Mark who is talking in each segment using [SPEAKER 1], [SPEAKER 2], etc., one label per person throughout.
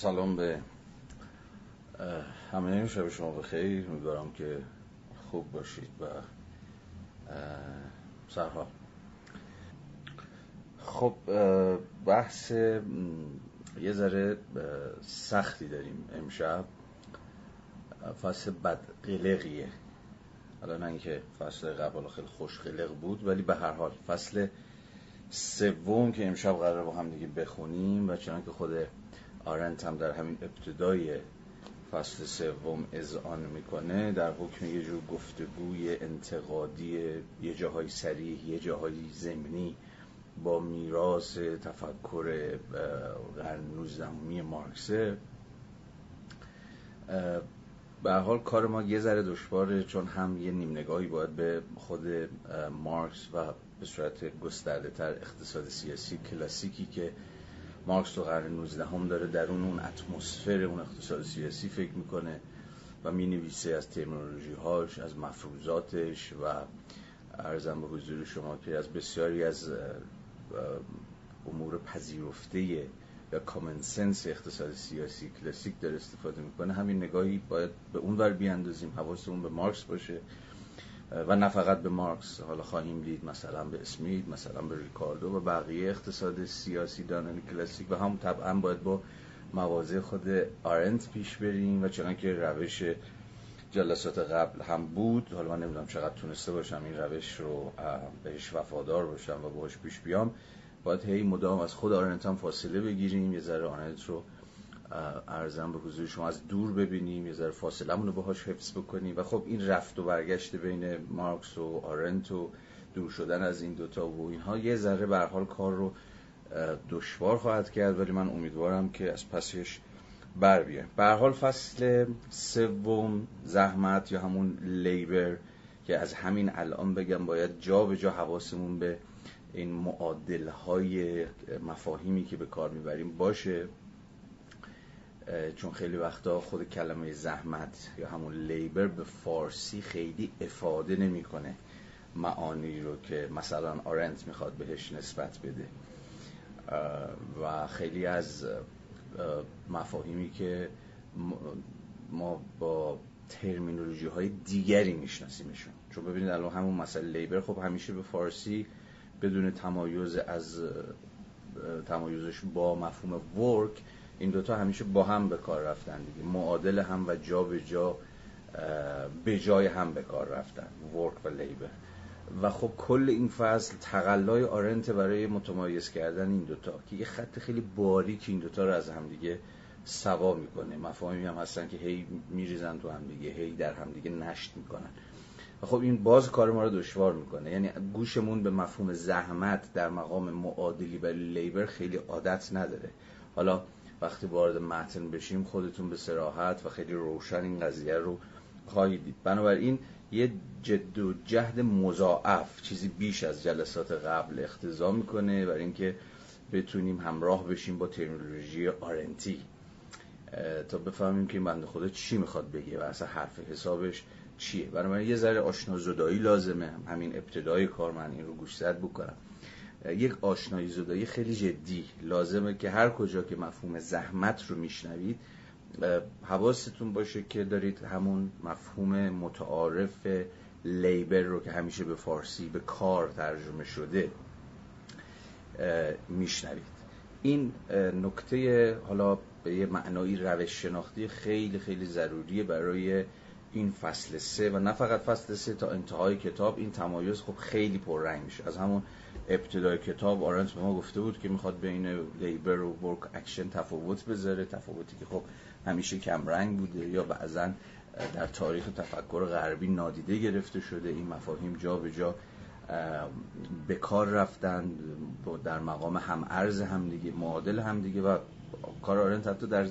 [SPEAKER 1] سلام به همه شب شما بخیر. امیدوارم که خوب باشید و سرها خب بحث یه ذره سختی داریم امشب. فصل بدقلقیه حالا نه اینکه فصل قبل خیلی خوش قلق بود ولی به هر حال فصل سوم که امشب قرار با هم دیگه بخونیم و چنان که خود آرنت هم در همین ابتدای فصل سوم اذعان می‌کنه. در حکم یه جور گفتگوی انتقادی یه جاهای سریح یه جاهای زمینی با میراث تفکر قرن 19 مارکسه. به حال کار ما یه ذره دشواره چون هم یه نیم نگاهی باید به خود مارکس و به صورت گسترده تر اقتصاد سیاسی کلاسیکی که مارکس تو قرن 19 هم داره در اون اتمسفر اون اقتصاد سیاسی فکر می‌کنه و می نویسه از ترمینولوژی هاش از مفروضاتش و ارزم به حضور شما که از بسیاری از امور پذیرفته یا کامن سنس اقتصاد سیاسی کلاسیک داره استفاده می‌کنه. همین نگاهی باید به اون ور بیاندازیم حواسمون به مارکس باشه. و نه فقط به مارکس. حالا خواهیم دید مثلا به اسمیت مثلا به ریکاردو و بقیه اقتصاد سیاسی دانان کلاسیک و هم طبعا باید با مواضع خود آرنت پیش بریم و چنان که روش جلسات قبل هم بود. حالا من نمی‌دونم چقدر تونسته باشم این روش رو بهش وفادار باشم و باش پیش بیام. باید هی مدام از خود آرنت هم فاصله بگیریم یه ذره آرنت رو ارزم به حضور شما از دور ببینیم یه ذره فاصله رو باهاش حفظ بکنیم. و خب این رفت و برگشت بین مارکس و آرنت و دور شدن از این دوتا و اینها یه ذره به حال کار رو دشوار خواهد کرد. ولی من امیدوارم که از پسش بر بیه به حال فصل سوم زحمت یا همون لیبر که از همین الان بگم باید جا به جا حواسمون به این معادل های مفاهیمی که به کار می‌بریم باشه. چون خیلی وقتا خود کلمه زحمت یا همون لیبر به فارسی خیلی افاده نمی‌کنه معانی رو که مثلا آرنت می‌خواد بهش نسبت بده. و خیلی از مفاهیمی که ما با ترمینولوژی های دیگری میشناسیمشون. چون ببینید الان همون مسئله لیبر خب همیشه به فارسی بدون تمایز از تمایزش با مفهوم ورک این دوتا همیشه با هم به کار رفتن دیگه. معادل هم و جا به جا به جای هم به کار رفتن. ورک و لیبر و خب کل این فصل تقلای آرنت برای متمایز کردن این دوتا. که یه خط خیلی باریک این دوتا رو از هم دیگه سوا می‌کنه. مفاهیمی هم هستن که هی میریزن تو هم دیگه هی در هم دیگه نشت می‌کنن. و خب این باز کار ما رو دشوار می‌کنه. یعنی گوشمون به مفهوم زحمت در مقام معادلی برای لیبر خیلی عادت نداره. حالا وقتی وارد متن بشیم خودتون به سراحت و خیلی روشن این قضیه رو خواهید دید. بنابراین یه جد و جهد مضاعف چیزی بیش از جلسات قبل اختضا می‌کنه برای اینکه بتونیم همراه بشیم با ترمینولوژی آرنتی تا بفهمیم که بنده خدا چی می‌خواد بگه و اصلا حرف حسابش چیه. بنابراین یه ذره آشنا زدایی لازمه همین ابتدای کار من این رو گوشزد بکنم. یک آشنایی زدایی خیلی جدی. لازمه که هر کجا که مفهوم زحمت رو میشنوید حواستون باشه که دارید همون مفهوم متعارف لیبر رو که همیشه به فارسی به کار ترجمه شده میشنوید. این نکته حالا به یه معنایی روش شناختی خیلی خیلی ضروریه برای این فصل سه. و نه فقط فصل سه تا انتهای کتاب این تمایز خب خیلی پررنگ میشه. از همون ابتدای کتاب آرنت به ما گفته بود که می‌خواد بین labor و work action تفاوت بذاره تفاوتی که خب همیشه کم رنگ بوده یا بعضا در تاریخ تفکر غربی نادیده گرفته شده. این مفاهیم جا به جا به کار رفتن در مقام هم ارز هم دیگه معادل هم دیگه و کار آرنت حتی در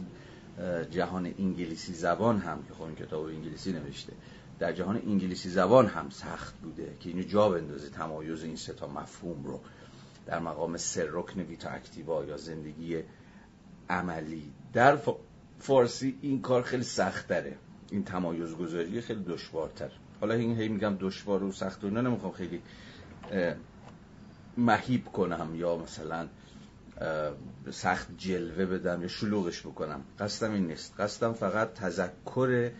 [SPEAKER 1] جهان انگلیسی زبان هم که خب این کتاب انگلیسی نوشته. در جهان انگلیسی زبان هم سخت بوده که اینو جا بندازه تمایز این سه تا مفهوم رو. در مقام سر رکن ویتا اکتیوا یا زندگی عملی. در فارسی این کار خیلی سخت داره این تمایز گذاری خیلی دشوارتر. حالا این هی میگم دشوار و سخت و اینا نمی‌خوام خیلی مهیب کنم یا مثلا سخت جلوه بدم یا شلوغش بکنم. قصدم این نیست. قصدم فقط تذکر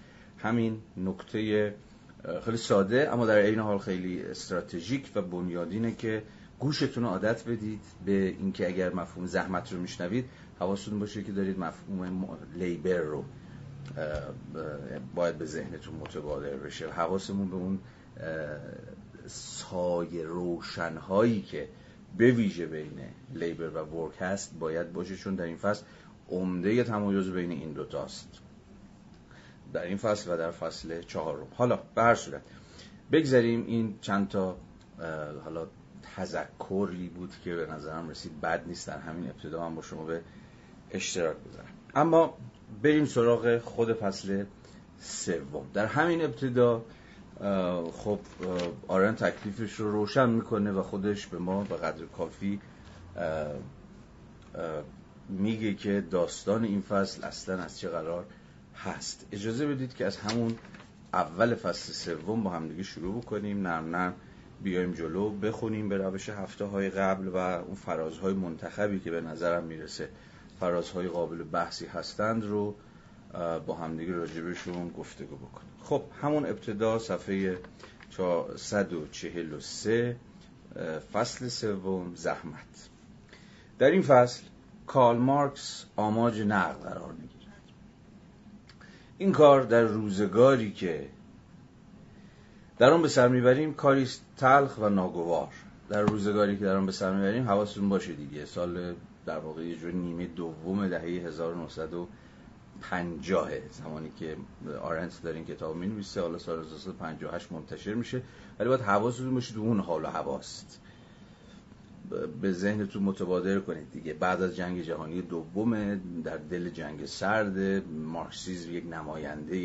[SPEAKER 1] همین نکته خیلی ساده اما در عین حال خیلی استراتژیک و بنیادینه که گوشتون عادت بدید به اینکه اگر مفهوم زحمت رو میشنوید حواستون باشه که دارید مفهوم لیبر رو باید به ذهنتون متبادر بشه. حواسمون به اون سایه روشنهایی که به ویژه بین لیبر و ورک هست باید باشه چون در این فصل عمده تمایز بین این دوتاست در این فصل و در فصل چهارم. حالا به هر صورت بگذاریم این چند تا حالا تذکری بود که به نظرم رسید. بد نیست. در همین ابتدا من با شما به اشتراک بذارم. اما بریم سراغ خود فصل سوم. در همین ابتدا خب آرن تکلیفش رو روشن می‌کنه و خودش به ما به قدر کافی میگه که داستان این فصل اصلا از چه قرار؟ هست. اجازه بدید که از همون اول فصل سوم با همدیگه شروع بکنیم. نرم نرم بیایم جلو بخونیم به روش هفته های قبل و اون فرازهای منتخبی که به نظرم می‌رسه فرازهای قابل بحثی هستند رو با همدیگه راجبشون گفتگو بکنیم. خب همون ابتدا صفحه 143 فصل سوم زحمت. در این فصل کارل مارکس آماج نقد قرار می‌گیرد این کار در روزگاری که در آن به سر می‌بریم کاری تلخ و ناگوار. در روزگاری که در آن به سر می‌بریم حواستون باشه دیگه. سال در واقع یه جور نیمه دوم دهه 1950 زمانی که آرنت در این کتاب می نویسه حالا سال 1958 منتشر میشه. ولی باید حواستون باشه تو اون حال و هواست. به ذهنتون متبادر کنید دیگه. بعد از جنگ جهانی دوم در دل جنگ سرد مارکسیزم یک نماینده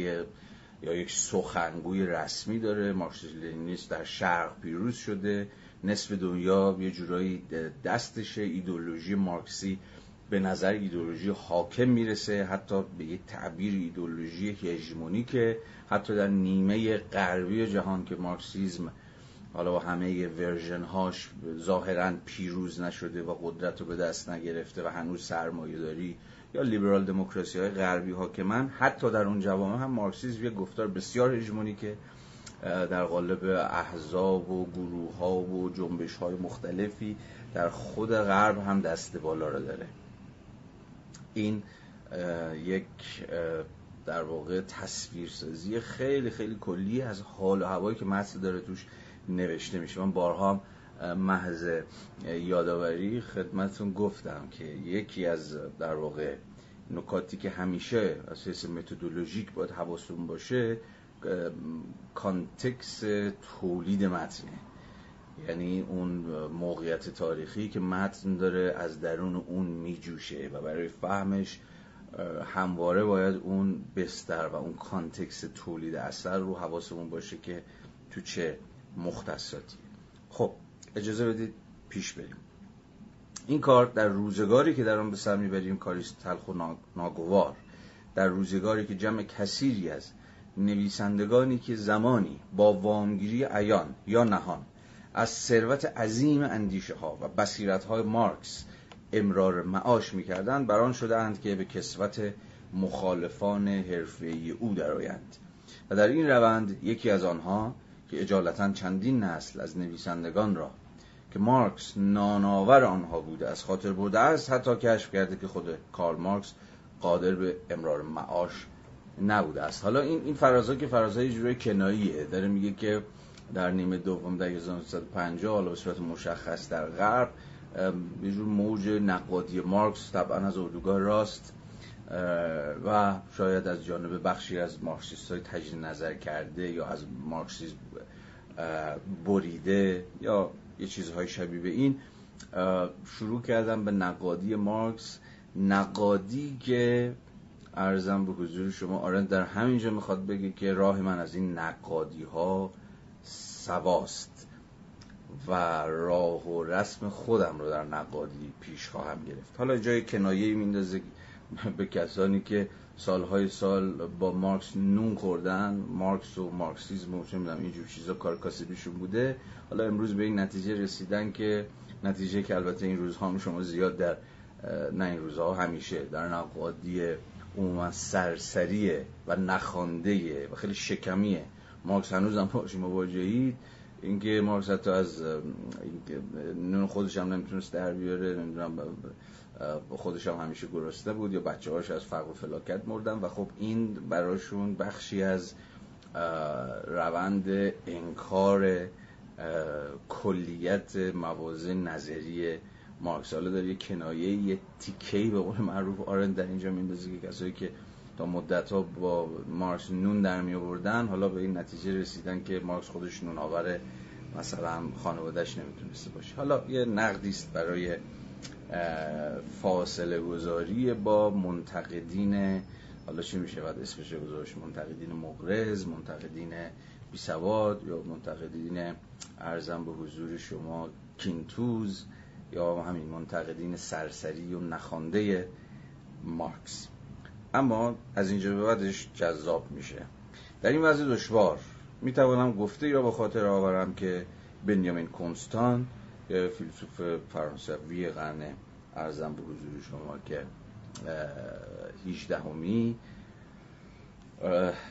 [SPEAKER 1] یا یک سخنگوی رسمی داره. مارکسیسم لنینیست در شرق پیروز شده. نصف دنیا یه جورایی دستشه. ایدولوژی مارکسی به نظر ایدولوژی حاکم می‌رسه. حتی به یک تعبیر ایدولوژی هژمونیکه. حتی در نیمه غربی جهان که مارکسیزم حالا با همه ورژن هاش ظاهرا پیروز نشده و قدرت رو به دست نگرفته و هنوز سرمایه داری. یا لیبرال دموکراسی های غربی حاکمن حتی در اون جوامع هم مارکسیسم یه گفتار بسیار هژمونیکه در قالب احزاب و گروه ها و جنبش های مختلفی در خود غرب هم دست بالا رو داره. این یک در واقع تصویرسازی خیلی خیلی کلی از حال و هوایی که متن داره توش. نوشته میشه. من بارها محض یادآوری خدمتون گفتم که یکی از در واقع نکاتی که همیشه حیث متدولوژیک باید حواستون باشه context تولید متنه. یعنی اون موقعیت تاریخی که متن داره از درون اون میجوشه و برای فهمش همواره باید اون بستر و اون context تولید اثر رو حواسمون باشه که تو چه مختصاتی. خب اجازه بدید پیش بریم. این کار در روزگاری که در آن به سر می‌بریم کاریست تلخ و ناگوار. در روزگاری که جمع کثیری از نویسندگانی که زمانی با وامگیری عیان یا نهان از ثروت عظیم اندیشه ها و بصیرت های مارکس امرار معاش می‌کردند بران شده اند که به کسوت مخالفان حرفه‌ای او درآیند. و در این روند یکی از آنها که اجالتا چندین نسل از نویسندگان را که مارکس ناناور آنها بوده از خاطر برده است حتی کشف کرده که خود کارل مارکس قادر به امرار معاش نبوده است. حالا این این فرازها که فرازهای جوری کناییه. داره میگه که در نیمه دوم در 1950 حالا به صورت مشخص در غرب یه جور موج نقادی مارکس طبعا از اردوگاه راست و شاید از جانب بخشی از مارکسیست های تجدید نظر کرده یا از مارکسیسم بریده یا یه چیزهای شبیه به این شروع کردم به نقادی مارکس. نقادی که ارزم به حضور شما آرند در همینجا می‌خواد بگه که راه من از این نقادی ها سواست و راه و رسم خودم رو در نقادی پیش خواهم گرفت. حالا جای کنایه میندازه به کسانی که سالهای سال با مارکس نون خوردن. مارکس و مارکسیزم و چه می‌دونم اینجور چیزا کار کاسبیشون بوده. حالا امروز به این نتیجه رسیدن که نتیجه که البته این روزها هم شما زیاد در نه این روزها همیشه در نقادی عموما سرسریه و نخوانده و خیلی شکمیه. مارکس هنوز هم باشی مواجهید. اینکه مارکس حتی از نون خودش هم نمی‌تونست در بیاره نمی‌دونم خودش هم همیشه گرسته بود یا بچه هاش از فقر و فلاکت مردن و خب این براشون بخشی از روند انکار کلیت موازه نظری مارکس حالا داره. یه کنایه یه تیکهی به قول معروف آرن در اینجا میندازه که کسایی که تا مدت ها با مارکس نون در می آوردن حالا به این نتیجه رسیدن که مارکس خودش نون آور مثلا خانوادهش نمی‌تونسته باشه. حالا یه نقدی است برای فاصله گذاری با منتقدین حالا چی میشه؟ بعد اسمش گذاشت. منتقدین مغرض منتقدین بی سواد یا منتقدین ارزم به حضور شما کینتوز یا همین منتقدین سرسری و نخوانده مارکس. اما از اینجا به بعدش جذاب میشه. در این وضع دشوار. می‌توانم گفته یا به خاطر آورم که بنیامین کنستان فیلسوف فرانسوی قرن ارزم به حضور شما که 18 همی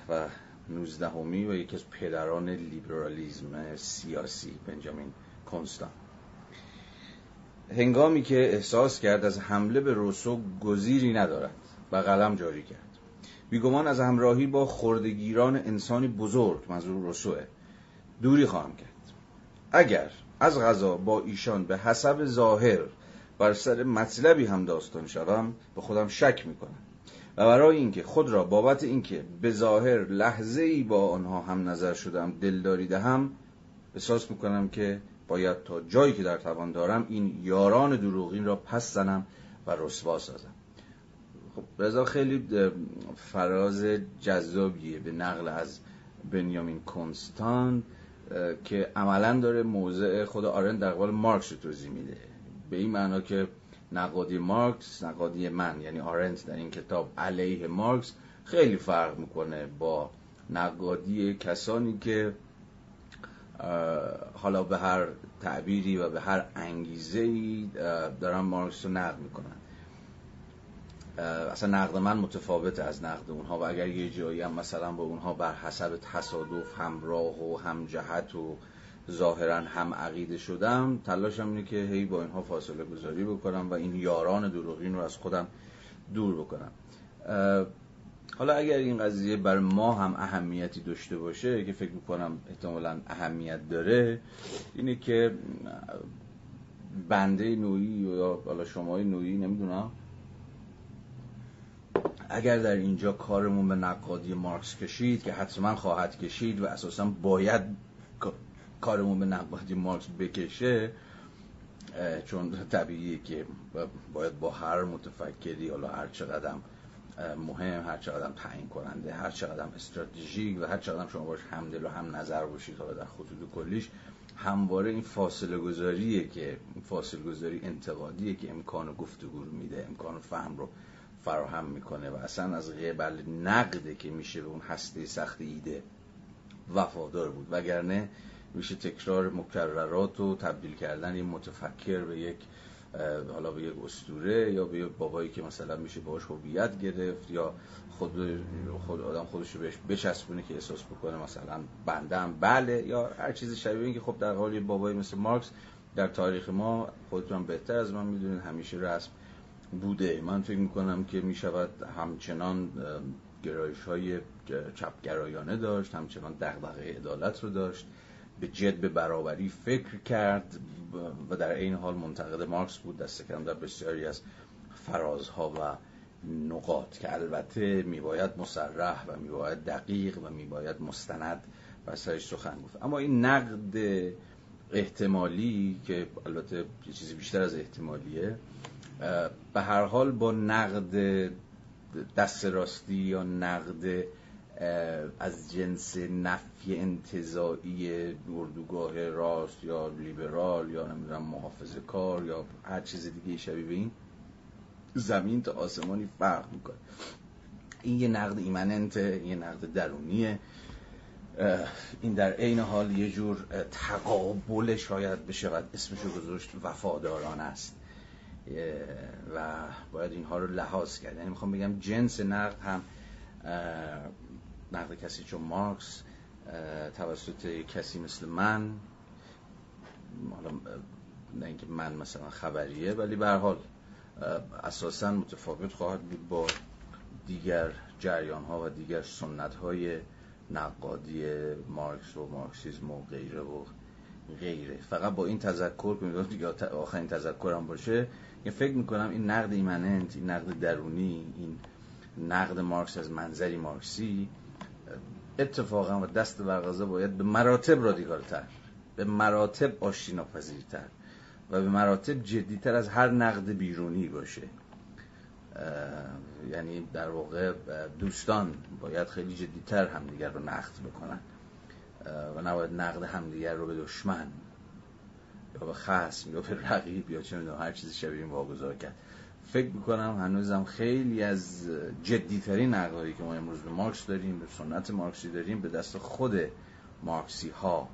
[SPEAKER 1] و 19 همی و یکی از پدران لیبرالیزم سیاسی بنجامین کنستان. هنگامی که احساس کرد از حمله به روسو گزیری ندارد و قلم جاری کرد. بیگمان از همراهی با خردگیران انسانی بزرگ منظور روسوه. دوری خواهم کرد. اگر از غذا با ایشان به حسب ظاهر بر سر مطلبی هم داستان شوم به خودم شک می‌کنم. و برای اینکه خود را بابت اینکه به ظاهر لحظه ای با آنها هم نظر شدم دلداری دهم احساس می‌کنم که باید تا جایی که در توان دارم این یاران دروغین را پس زنم و رسوا سازم. خب رضا خیلی فراز جذابیه به نقل از بنیامین کنستان. که عملا داره موضع خود آرن در قبال مارکس رو توضیح میده. به این معنا که نقادی مارکس نقادی من یعنی آرنت در این کتاب علیه مارکس خیلی فرق می‌کنه با نقادی کسانی که حالا به هر تعبیری و به هر انگیزه ای دارن مارکس رو نقد می‌کنن. اصلا نقد من متفاوت از نقد اونها و اگر یه جایی هم مثلا با اونها بر حسب تصادف همراه و هم جهت و ظاهرا هم عقیده شدم تلاشم اینه که هی با اینها فاصله گذاری بکنم و این یاران دروغین رو از خودم دور بکنم. حالا اگر این قضیه بر ما هم اهمیتی داشته باشه که فکر می‌کنم احتمالا اهمیت داره اینه که بنده نوعی یا حالا شمای نوعی نمی‌دونم اگر در اینجا کارمون به نقادی مارکس کشید که حتما خواهد کشید و اساسا باید کارمون به نقادی مارکس بکشه چون طبیعیه که باید با هر متفکری حالا هر چقدر مهم هر چقدر تعیین کننده هر چقدر استراتژیک و هر چقدر شما باش همدل و هم نظر باشید حالا در خطوط کلیش همواره این فاصله گذاریه که فاصله گذاری انتقادیه که امکان گفتگو میده امکان فهم رو فراهم می‌کنه و اصلا از قبل نقده که میشه به اون هسته سخت ایده وفادار بود. وگرنه میشه تکرار مکررات و تبدیل کردن این متفکر به یک حالا به یک استوره یا به یک بابایی که مثلا میشه باش هویت گرفت یا خود خود آدم خودش رو بهش بچسبونه که احساس بکنه مثلا بندم بله یا هر چیز شبیه این که خب در حال بابایی مثل مارکس در تاریخ ما خودتون بهتر از من می‌دونید همیشه رسم بوده. من فکر می‌کنم که می‌شود همچنان گرایش های چپگرایانه داشت همچنان دغدغه عدالت رو داشت به جد به برابری فکر کرد و در این حال منتقد مارکس بود. دست کم در بسیاری از فرازها و نقاط که البته میباید مسرح و میباید دقیق و میباید مستند و سرش سخن گفت. اما این نقد احتمالی که البته چیزی بیشتر از احتمالیه به هر حال با نقد دست راستی یا نقد از جنس نفی انتظایی اردوگاه راست یا لیبرال یا نمی‌دونم محافظه کار یا هر چیز دیگه شبیه به این زمین تا آسمانی فرق می‌کنه. این یه نقد ایمننته یه نقد درونیه. این در عین حال یه جور تقابل شاید بشود اسمشو گذاشت وفاداران است. و باید اینها رو لحاظ کرد. یعنی می‌خوام بگم جنس نقد هم نقد کسی چون مارکس توسط کسی مثل من حالا نه اینکه من مثلا خبریه ولی به حال اساسا متفاوت خواهد بود با دیگر جریان ها و دیگر سنت های نقادی مارکس و مارکسیزم و غیره و غیره. فقط با این تذکر که دیگه آخرین تذکرم باشه فکر می‌کنم این نقد ایمننت این نقد درونی این نقد مارکس از منظری مارکسی اتفاقا و دست برغزه باید به مراتب رادیکالتر به مراتب آشتی پذیرتر و به مراتب جدیتر از هر نقد بیرونی باشه. یعنی در واقع دوستان باید خیلی جدیتر همدیگر رو نقد بکنن. و نباید نقد همدیگر رو به دشمن یا به خصم یا به رقیب یا چه می‌دونم هر چیزی شبیه این واگذار کرد. فکر می‌کنم هنوزم خیلی از جدیترین نقدهایی که ما امروز به مارکس داریم به سنت مارکسی داریم به دست خود مارکسی ها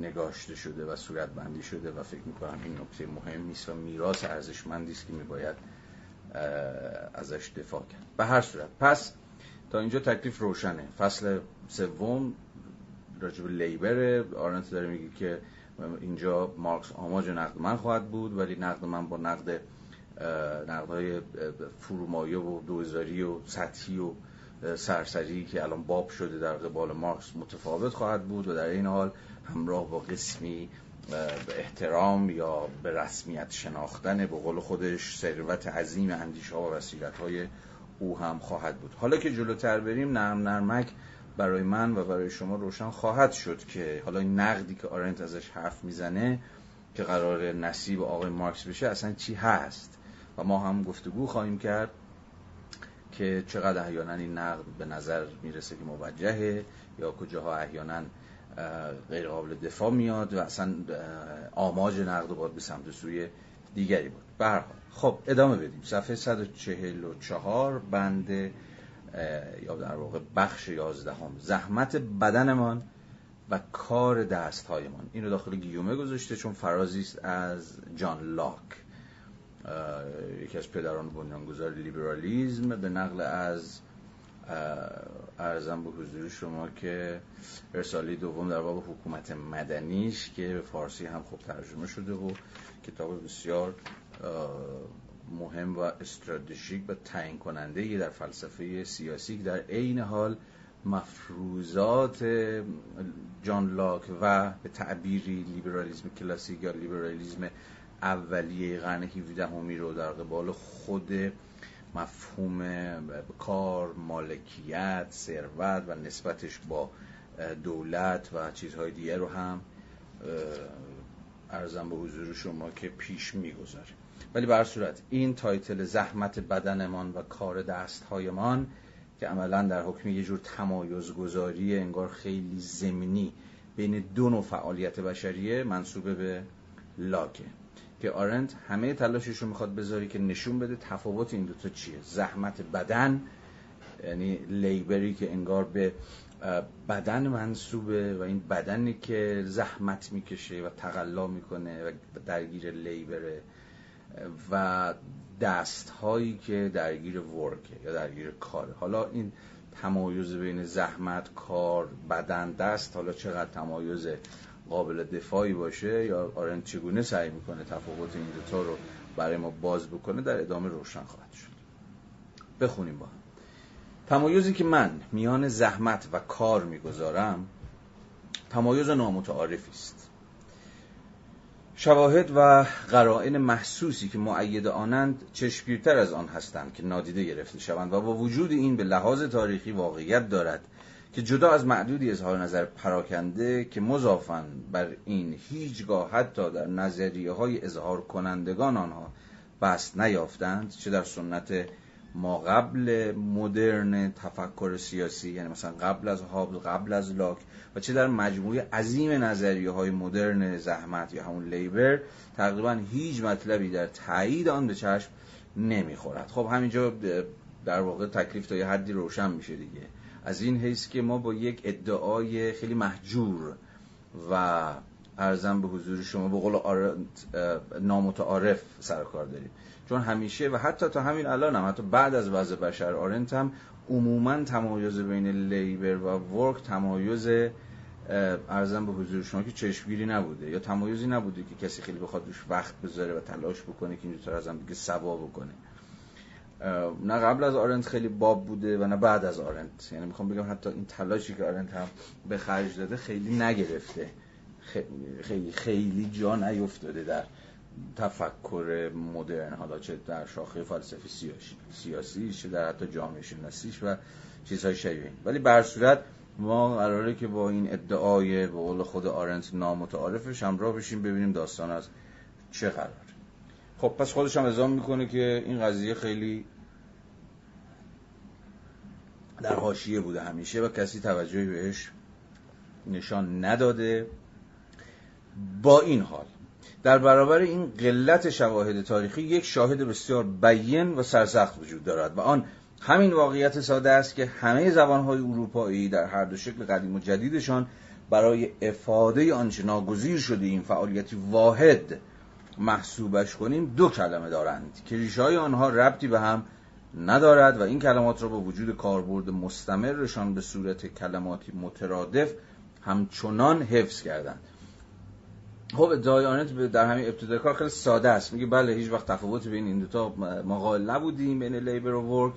[SPEAKER 1] نگاشته شده و صورت بندی شده و فکر می‌کنم این نکته مهم نیست و میراث ارزشمندی است که میباید ازش دفاع کرد. به هر صورت. پس تا اینجا تکلیف روشنه. فصل سوم راجب لیبر. آرنت داره میگه که اینجا مارکس آماج نقد من خواهد بود ولی نقد من با نقد نقدهای فرومایه و دوزاری و سطحی و سرسری که الان باب شده در قبال مارکس متفاوت خواهد بود و در این حال همراه با قسمی به احترام یا به رسمیت شناختن به قول خودش ثروت عظیم اندیشه و وسیلت های او هم خواهد بود. حالا که جلوتر بریم نرم نرمک برای من و برای شما روشن خواهد شد که حالا این نقدی که آرنت ازش حرف می‌زنه که قرار نصیب آقای مارکس بشه اصلا چی هست؟ و ما هم گفتگو خواهیم کرد که چقدر احیانا این نقد به نظر می‌رسه که موجهه یا کجاها احیانا غیر قابل دفاع میاد و اصلا آماج نقد باید به سمت سوی دیگری بود به خب ادامه بدیم. صفحه 144 بند یا در واقع بخش 11 هم. زحمت بدنمان و کار دستهایمان اینو داخل گیومه گذاشته چون فرازی است از جان لاک یکی از پدران بنیانگذار لیبرالیزم به نقل از ارزم به حضور شما که رساله دوم در باب حکومت مدنیش که به فارسی هم خوب ترجمه شده و کتاب بسیار مهم و استراتژیک و تعیین کننده در فلسفه سیاسی در عین حال مفروضات جان لاک و به تعبیری لیبرالیزم کلاسیک یا لیبرالیزم اولیه قرن 17 همی رو در قبال خود مفهوم کار مالکیت ثروت و نسبتش با دولت و چیزهای دیگر رو هم ارزم به حضور شما که پیش می‌گذاره ولی بر صورت این تایتل زحمت بدنمان و کار دستهایمان که عملا در حکم یه جور تمایزگذاری انگار خیلی زمینی بین دو نوع فعالیت بشریه منصوبه به لاکه که آرنت همه تلاشش رو می‌خواد بذاری که نشون بده تفاوت این دوتا چیه. زحمت بدن یعنی لیبری که انگار به بدن منصوبه و این بدنی که زحمت می‌کشه و تقلا می‌کنه و درگیر لیبره. و دست هایی که درگیر ورکه یا درگیر کاره. حالا این تمایز بین زحمت کار بدن دست حالا چقدر تمایز قابل دفاعی باشه یا آرن چگونه سعی می‌کنه تفاوت این دوتا رو برای ما باز بکنه در ادامه روشن خواهد شد. بخونیم با هم. تمایزی که من میان زحمت و کار می‌گذارم تمایز نامتعارفی است. شواهد و قرائن محسوسی که معید آنند چشمگیرتر از آن هستند که نادیده گرفته شوند و با وجود این به لحاظ تاریخی واقعیت دارد که جدا از معدودی اظهار نظر پراکنده که مضافن بر این هیچگاه حتی در نظریه های اظهار کنندگان آنها بست نیافتند چه در سنت ما قبل مدرن تفکر سیاسی یعنی مثلا قبل از هابل قبل از لاک و چه در مجموعه عظیم نظریه های مدرن زحمت یا همون لیبر تقریبا هیچ مطلبی در تایید آن به چشم نمی‌خورد. خب همینجا در واقع تکلیف تا یه حدی روشن میشه دیگه. از این حیث که ما با یک ادعای خیلی محجور و ارزم به حضور شما به قول نامتعارف سر کار داریم. چون همیشه و حتی تا همین الان هم حتی بعد از وضع بشر آرنت هم عموما تمایز بین لیبر و ورک تمایز ارزم به حضور شما که چشمگیری نبوده. یا تمایزی نبوده که کسی خیلی بخواد روش وقت بذاره و تلاش بکنه که اینجور از هم دیگه سوا بکنه. نه قبل از آرنت خیلی باب بوده و نه بعد از آرنت. یعنی می‌خوام بگم حتی این تلاشی که آرنت هم به خرج داده خیلی نگرفته. خیلی خیلی جا نیفتاده در تفکر مدرن حالا چه در شاخه فلسفی سیاسی سیاسی چه در حتی جامعه شناسیش و چیزهای شبیه ولی بر صورت ما قراره که با این ادعای به قول خود آرنت نامتعارفش همراه بشیم ببینیم داستان از چه قرار. خب پس خودش هم ازام می‌کنه که این قضیه خیلی در حاشیه بوده همیشه و کسی توجهی بهش نشان نداده. با این حال در برابر این قلت شواهد تاریخی یک شاهد بسیار بیین و سرسخت وجود دارد و آن همین واقعیت ساده است که همه زبانهای اروپایی در هر دو شکل قدیم و جدیدشان برای افاده آنچه ناگزیر شده این فعالیتی واحد محسوبش کنیم دو کلمه دارند. که ریشه آنها ربطی به هم ندارد و این کلمات را با وجود کاربرد مستمرشان به صورت کلماتی مترادف همچنان حفظ کردند. خب ادعای آنت در همین ابتدای کار خیلی ساده است. میگه بله هیچ وقت تفاوتی بین این دوتا مقال نبودیم بین لیبر و ورک.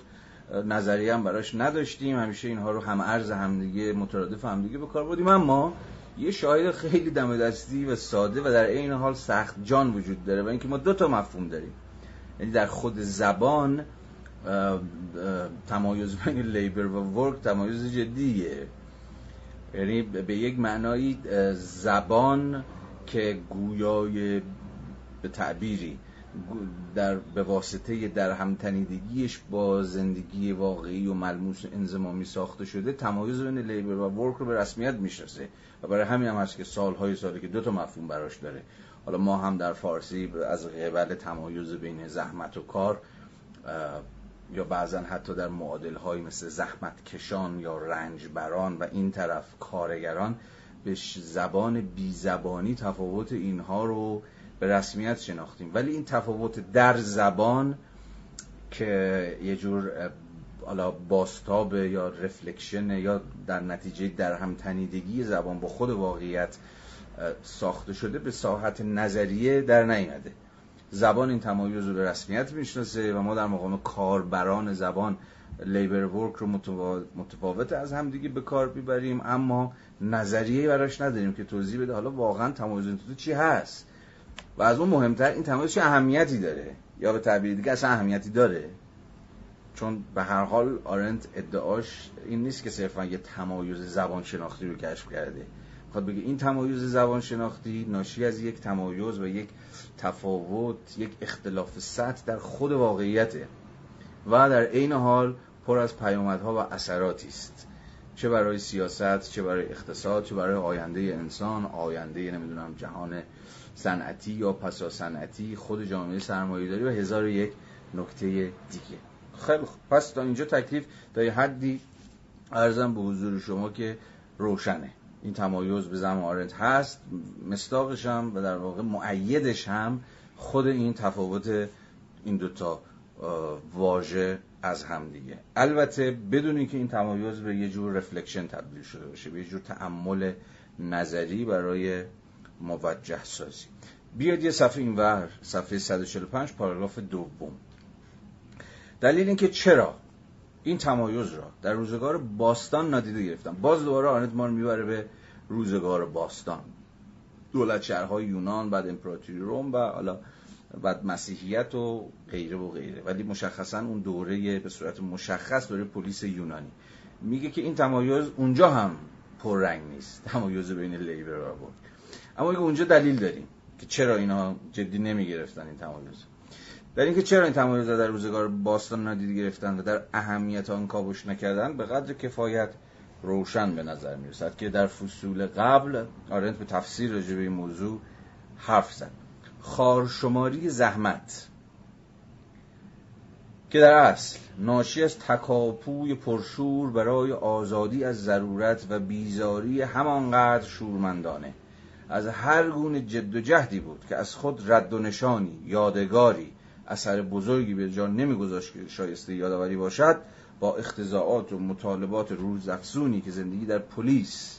[SPEAKER 1] نظریه هم براش نداشتیم. همیشه اینها رو هم ارز همدیگه مترادف همدیگه به کار بودیم اما یه شاهد خیلی دم دستی و ساده و در عین حال سخت جان وجود داره و اینکه ما دو تا مفهوم داریم. یعنی در خود زبان تمایز بین لیبر و ورک تمایز جدیه. یعنی به یک معنایی زبان که گویای به تعبیری در به واسطه در همتنیدگیش با زندگی واقعی و ملموس انزمامی ساخته شده تمایز بین لیبر و ورک رو به رسمیت می‌شناسه و برای همین هم هست که سالهای ساله که دو تا مفهوم براش داره. حالا ما هم در فارسی از قبل تمایز بین زحمت و کار یا بعضا حتی در معادل مثل زحمت کشان یا رنج بران و این طرف کارگران به زبان بی زبانی تفاوت اینها رو به رسمیت شناختیم. ولی این تفاوت در زبان که یه جور حالا باستاب یا رفلکشن یا در نتیجه در هم تنیدگی زبان با خود واقعیت ساخته شده به ساحت نظریه در نیامده. زبان این تمایز رو به رسمیت می‌شناسه و ما در مقام کاربران زبان لیبر ورک رو متفاوت از هم دیگه به کار می‌بریم. اما نظریه براش نداریم که توضیح بده حالا واقعا تمایز تو چی هست. و از اون مهمتر این تمایز چه اهمیتی داره؟ یا به تعبیر دیگه اصلا اهمیتی داره؟ چون به هر حال آرنت ادعاش این نیست که صرفا یه تمایز زبان شناختی رو کشف کرده. خواهد بگه این تمایز زبان شناختی ناشی از یک تمایز و یک تفاوت یک اختلاف سطح در خود واقعیته و در عین حال پر از پیامدها و اثراتی است. چه برای سیاست چه برای اقتصاد چه برای آینده انسان آینده نمی‌دونم جهان صنعتی یا پسا صنعتی خود جامعه سرمایه‌داری و هزار و یک نکته دیگه. خیلی خوب. پس تا اینجا تکلیف تا یه حدی ارزم به حضور شما که روشنه. این تمایز به آرنت هست مستاقش هم و در واقع معیدش هم خود این تفاوت این دوتا واژه از هم دیگه. البته بدون که این تمایز به یه جور رفلکشن تبدیل شده باشه به یه جور تعمل نظری برای موجه سازی. بیاد یه صفحه اینور صفحه 145 پاراگراف دوم. دلیل اینکه چرا این تمایز را در روزگار باستان نادیده گرفتن باز دوباره آنت ما رو می‌بره به روزگار باستان. دولت شهرهای یونان بعد امپراتوری روم و حالا بعد مسیحیت و غیره و غیره. ولی مشخصا اون دوره به صورت مشخص دوره پلیس یونانی. میگه که این تمایز اونجا هم پررنگ نیست. تمایز بین لیبر و ورک اما اونجا دلیل داریم که چرا اینا جدی نمی‌گرفتن این تمایز. در اینکه چرا این تمایز در روزگار باستان نادیده گرفتن و در اهمیت آن کاوش نکردن به قدر کفایت روشن به نظر می‌رسد که در فصول قبل آرنت به تفسیر راجع به این موضوع حرف زد. خارشماری زحمت که در اصل ناشی از تکاپوی پرشور برای آزادی از ضرورت و بیزاری همانقدر شورمندانه. از هر گونه جد و جهدی بود که از خود رد و نشانی یادگاری اثر بزرگی به جان نمیگذاشت که شایسته یادآوری باشد با اختزاعات و مطالبات روزافزونی که زندگی در پلیس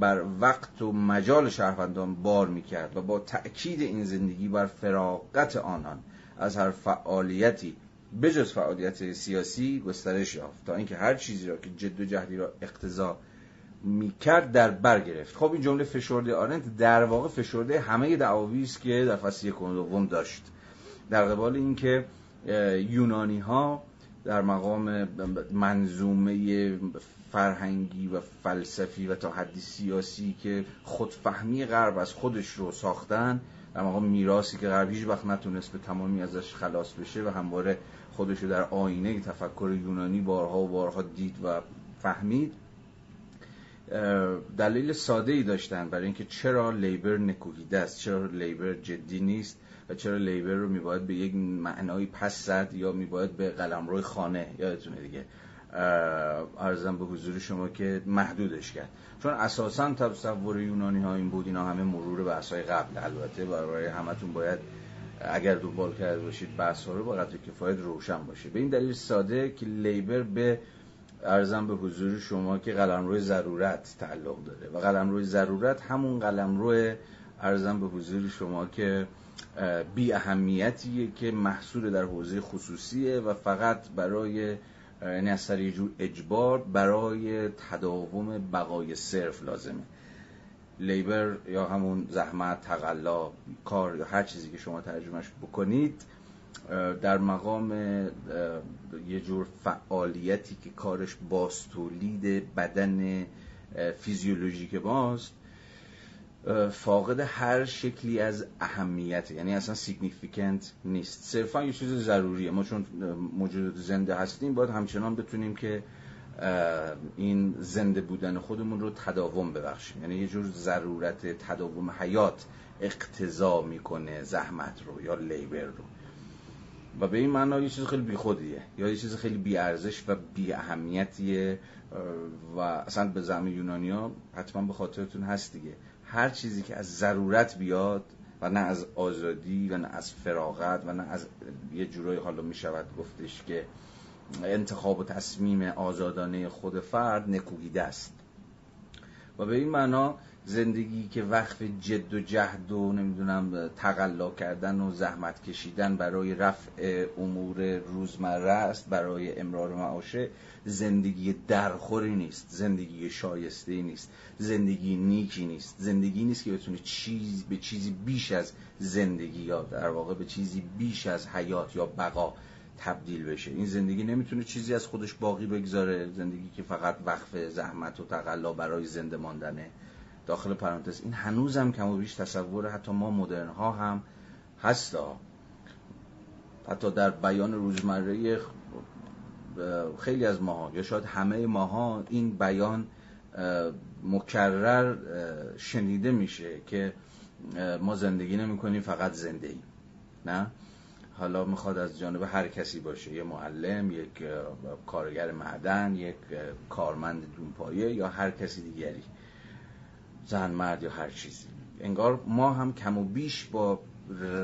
[SPEAKER 1] بر وقت و مجال شهروندان بار می‌کرد و با تأکید این زندگی بر فراغت آنان از هر فعالیتی بجز فعالیت سیاسی گسترش یافت تا اینکه هر چیزی را که جد و جهدی را اقتضا می‌کرد در بر گرفت. خب این جمله فشرده آرنت در واقع فشرده همه دعاوی است که در فصل یک دوم داشت. در قبال اینکه یونانی ها در مقام منظومه فرهنگی و فلسفی و تا حدی سیاسی که خودفهمی غرب از خودش رو ساختن در مقام میراسی که غرب هیچ وقت نتونست به تمامی ازش خلاص بشه و همواره خودش رو در آینه تفکر یونانی بارها و بارها دید و فهمید. دلیل ساده ای داشتن برای اینکه چرا لیبر نکوهیده است چرا لیبر جدی نیست. چرا لیبر رو میباید به یک معنایی پس زد یا میباید به قلمروی خانه؟ یادتونه دیگه. ارزم به حضور شما که محدودش کرد. چون اساسا تصور یونانی ها این بود اینا همه مرور بحث های قبل. البته برای همتون باید اگر دنبال کرده باشید بحث ها رو با کفایت روشن باشه. به این دلیل ساده که لیبر به ارزم به حضور شما که قلمرو ضرورت تعلق داره. و قلمرو ضرورت همون قلمرو ارزم به حضور شما که بی اهمیتیه که محصول در حوزه خصوصیه و فقط برای یعنی از سر جور اجبار برای تداوم بقای صرف لازمه. لیبر یا همون زحمت تقلا کار یا هر چیزی که شما ترجمهش بکنید در مقام یه جور فعالیتی که کارش بازتولید بدن فیزیولوژیک ماست فاقد هر شکلی از اهمیت. یعنی اصلا significant نیست. صرفا یه چیز ضروریه. ما چون موجود زنده هستیم باید همچنان بتونیم که این زنده بودن خودمون رو تداوم ببخشیم. یعنی یه جور ضرورت تداوم حیات اقتضا می‌کنه زحمت رو یا لیبر رو. و به این معنا یه چیز خیلی بیخودیه. یا یه چیز خیلی بیارزش و بی اهمیتیه و اصلا به زمین یونانیا حتما به خاطرتون هست دیگه. هر چیزی که از ضرورت بیاد و نه از آزادی و نه از فراغت و نه از یه جورایی حالا می شود گفتش که انتخاب و تصمیم آزادانه خود فرد نکوهیده است. و به این معنا زندگی که وقف جد و جهد و نمی‌دونم تقلا کردن و زحمت کشیدن برای رفع امور روزمره است برای امرار معاشه زندگی درخوری نیست زندگی شایسته نیست زندگی نیکی نیست زندگی نیست که بتونه چیز به چیزی بیش از زندگی یا در واقع به چیزی بیش از حیات یا بقا تبدیل بشه. این زندگی نمی‌تونه چیزی از خودش باقی بگذاره زندگی که فقط وقف زحمت و تقلا برای زنده ماندنه داخل پرانتز. این هنوزم کم و بیش تصور حتی ما مدرن ها هم هستا. حتی در بیان روزمره خیلی از ماها یا شاید همه ماها این بیان مکرر شنیده میشه که ما زندگی نمی کنیم فقط زنده نه؟ حالا می‌خواد از جانب هر کسی باشه. یه معلم یک کارگر معدن یک کارمند دونپایه یا هر کسی دیگری. زن مرد یا هر چیزی انگار ما هم کم و بیش با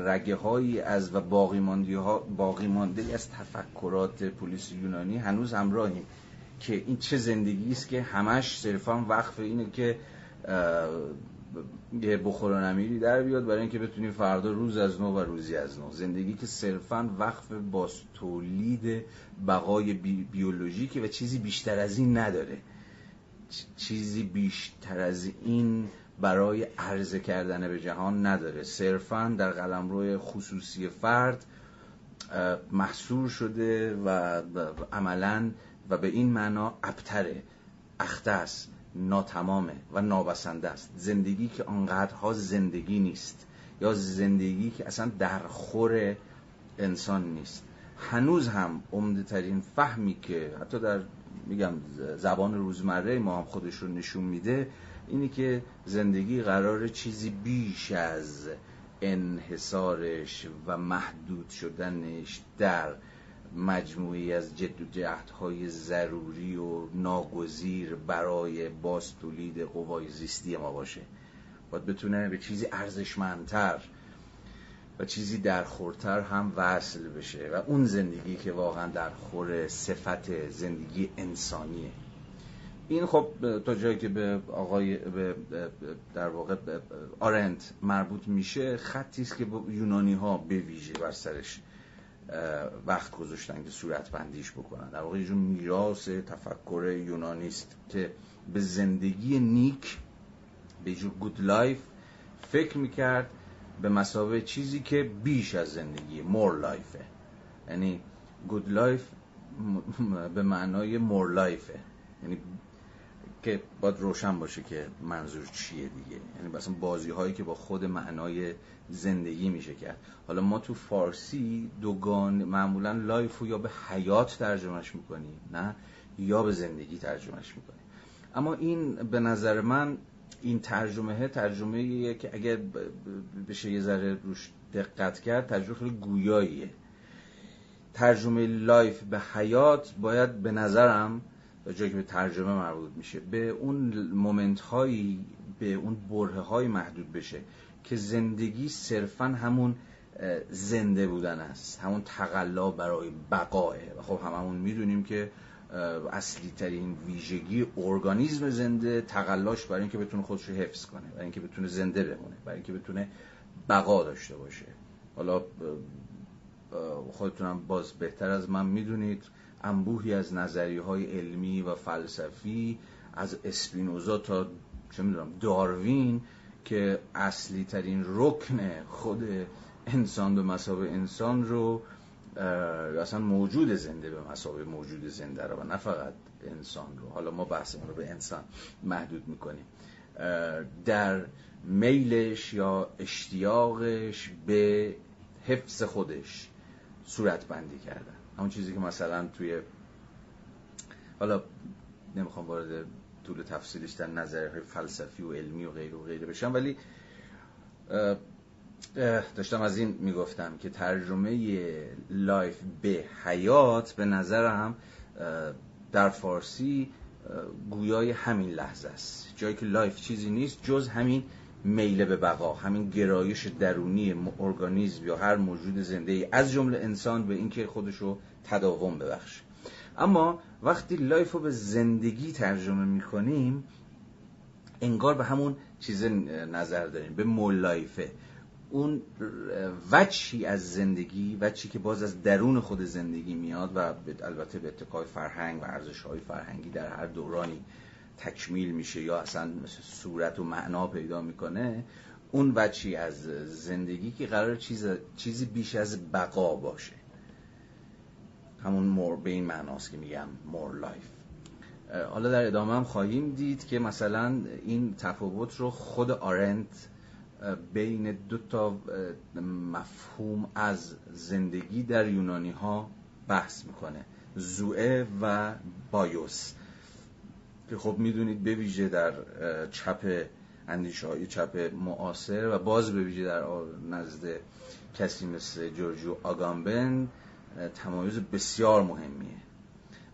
[SPEAKER 1] رگه هایی از و باقی مانده, ها باقی مانده از تفکرات پلیس یونانی هنوز همراهیم. که این چه زندگی است که همش صرفا وقف اینه که یه بخور و نمیری در بیاد برای اینکه بتونیم فردا روز از نو و روزی از نو. زندگی که صرفا وقف با تولید بقای بی بیولوژیکه و چیزی بیشتر از این نداره. چیزی بیشتر از این برای عرضه کردن به جهان نداره. صرفا در قلمرو خصوصی فرد محصور شده و عملا و به این معنا ابتره اختس ناتمامه و نابسنده است. زندگی که آنقدرها زندگی نیست یا زندگی که اصلا در خور انسان نیست. هنوز هم عمده ترین فهمی که حتی در میگم زبان روزمره ما هم خودش رو نشون میده اینی که زندگی قرار چیزی بیش از انحصارش و محدود شدنش در مجموعی از جد و جهدهای ضروری و ناگزیر برای باز تولید قوای زیستی ما باشه. باید بتونه به چیزی ارزشمندتر و چیزی درخورتر هم وصل بشه. و اون زندگی که واقعا در خور صفت زندگی انسانیه. این خب تا جایی که به آقای به در واقع آرنت مربوط میشه خطی است که یونانی ها به ویژه بر سرش وقت گذاشتن که صورت بندیش بکنن. در واقع یه میراث تفکر یونانی است که به زندگی نیک به جور good life فکر می‌کرد به مسابقه چیزی که بیش از زندگی more life ه یعنی good life به معنای more life ه یعنی که باید روشن باشه که منظور چیه دیگه. یعنی مثلا بازی هایی که با خود معنای زندگی میشه کرد. حالا ما تو فارسی دوگان معمولا life رو یا به حیات ترجمهش می‌کنیم نه؟ یا به زندگی ترجمهش می‌کنیم. اما این به نظر من این ترجمه ترجمه که اگر بشه یه ذره روش دقت کرد ترجمه خیلی گویاییه. ترجمه life به حیات باید به نظرم جایی که به ترجمه مربوط میشه به اون moment هایی به اون برهه های محدود بشه که زندگی صرفا همون زنده بودن است همون تقلا برای بقاه. و خب هممون می‌دونیم که اصلی ترین ویژگی ارگانیزم زنده تقلاش برای اینکه بتونه خودش رو حفظ کنه برای اینکه بتونه زنده بمونه برای اینکه بتونه بقا داشته باشه. حالا خودتونم باز بهتر از من می‌دونید انبوهی از نظریه های علمی و فلسفی از اسپینوزا تا چه می‌دونم داروین که اصلی ترین رکن خود انسان به مسابه انسان رو اصلا موجود زنده به مسابه موجود زنده رو و نه فقط انسان رو. حالا ما بحثمون رو به انسان محدود می‌کنیم. در میلش یا اشتیاقش به حفظ خودش صورت بندی کردن. همون چیزی که مثلا توی حالا نمی‌خوام وارد طول تفصیلش در نظر فلسفی و علمی و غیر و غیره بشم ولی داشتم از این می‌گفتم که ترجمه life به حیات به نظرم در فارسی گویای همین لحظه است. جایی که life چیزی نیست جز همین میل به بقا همین گرایش درونی ارگانیزم یا هر موجود زنده ای از جمله انسان به اینکه خودش رو تداوم ببخشه. اما وقتی life رو به زندگی ترجمه می‌کنیم انگار به همون چیز نظر داریم به more life ه. اون وجهی از زندگی وجهی که باز از درون خود زندگی میاد و البته به اتکای فرهنگ و ارزش های فرهنگی در هر دورانی تکمیل میشه یا اصلا صورت و معنا پیدا می‌کنه اون وجهی از زندگی که قرار چیز چیزی بیش از بقا باشه. همون more به این معناست که میگم more life حالا در ادامه هم خواهیم دید که مثلا این تفاوت رو خود آرنت بین دو تا مفهوم از زندگی در یونانی ها بحث می‌کنه زوئه و بایوس. که خب می‌دونید به ویژه در چپ اندیشه های چپ معاصر و باز به ویژه در نزد کسی مثل جورجو آگامبن تمایز بسیار مهمیه.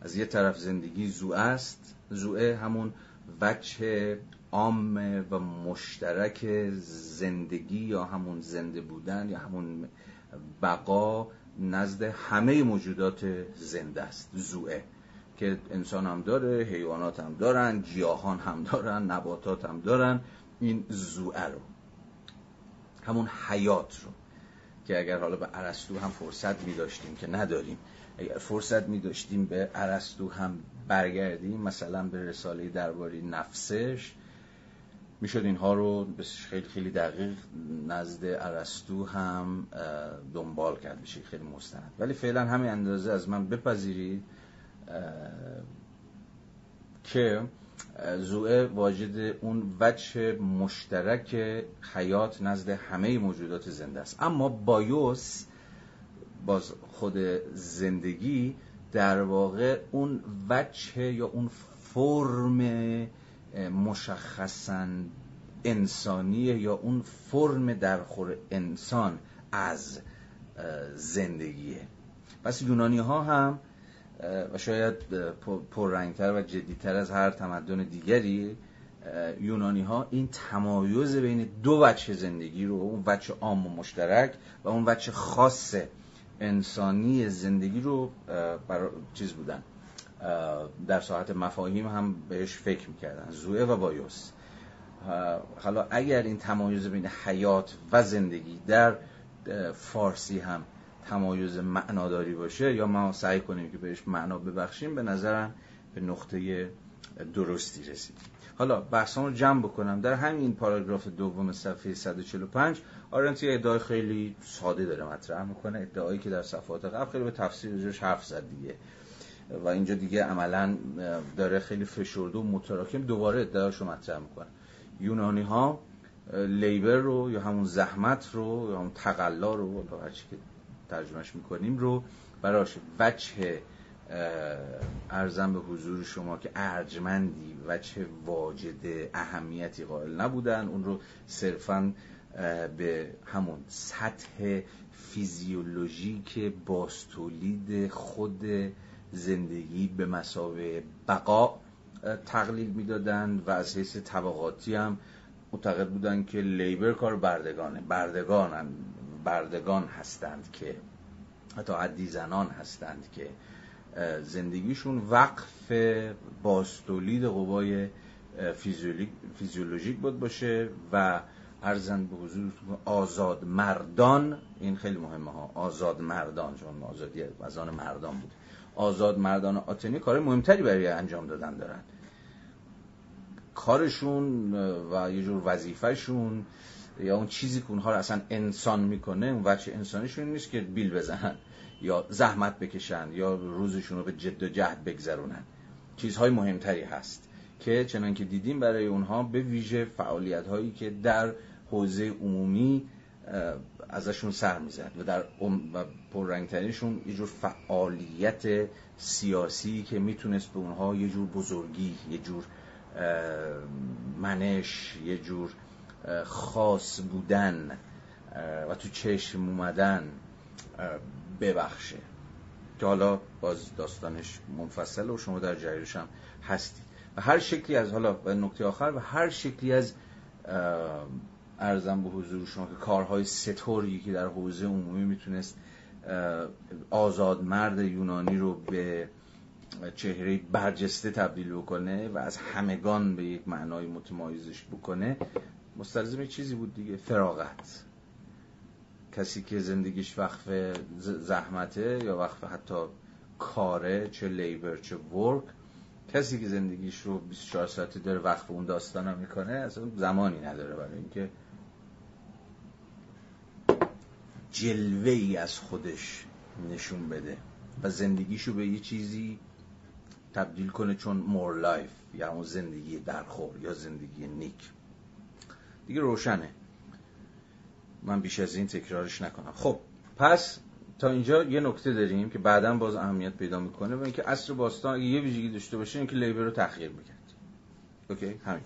[SPEAKER 1] از یه طرف زندگی زوه است. زوه همون وجه عام و مشترک زندگی یا همون زنده بودن یا همون بقا نزد همه موجودات زنده است. زوه که انسان هم داره حیوانات هم دارن گیاهان هم دارن نباتات هم دارن. این زوه رو همون حیات رو که اگر حالا به عرستو هم فرصت می داشتیم که نداریم اگر فرصت می داشتیم به عرستو هم برگردیم مثلا به رساله درباره نفسش می‌شد اینها رو خیلی خیلی دقیق نزد عرستو هم دنبال کرد بشه خیلی مستند. ولی فعلا همین اندازه از من بپذیرید که زوئه واجد اون وجه مشترک حیات نزد همه موجودات زنده است. اما بایوس باز خود زندگی در واقع اون وجه یا اون فرم مشخصا انسانیه یا اون فرم درخور انسان از زندگیه. پس یونانی ها هم و شاید پررنگتر و جدیتر از هر تمدن دیگری یونانی ها این تمایز بین دو وجه زندگی رو اون وجه عام و مشترک و اون وجه خاص انسانی زندگی رو برای چیز بودن. در ساعت مفاهیم هم بهش فکر می‌کردن. زوئه و بایوس. حالا اگر این تمایز بین حیات و زندگی در فارسی هم تمایز معناداری باشه یا ما سعی کنیم که بهش معنا ببخشیم به نظرم به نقطه درستی رسید. حالا بحثان رو جمع بکنم. در همین پاراگراف دوم صفحه 145 آرنت یه ادعای خیلی ساده داره مطرح می‌کنه. ادعایی که در صفحات قبل خیلی به تفسیر روش حرف زد دیگه. و اینجا دیگه عملا داره خیلی فشرده و متراکم دوباره ادعاشو مطرح می‌کنه. یونانی ها لیبر رو یا همون زحمت رو یا همون تقلا رو هرچی که ترجمهش می‌کنیم رو براش وجه ارزم به حضور شما که ارجمندی وجه واجد اهمیتی قائل نبودن. اون رو صرفا به همون سطح فیزیولوژیک باستولید خود زندگی به مسابه بقا تقلیل می‌دادند و از حیث طبقاتی هم معتقد بودن که لیبر کار بردگانه. بردگان بردگان هستند که حتی حدی زنان هستند که زندگیشون وقف باستولید قوای فیزیولوژیک بود باشه و ارزن به حضور آزاد مردان این خیلی مهمه ها. آزاد مردان چون آزادی از آن مردان بود. آزاد مردان آتنی کار مهمتری برای انجام دادن دارن. کارشون و یه جور وظیفهشون یا اون چیزی که اونها رو اصلا انسان می‌کنه اون وچه انسانیشون نیست که بیل بزنن یا زحمت بکشن یا روزشون رو به جد و جهد بگذرونن. چیزهای مهمتری هست که چنان که دیدیم برای اونها به ویژه فعالیت هایی که در حوزه عمومی ازشون سر می‌زد و در و پررنگترینشون یه جور فعالیت سیاسی که می‌تونست به اونها یه جور بزرگی یه جور منش یه جور خاص بودن و تو چشم اومدن ببخشه. که حالا باز داستانش منفصل و شما در جریانش هم هستید و هر شکلی از حالا و نکته آخر و هر شکلی از ارزم به حضور شما که کارهای ستوری که در حوزه عمومی می‌تونست آزاد مرد یونانی رو به چهره برجسته تبدیل بکنه و از همگان به یک معنای متمایزش بکنه مستلزم چیزی بود دیگه فراغت. کسی که زندگیش وقف زحمته یا وقف حتی کاره چه لیبر چه ورک کسی که زندگیش رو 24 ساعتی داره وقف اون داستان می‌کنه اصلا زمانی نداره برای اینکه جلوه ای از خودش نشون بده و زندگیشو به یه چیزی تبدیل کنه چون more life یا اون زندگی درخور یا زندگی نیک. دیگه روشنه. من بیش از این تکرارش نکنم. خب پس تا اینجا یه نکته داریم که بعدا باز اهمیت پیدا می‌کنه و اینکه عصر باستان یه ویژگی داشته باشه اینکه labor رو تحقیر می‌کرد. okay همین.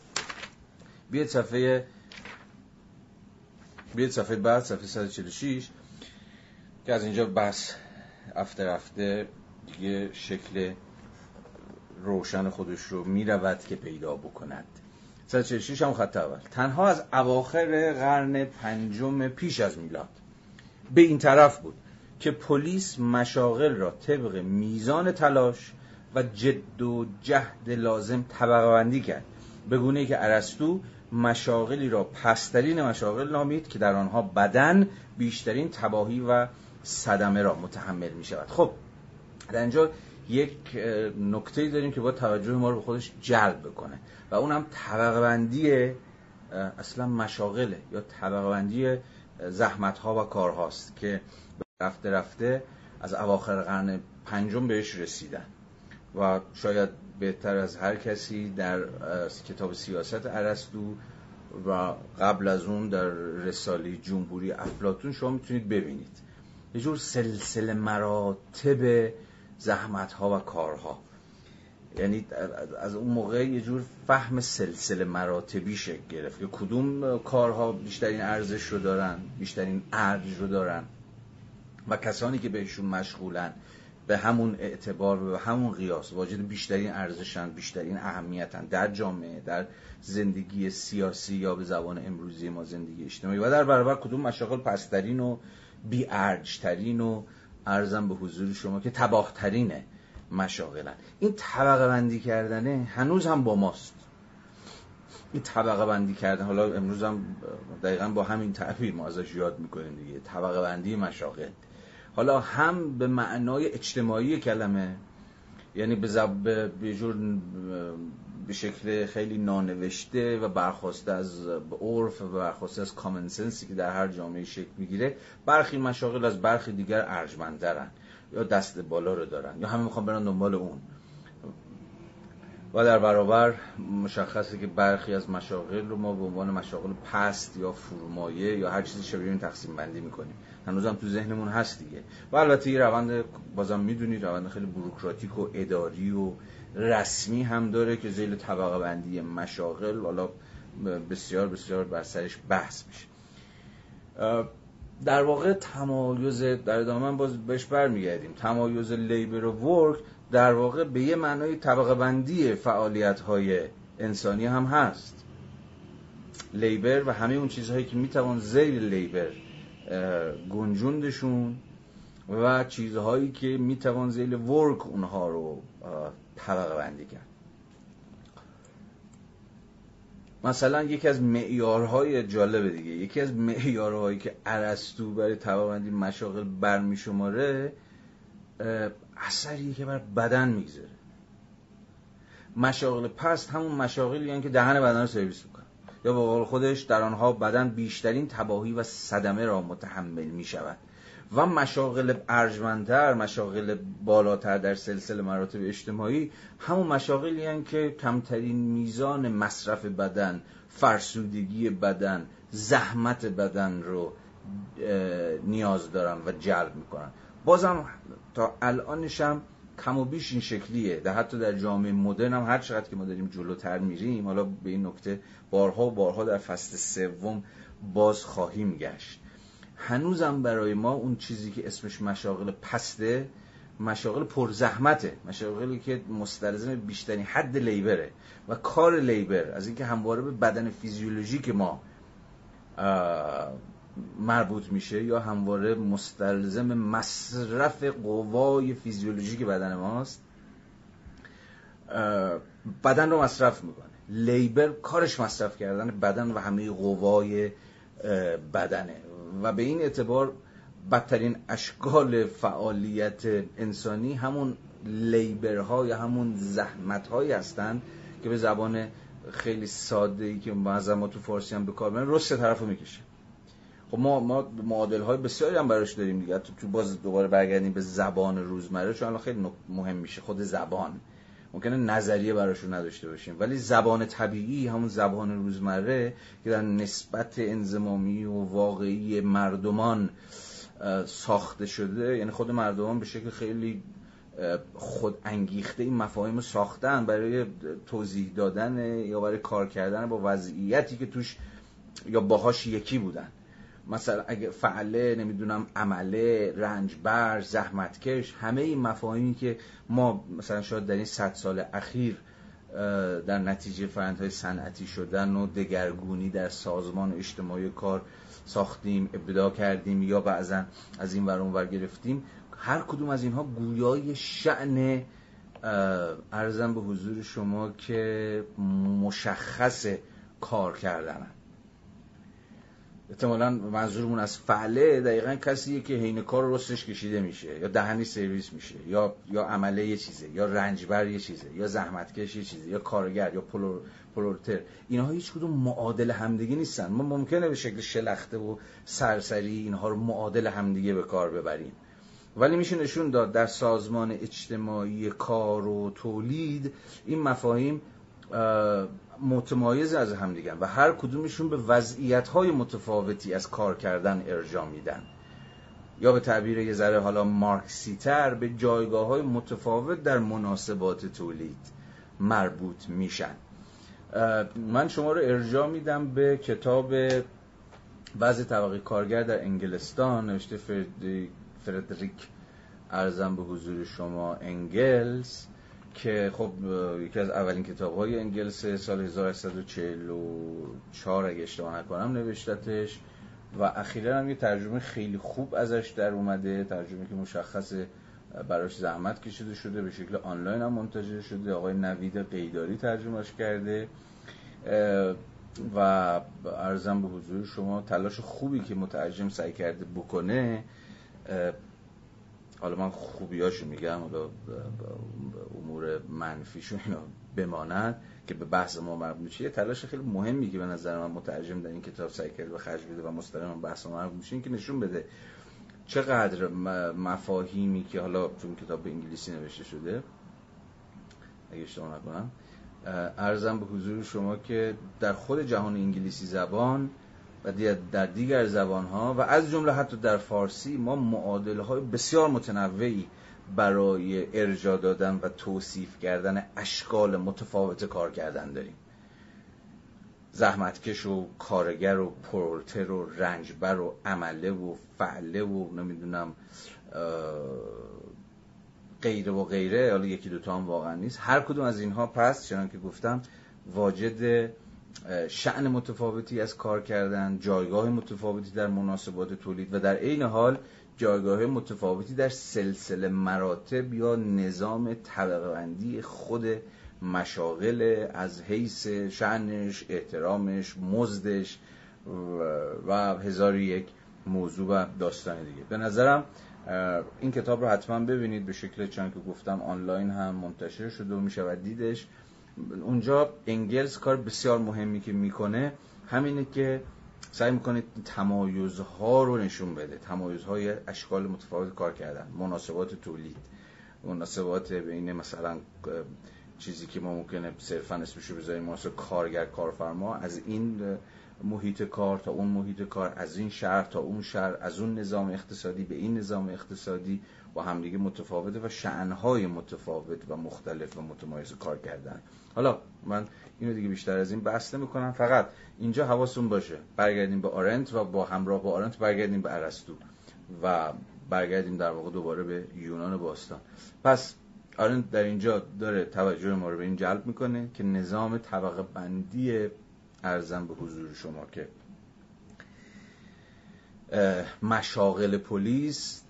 [SPEAKER 1] بیاید صفحه بیاید صفحه بعد صفحه 146 که از اینجا بس افته رفته دیگه شکل روشن خودش رو می‌رود که پیدا بکند. 146 هم خط اول. تنها از اواخر قرن پنجم پیش از میلاد به این طرف بود که پلیس مشاغل را طبق میزان تلاش و جد و جهد لازم طبقه بندی کرد. به گونه که ارسطو مشاغلی را پسترین مشاغل نامید که در آنها بدن بیشترین تباهی و صدمه را متحمل می شود خب در اینجا یک نکته داریم که با توجه ما رو به خودش جلب بکنه. و اونم طبقه بندی اصلا مشاغله یا طبقه بندی زحمت ها و کارهاست که رفته رفته از اواخر قرن پنجم بهش رسیدن. و شاید بهتر از هر کسی در کتاب سیاست ارسطو و قبل از اون در رساله جمهوری افلاتون شما می‌تونید ببینید. یه جور سلسله مراتب زحمت ها و کارها. یعنی از اون موقع یه جور فهم سلسله مراتبی شکل گرفت که کدوم کارها بیشترین ارزش رو دارن بیشترین ارج رو دارن و کسانی که بهشون مشغولن به همون اعتبار و به همون قیاس واجد بیشترین ارزشن بیشترین اهمیتن در جامعه در زندگی سیاسی یا به زبان امروزی ما زندگی اجتماعی و در برابر کدوم مشاغل پسترین و بی ارجترین و ارزم به حضور شما که تباهترینه مشاغلن. این طبقه بندی کردنه هنوز هم با ماست. این طبقه بندی کردن حالا امروز هم دقیقا با همین تعبیر ما ازش یاد می‌کنیم دیگه. طبقه بندی مشاغل. حالا هم به معنای اجتماعی کلمه یعنی به, زب... به جور به شکل خیلی نانوشته و برخواسته از عرف و برخواسته از کامن سنسی که در هر جامعه شکل می‌گیره برخی مشاغل از برخی دیگر ارجمندترن یا دست بالا رو دارن یا همه می‌خوان برن دنبال اون. و در برابر مشخصه که برخی از مشاغل رو ما به عنوان مشاغل پست یا فرومایه یا هر چیزی شبیه این تقسیم بندی می‌کنیم. هنوزم تو ذهنمون هست دیگه. و البته این روند بازم می‌دونید روند خیلی بروکراتیک و اداری و رسمی هم داره که زیل طبقه بندی مشاغل حالا بسیار بسیار بر سرش بحث میشه. در واقع تمایز در ادامه باز بهش برمیگردیم. تمایز لیبر و ورک در واقع به یه معنای طبقه بندی فعالیت های انسانی هم هست. لیبر و همه اون چیزهایی که می‌توان زیل لیبر گنجوندشون و چیزهایی که می‌توان زیل ورک اونها رو طبقه بندی کرد. مثلا یکی از معیارهای جالب دیگه یکی از معیارهایی که ارسطو برای طبقه بندی مشاغل برمی شماره اثری که بر بدن می‌گذاره. مشاغل پست همون مشاغلی هستند که دهن بدن رو سرویس می‌کنن. یا به قول خودش در آنها بدن بیشترین تباهی و صدمه را متحمل می شود و مشاغل ارجمندتر مشاغل بالاتر در سلسله مراتب اجتماعی همون مشاغلی هستند که کمترین میزان مصرف بدن فرسودگی بدن زحمت بدن رو نیاز دارن و جلب می‌کنن. بازم تا الانش هم کم و بیش این شکلیه. در حتی در جامعه مدرن هم هر چقدر که ما داریم جلوتر میریم حالا به این نکته بارها و بارها در فصل سوم باز خواهیم گشت. هنوزم برای ما اون چیزی که اسمش مشاغل پسته مشاغل پرزحمته مشاغلی که مستلزم بیشترین حد لیبره و کار لیبر از اینکه همواره به بدن فیزیولوژیک ما مربوط میشه یا همواره مستلزم مصرف قوای فیزیولوژیک بدن ماست بدن رو مصرف می‌کنه. لیبر کارش مصرف کردن بدن و همه قوای بدنه. و به این اعتبار بدترین اشکال فعالیت انسانی همون لیبرها یا همون زحمتهایی هستند که به زبان خیلی ساده ای که ما تو فارسی هم به کار رست طرفو می‌کشه. خب ما ما معادل های بسیاری هم براش داریم دیگه. تو باز دوباره برگردیم به زبان روزمره چون خیلی مهم میشه. خود زبان. ممکنه نظریه براشون نداشته باشیم. ولی زبان طبیعی همون زبان روزمره که در نسبت انزمامی و واقعی مردمان ساخته شده. یعنی خود مردمان به شکل خیلی خود انگیخته این مفاهیم ساختن برای توضیح دادن یا برای کار کردن با وضعیتی که توش یا باهاش یکی بودن. مثلا اگه فعله نمی‌دونم عمله رنجبر زحمتکش همه این مفاهیمی که ما مثلا شاید در این صد سال اخیر در نتیجه فرندهای صنعتی شدن و دگرگونی در سازمان اجتماعی کار ساختیم ابدا کردیم یا بعضا از این ور ور گرفتیم هر کدوم از اینها گویای شأن عرضم به حضور شما که مشخص کار کردنن. احتمالا منظورمون از فعله دقیقا کسیه که حین کار رسش کشیده میشه یا دهنش سرویس میشه یا یا عمله یه چیزه یا رنجبر یه چیزه یا زحمتکش یه چیزه یا کارگر یا پرول پرولتر. اینها هیچ کدوم معادل همدیگه نیستن. ما ممکنه به شکل شلخته و سرسری اینها رو معادل همدیگه به کار ببریم. ولی میشه نشون داد در سازمان اجتماعی کار و تولید این مفاهیم متمایز از هم دیگن و هر کدومشون به وضعیت های متفاوتی از کار کردن ارجا میدن. یا به تعبیر یه ذره حالا مارکسی تر به جایگاه های متفاوت در مناسبات تولید مربوط میشن. من شما رو ارجا میدم به کتاب بعض طبقه کارگر در انگلستان نوشته فردریک ارزم به حضور شما انگلس. که خب یکی از اولین کتاب های انگلس سال 1844 اگه اشتباه نکنم نوشتتش. و اخیرا هم یه ترجمه خیلی خوب ازش در اومده ترجمه که مشخص براش زحمت کشیده شده به شکل آنلاین هم منتشر شده. آقای نوید قیداری ترجمهش کرده. و ارزم به حضور شما تلاش خوبی که مترجم سعی کرده بکنه حالا من خوبیاشو میگم حالا امور منفیشو اینا بماند که به بحث ما مربوط میشه یه تلاش خیلی مهمی که به نظر من مترجم در این کتاب سعی کرده به خرج بده و مستقیما بحث ما مربوط میشه که نشون بده چقدر مفاهیمی که حالا چون کتاب به انگلیسی نوشته شده. اگه اشتباه نکنم. ارزم به حضور شما که در خود جهان انگلیسی زبان و در دیگر زبان ها و از جمله حتی در فارسی ما معادله های بسیار متنوعی برای ارجا دادن و توصیف کردن اشکال متفاوت کار کردن داریم. زحمتکش و کارگر و پرولتر و رنجبر و عمله و فعله و نمی‌دونم غیره و غیره حالا یکی دوتا هم واقعا نیست. هر کدوم از اینها پس چنان که گفتم واجد شعن متفاوتی از کار کردن جایگاه متفاوتی در مناسبات تولید و در عین حال جایگاه متفاوتی در سلسله مراتب یا نظام طبقه خود مشاغل از حیث شعنش احترامش مزدش و هزار یک موضوع و داستان دیگه. به نظرم این کتاب رو حتما ببینید به شکل چون که گفتم آنلاین هم منتشر شده و می‌شود دیدش. اونجا انگلز کار بسیار مهمی که می‌کنه همینه که سعی می‌کنه تمایزها رو نشون بده. تمایزهای اشکال متفاوت کار کردن. مناسبات تولید مناسبات بین مثلا چیزی که ما ممکنه صرفا اسمشو بذاریم مناسب کارگر کارفرما از این محیط کار تا اون محیط کار از این شهر تا اون شهر از اون نظام اقتصادی به این نظام اقتصادی با همدیگه متفاوته و شعنهای متفاوت و مختلف و متمایز کار کردن. حالا من اینو دیگه بیشتر از این بحث می‌کنم فقط اینجا حواستون باشه. برگردیم به آرنت و با همراه با آرنت برگردیم به ارسطو و برگردیم در واقع دوباره به یونان باستان. پس آرنت در اینجا داره توجه ما رو به این جلب می‌کنه که نظام طبقه بندی ارزم به حضور شما که مشاغل پلیس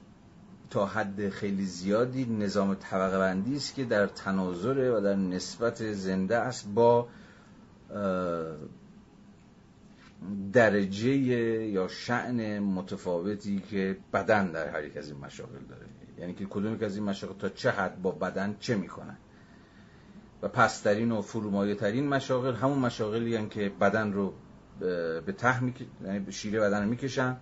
[SPEAKER 1] تا حد خیلی زیادی نظام طبقه بندی است که در تناظر و در نسبت زنده است با درجه یا شعن متفاوتی که بدن در هر یک از این مشاغل داره. یعنی که کدوم از این مشاغل تا چه حد با بدن چه می‌کنن؟ و پسترین و فرومایه ترین مشاغل همون مشاغلی هم که بدن رو به ته می... یعنی شیره بدن رو می‌کشن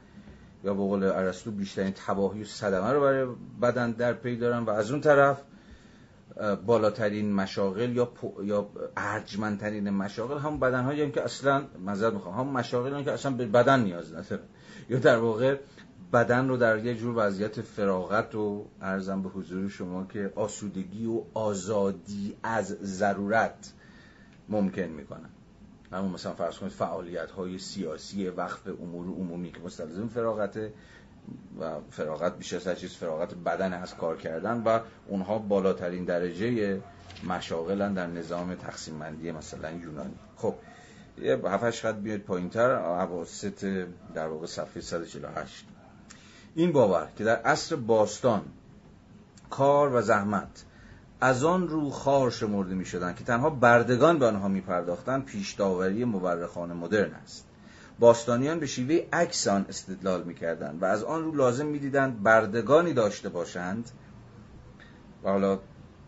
[SPEAKER 1] یا به قول ارسطو بیشترین تباهی و صدمه رو برای بدن در پی دارن و از اون طرف بالاترین مشاغل یا یا ارجمندترین مشاغل هم بدن هایی هم که اصلا مزد می‌خوام هم مشاغل هم که اصلا به بدن نیاز نداره یا در واقع بدن رو در یه جور وضعیت فراغت و ارزم به حضور شما که آسودگی و آزادی از ضرورت ممکن می‌کنن همون مثلا فرض کنید فعالیت های سیاسی وقف امور عمومی که مستلزم فراغته و فراغت بیش از چیز فراغت بدن از کار کردن و اونها بالاترین درجه مشاغلن در نظام تقسیم بندی مثلا یونانی. خب یه هفتش خط بیاد پایین تر عواسط در واقع صفحه 148 این باور که در عصر باستان کار و زحمت از آن رو خار شمرده می شدن که تنها بردگان به آنها می پرداختن پیش داوری مورخان مدرن است. باستانیان به شیوه اکسان استدلال می کردن و از آن رو لازم می دیدند بردگانی داشته باشند. و حالا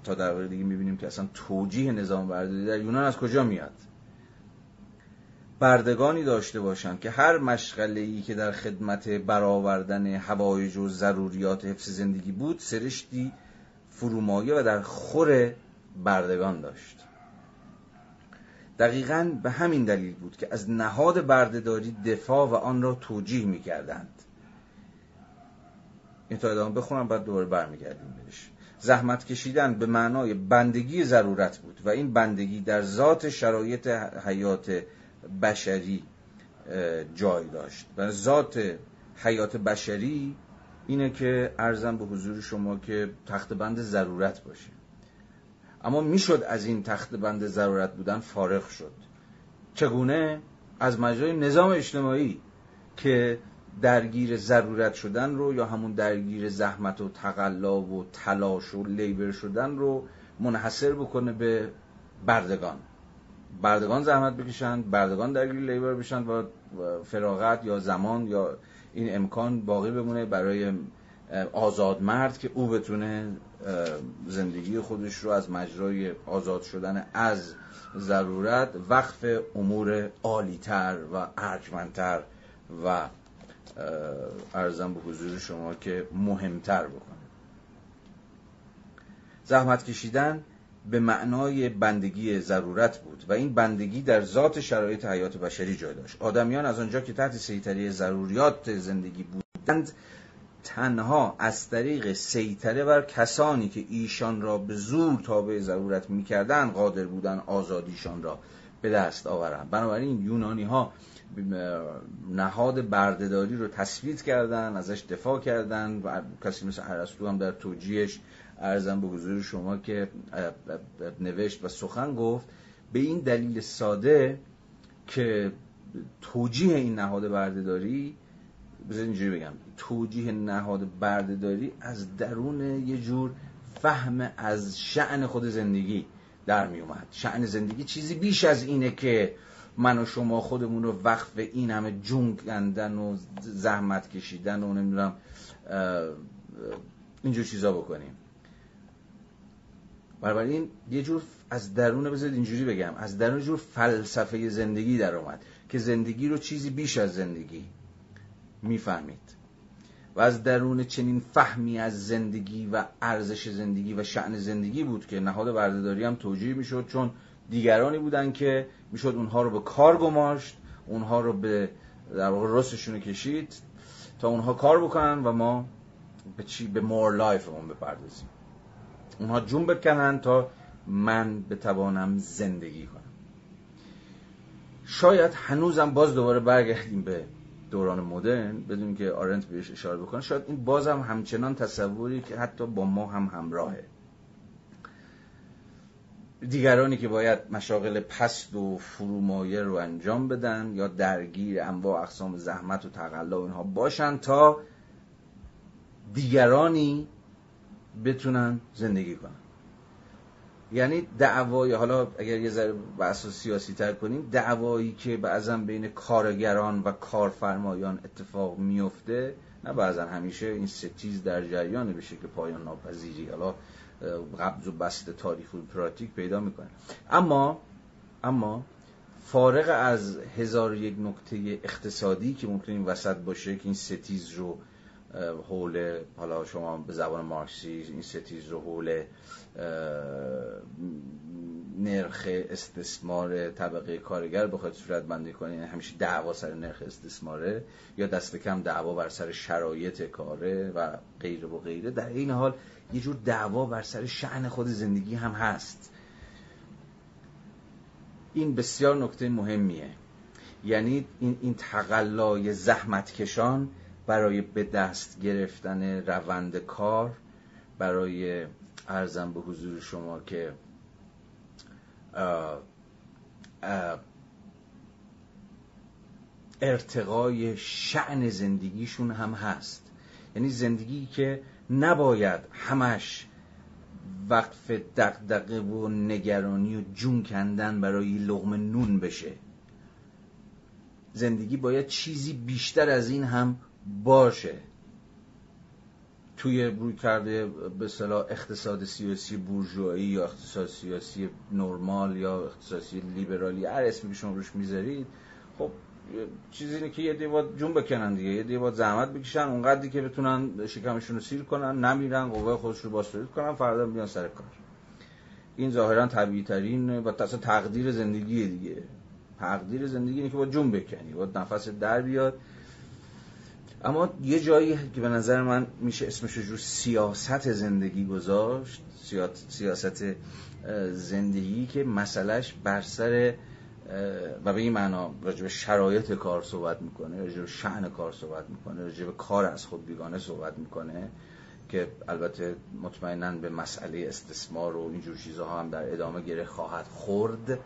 [SPEAKER 1] تا در دیگه می بینیم که اصلا توجیه نظام برداری در یونان از کجا میاد. بردگانی داشته باشند که هر مشغله ای که در خدمت برآوردن هوایج و ضروریات حفظ زندگی بود سرشتی فرومایه و در خور بردگان داشت. دقیقا به همین دلیل بود که از نهاد بردهداری دفاع و آن را توجیه می کردند این تا ادامه بخونم بعد دوباره برمیگردیم بهش. زحمت کشیدن به معنای بندگی ضرورت بود و این بندگی در ذات شرایط حیات بشری جای داشت. و ذات حیات بشری اینه که ارزم به حضور شما که تخت بند ضرورت باشه. اما می‌شد از این تخت بند ضرورت بودن فارغ شد. چگونه؟ از مجرای نظام اجتماعی که درگیر ضرورت شدن رو یا همون درگیر زحمت و تقلا و تلاش و لیبر شدن رو منحصر بکنه به بردگان. بردگان زحمت بکشند بردگان درگیر لیبر بشن و فراغت یا زمان یا این امکان باقی بمونه برای آزاد مرد که او بتونه زندگی خودش رو از مجرای آزاد شدن از ضرورت وقف امور عالیتر و ارجمندتر و ارزم به حضور شما که مهمتر بکنه. زحمت کشیدن به معنای بندگی ضرورت بود و این بندگی در ذات شرایط حیات بشری جای داشت. آدمیان از آنجا که تحت سیطره ضروریات زندگی بودند تنها از طریق سیطره بر کسانی که ایشان را به زور تابع ضرورت می‌کردند قادر بودن آزادیشان را به دست آورند. بنابراین یونانی ها نهاد بردهداری رو تثبیت کردن ازش دفاع کردن و کسی مثل ارسطو هم در توجیهش ارزم به حضور شما که نوشت و سخن گفت به این دلیل ساده که توجیه این نهاد بردهداری بذار اینجوری بگم توجیه نهاد بردهداری از درون یه جور فهم از شعن خود زندگی در می اومد. شعن زندگی چیزی بیش از اینه که من و شما خودمون رو وقف این همه جون کندن و زحمت کشیدن و نمی‌دونم اینجور چیزا بکنیم. این یه جور از درون بذارید اینجوری بگم از درون جور فلسفه زندگی در اومد که زندگی رو چیزی بیش از زندگی می‌فهمید. و از درون چنین فهمی از زندگی و ارزش زندگی و شعن زندگی بود که نهاد بردهداری هم توجیه می‌شد چون دیگرانی بودن که می‌شد اونها رو به کار گماشت اونها رو به در واقع رستشون کشید تا اونها کار بکنن و ما به چی به مور لایفمون بپردازیم. اونها جون بکنن تا من بتوانم زندگی کنم. شاید هنوزم باز دوباره برگردیم به دوران مدرن بدون که آرنت بهش اشاره بکنه. شاید این بازم همچنان تصوری که حتی با ما هم همراهه. دیگرانی که باید مشاغل پست و فرومایه رو انجام بدن یا درگیر انواع اقسام زحمت و تقلا اینها باشن تا دیگرانی بتونن زندگی کنن. یعنی دعوای حالا اگر یه ذره بحث سیاسی تر کنیم دعوایی که بعضا بین کارگران و کارفرمایان اتفاق میفته نه بعضا همیشه این ستیز در جریان به شکل پایان ناپذیری. حالا قبض و بست تاریخ و پراتیک پیدا می‌کنه. اما اما فارغ از هزار یک نکته اقتصادی که ممکن این وسط باشه که این ستیز رو حول حالا شما به زبان مارکسی این ستیز رو حول نرخ استثمار طبقه کارگر بخواید صورت بندی کنید یعنی همیشه دعوا سر نرخ استثماره یا دست کم دعوا بر سر شرایط کاره و غیره و غیره. در این حال یه جور دعوا بر سر شعن خود زندگی هم هست. این بسیار نکته مهمیه. یعنی این, این تقلای زحمت کشان برای به دست گرفتن روند کار برای ارزم به حضور شما که ارتقای شعن زندگیشون هم هست. یعنی زندگی که نباید همش وقف دقدقه و نگرانی و جون کندن برای لغم نون بشه. زندگی باید چیزی بیشتر از این هم باشه. توی روی کرده به صلاح اقتصاد سیاسی بورژوایی یا اقتصاد سیاسی نرمال یا اقتصادی لیبرالی هر اسمی شما روش می‌ذارید خب چیزی اینه که یه دیواد جون بکنن دیگه یه دیواد زحمت بکشن اونقدری که بتونن شکمشون رو سیر کنن نمیرن قوه خودش رو باسترید کنن فردا بیان سر کار. این ظاهرا طبیعی ترین و اصلا تقدیر زندگی دیگه. تقدیر زندگی اینه که با جون بکنی با نفس در بیاد اما یه جایی که به نظر من میشه اسمش رو سیاست زندگی گذاشت سیاست زندگی که مسئلهش بر سر و به این معنا راجع شرایط کار صحبت می‌کنه راجع به شعن کار صحبت می‌کنه راجع کار از خود بیگانه صحبت می‌کنه که البته مطمئنا به مسئله استثمار و اینجور چیزها هم در ادامه گره خواهد خورد.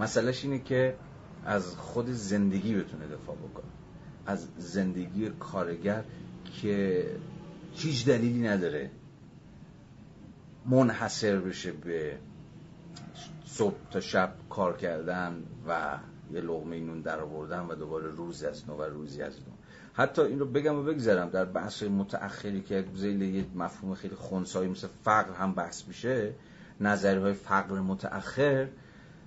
[SPEAKER 1] مسئلهش اینه که از خود زندگی بتونه دفاع بکنه. از زندگی کارگر که هیچ دلیلی نداره منحصر بشه به صبح تا شب کار کردن و یه لغمه نون در آوردن و دوباره روزی از نو و روزی از نو حتی این رو بگم و بگذارم در بحث متأخری که زیل یه مفهوم خیلی خونسایی مثل فقر هم بحث میشه نظری های فقر متأخر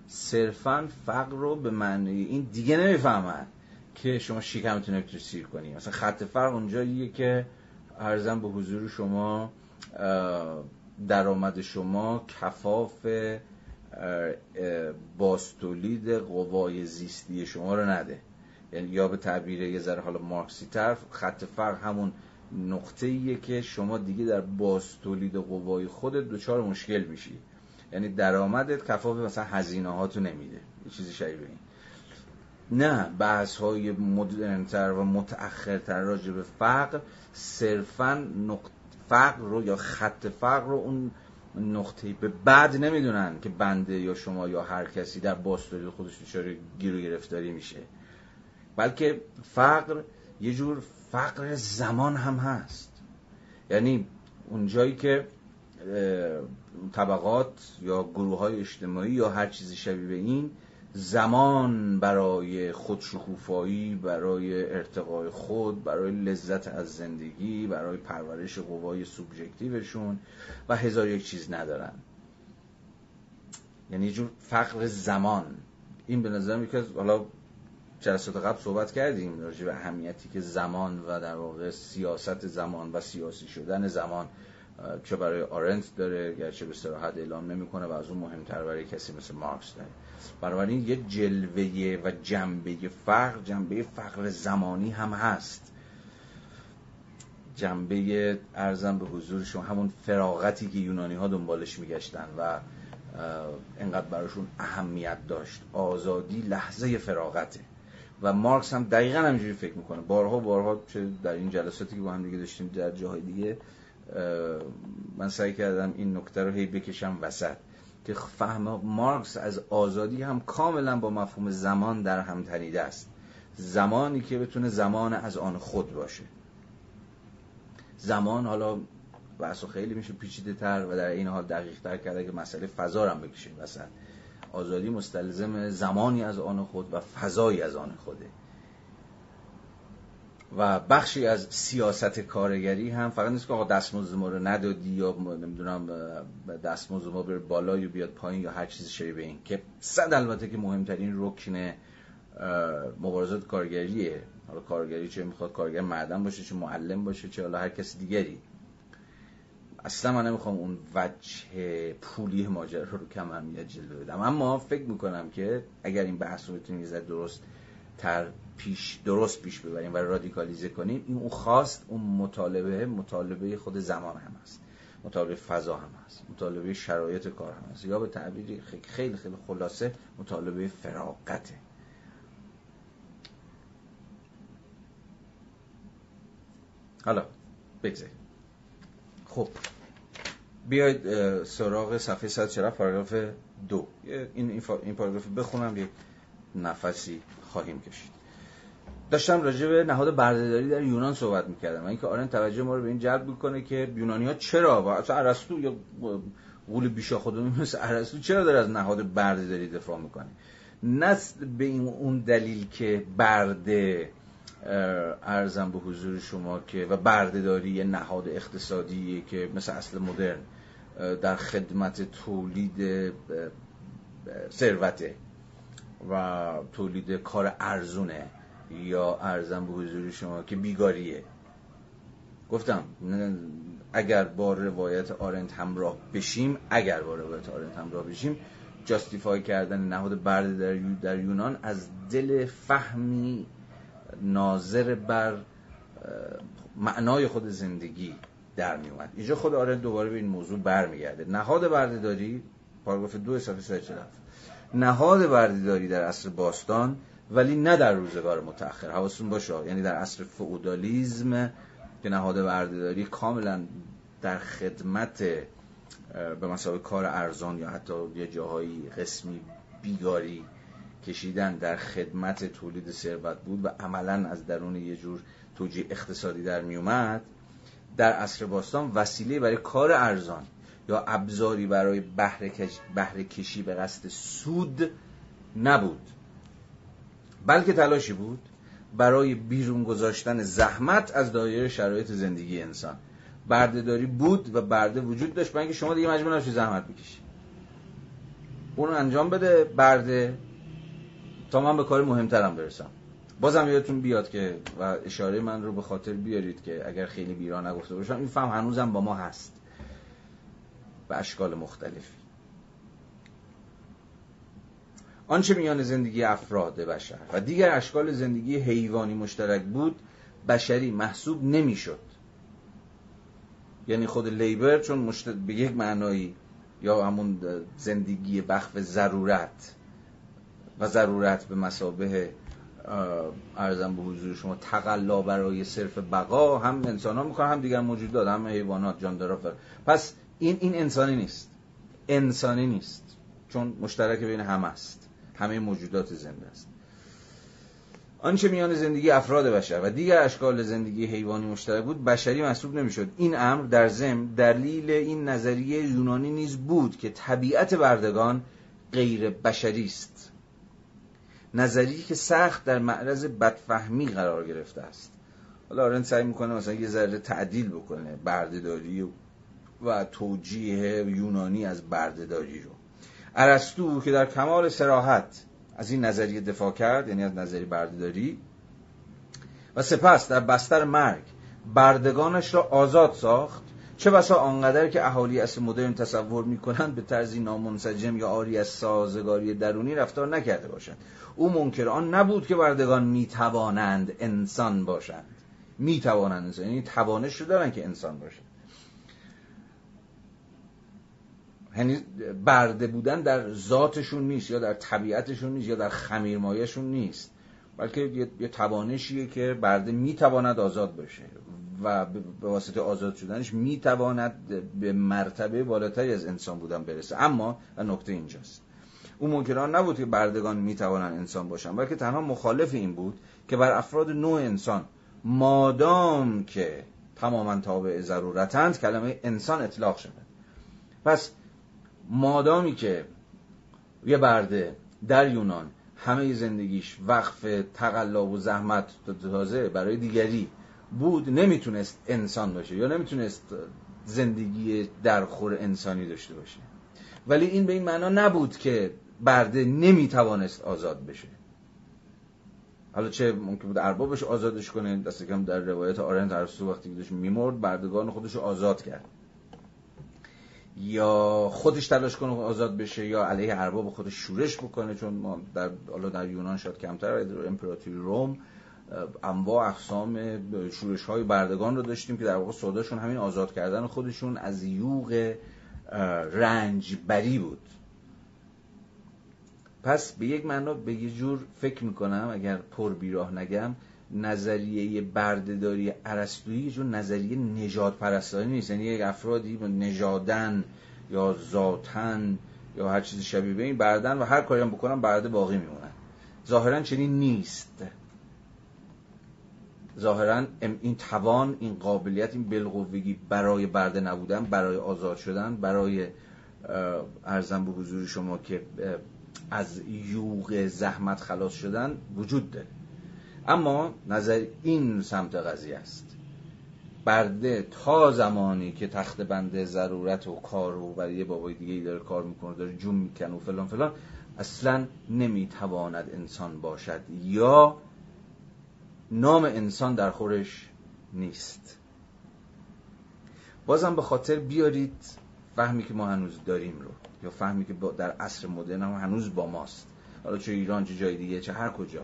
[SPEAKER 1] صرفا فقر رو به معنی این دیگه نمی‌فهمن. که شما شکمتون نمی‌تونی سیر کنی. مثلا خط فرق اونجاییه که ارزم به حضور شما درآمد شما کفاف باستولید قوای زیستی شما رو نده. یعنی یا به تعبیر یه ذره حالا مارکسی طرف خط فرق همون نقطه ایه که شما دیگه در باستولید قوای خودت دچار مشکل میشی. یعنی درآمدت کفاف مثلا هزینه هاتو نمیده. یه چیزی شبیه این. نه بحث های مدرنتر و متأخرتر راجع به فقر صرفا فقر رو یا خط فقر رو اون نقطه به بعد نمی‌دونن که بنده یا شما یا هر کسی در باستوری خودش دچار گیر و گرفتاری میشه. بلکه فقر یه جور فقر زمان هم هست. یعنی اون جایی که طبقات یا گروه های اجتماعی یا هر چیزی شبیه به این زمان برای خودشکوفایی برای ارتقای خود برای لذت از زندگی برای پرورش قوای سوبژکتیوشون و هزار یک چیز ندارن. یعنی جور فقر زمان. این به نظر که حالا جلسات قبل صحبت کردیم راجع به اهمیتی که زمان و در واقع سیاست زمان و سیاسی شدن زمان چه برای آرنت داره گرچه به صراحت اعلام نمی‌کنه و از اون مهمتر برای کسی مثل مارکس داره. بنابراین یه جلوه و جنبه فقر جنبه فقر زمانی هم هست. جنبه ارزم به حضور شما همون فراغتی که یونانی ها دنبالش میگشتن و انقدر براشون اهمیت داشت. آزادی لحظه فراغته. و مارکس هم دقیقا همینجوری فکر می‌کنه. بارها بارها چه در این جلساتی که با هم دیگه داشتیم در جاهای دیگه من سعی کردم این نکته رو هی بکشم وسط. که فهم مارکس از آزادی هم کاملا با مفهوم زمان در هم تنیده است. زمانی که بتونه زمان از آن خود باشه. زمان حالا بحث خیلی میشه پیچیده تر و در این حال دقیق تر کرده که مسئله فضا هم بکشیم. وسط آزادی مستلزم زمانی از آن خود و فضایی از آن خوده. و بخشی از سیاست کارگری هم فقط نیست که آقا دستمزد ما رو ندادی یا نمی‌دونم دستمزد ما بره بالا یا بیاد پایین یا هر چیزی شبیه این که صد البته که مهمترین رکن مبارزات کارگریه. حالا کارگری چه می‌خواد؟ کارگر مردم باشه چه معلم باشه چه حالا هر کسی دیگری. اصلا من نمی‌خوام اون وجه پولی ماجرا رو کم اهمیت جلوه بدم. اما فکر می‌کنم که اگر این بحث رو بتونیم درست تر پیش درست پیش ببریم و رادیکالیزه کنیم این اون خواست اون مطالبه مطالبه خود زمان هم هست. مطالبه فضا هم هست. مطالبه شرایط کار هم هست. یا به تعبیری خیلی خیلی خلاصه مطالبه فراقته حالا بگذاریم. خب. بیاید سراغ صفحه 140 پاراگراف دو. این این پاراگراف بخونم یک نفسی خواهیم کشید. داشتم راجع به نهاد بردهداری در یونان صحبت می‌کردم و اینکه آرن توجه ما رو به این جلب می‌کنه که یونانی ها چرا و اصلا ارسطو یا قول بیشا خودمون مثل ارسطو چرا داره از نهاد بردهداری دفاع می‌کنه؟ نه به این اون دلیل که برده ارزم به حضور شما که و بردهداری یه نهاد اقتصادیه که مثل اصل مدرن در خدمت تولید ثروته و تولید کار ارزونه. یا ارزم به حضور شما که بیگاریه. گفتم اگر با روایت آرنت همراه بشیم اگر با روایت آرنت همراه بشیم جاستیفای کردن نهاد برده در, در یونان از دل فهمی ناظر بر معنای خود زندگی در می اومد اینجا خود آرنت دوباره به این موضوع برمیگرده. نهاد بردهداری پاراگراف دو صفحه نهاد بردهداری در عصر باستان ولی نه در روزگار متأخر حواستون باشه. یعنی در عصر فئودالیسم که نهاد بردهداری کاملا در خدمت به مسابقه کار ارزان یا حتی یه جاهایی قسمی بیگاری کشیدن در خدمت تولید ثروت بود و عملا از درون یه جور توجیه اقتصادی در میومد در عصر باستان وسیله برای کار ارزان یا ابزاری برای بهره کشی به قصد سود نبود. بلکه تلاشی بود برای بیرون گذاشتن زحمت از دایره شرایط زندگی انسان. بردهداری بود و برده وجود داشت. برای اینکه شما دیگه مجبور نشید زحمت بکشید اون انجام بده برده. تا من به کار مهمترم برسم. بازم یادتون بیاد که و اشاره من رو به خاطر بیارید که اگر خیلی بیرا نگفته باشم این فهم هنوزم با ما هست. به اشکال مختلفی. آنچه میان زندگی افراد بشر و دیگر اشکال زندگی حیوانی مشترک بود بشری محسوب نمی‌شد. یعنی خود لیبر چون مشت... به یک معنایی یا همون زندگی وقف ضرورت و ضرورت به مسابه ارزم به حضور شما تقلا برای صرف بقا هم انسان ها می‌کنن هم دیگر موجودات هم حیوانات جاندارا پس این این انسانی نیست. انسانی نیست. چون مشترک بین همه است. همه موجودات زنده است. آنچه میان زندگی افراد بشر و دیگر اشکال زندگی حیوانی مشترک بود بشری محسوب نمی‌شد. این امر در ضمن دلیل این نظریه یونانی نیز بود که طبیعت بردگان غیر بشری است. نظریه که سخت در معرض بدفهمی قرار گرفته است. حالا آرن سعی می‌کنه مثلا یه ذره تعدیل بکنه بردهداری و توجیه یونانی از بردهداری رو. ارسطو که در کمال سراحت از این نظریه دفاع کرد یعنی از نظریه بردهداری و سپس در بستر مرگ بردگانش را آزاد ساخت. چه بسا آنقدر که اهالی اصل مدرن تصور می‌کنند به طرزی نامنسجم یا آری از سازگاری درونی رفتار نکرده باشند. او منکر آن نبود که بردگان می‌توانند انسان باشند. می‌توانند انسان یعنی توانش رو دارن که انسان باشند یعنی برده بودن در ذاتشون نیست یا در طبیعتشون نیست یا در خمیرمایشون نیست بلکه یه, توانشیه که برده می‌تواند آزاد باشه و به واسطه آزاد شدنش می‌تواند به مرتبه بالاتری از انسان بودن برسه. اما نکته اینجاست او منکران نبود که بردگان می‌توانند انسان باشن بلکه تنها مخالف این بود که بر افراد نوع انسان مادام که تماما تابع ضرورتند کلمه انسان اطلاق شده پس مادامی که یه برده در یونان همه زندگیش وقف تقلا و زحمت تازه برای دیگری بود نمی‌تونست انسان باشه یا نمی‌تونست زندگی درخور انسانی داشته باشه. ولی این به این معنا نبود که برده نمی‌توانست آزاد بشه. حالا چه ممکن بود اربابش آزادش کنه؟ دست کم در روایت آرنت ارسطو وقتی که داشت میمرد بردگان خودش رازاد کرد. یا خودش تلاش کنه آزاد بشه یا علیه ارباب خودش شورش بکنه چون ما در حالا در یونان شاید کمتر در امپراتوری روم انواع اقسام شورش های بردگان رو داشتیم که در واقع سوداشون همین آزاد کردن خودشون از یوغ رنجبری بود. پس به یک معنا به یه جور فکر می‌کنم اگر پر بیراه نگم نظریه بردهداری عرستویی جور نظریه نجات پرستانی نیست. یعنی یک افرادی نژادن یا ذاتن یا هر چیز شبیه به این بردن و هر کاری هم بکنن برده باقی میمونن. ظاهرا چنین نیست. ظاهرا این توان این قابلیت این بالقوگی برای برده نبودن برای آزاد شدن برای ارزم به حضور شما که از یوغ زحمت خلاص شدن وجود داره. اما نظر این سمت قضیه است. برده تا زمانی که تخت بنده ضرورت و کار و برای یه بابای دیگه داره کار می‌کنه داره جون می‌کنه و فلان فلان اصلا نمی‌تواند انسان باشد یا نام انسان در خورش نیست. بازم به خاطر بیارید فهمی که ما هنوز داریم رو یا فهمی که در عصر مدرن هم هنوز با ماست. حالا چه ایران چه جای دیگه چه هر کجا.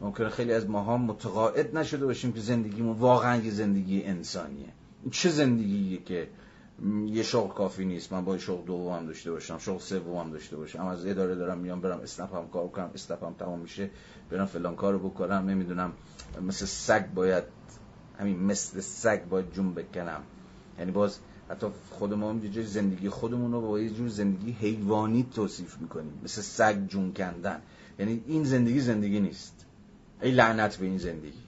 [SPEAKER 1] ممکنه خیلی از ماها متقاعد نشده باشیم که زندگیمون واقعا یه زندگی انسانیه. چه زندگیه که یه شغل کافی نیست؟ من با شغل دوم داشته باشم شغل سوم داشته باشم. از اداره دارم میام برم هم کار کنم هم تمام میشه برم فلان کارو بکنم. نمی‌دونم مثل سگ باید همین مثل سگ باید جون بکنم. یعنی باز حتی خودمون یه جای زندگی خودمون رو با یه جور زندگی حیوانی توصیف می‌کنیم. مثل سگ جون کندن. یعنی این زندگی زندگی نیست. ای لعنت به این زندگی.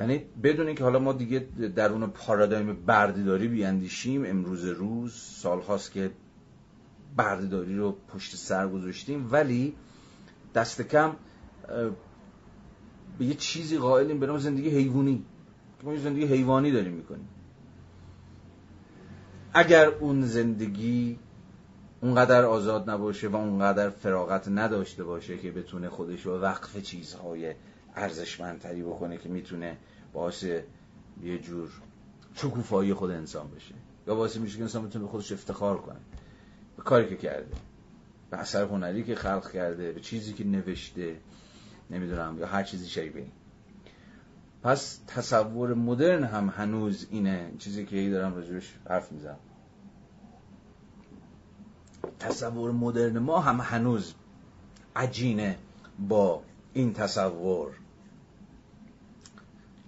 [SPEAKER 1] یعنی بدون که حالا ما دیگه در اون پارادایم بردهداری بیاندیشیم امروز روز سالهاست که بردهداری رو پشت سر گذاشتیم ولی دست کم به یه چیزی قائلیم به نام زندگی حیوانی. که ما زندگی حیوانی داریم می‌کنیم. اگر اون زندگی اونقدر آزاد نباشه و اونقدر فراغت نداشته باشه که بتونه خودش رو وقف چیزهای ارزشمندتری بکنه که می‌تونه باعث یه جور شکوفایی خود انسان بشه. یا باعث میشه که انسان بتونه خودش افتخار کنه. به کاری که کرده. به اثر هنری که خلق کرده به چیزی که نوشته نمی‌دونم یا هر چیزی شبیه پس تصور مدرن هم هنوز اینه. چیزی که ای دارم راجبش حرف می‌زنم. تصور مدرن ما هم هنوز عجینه با این تصور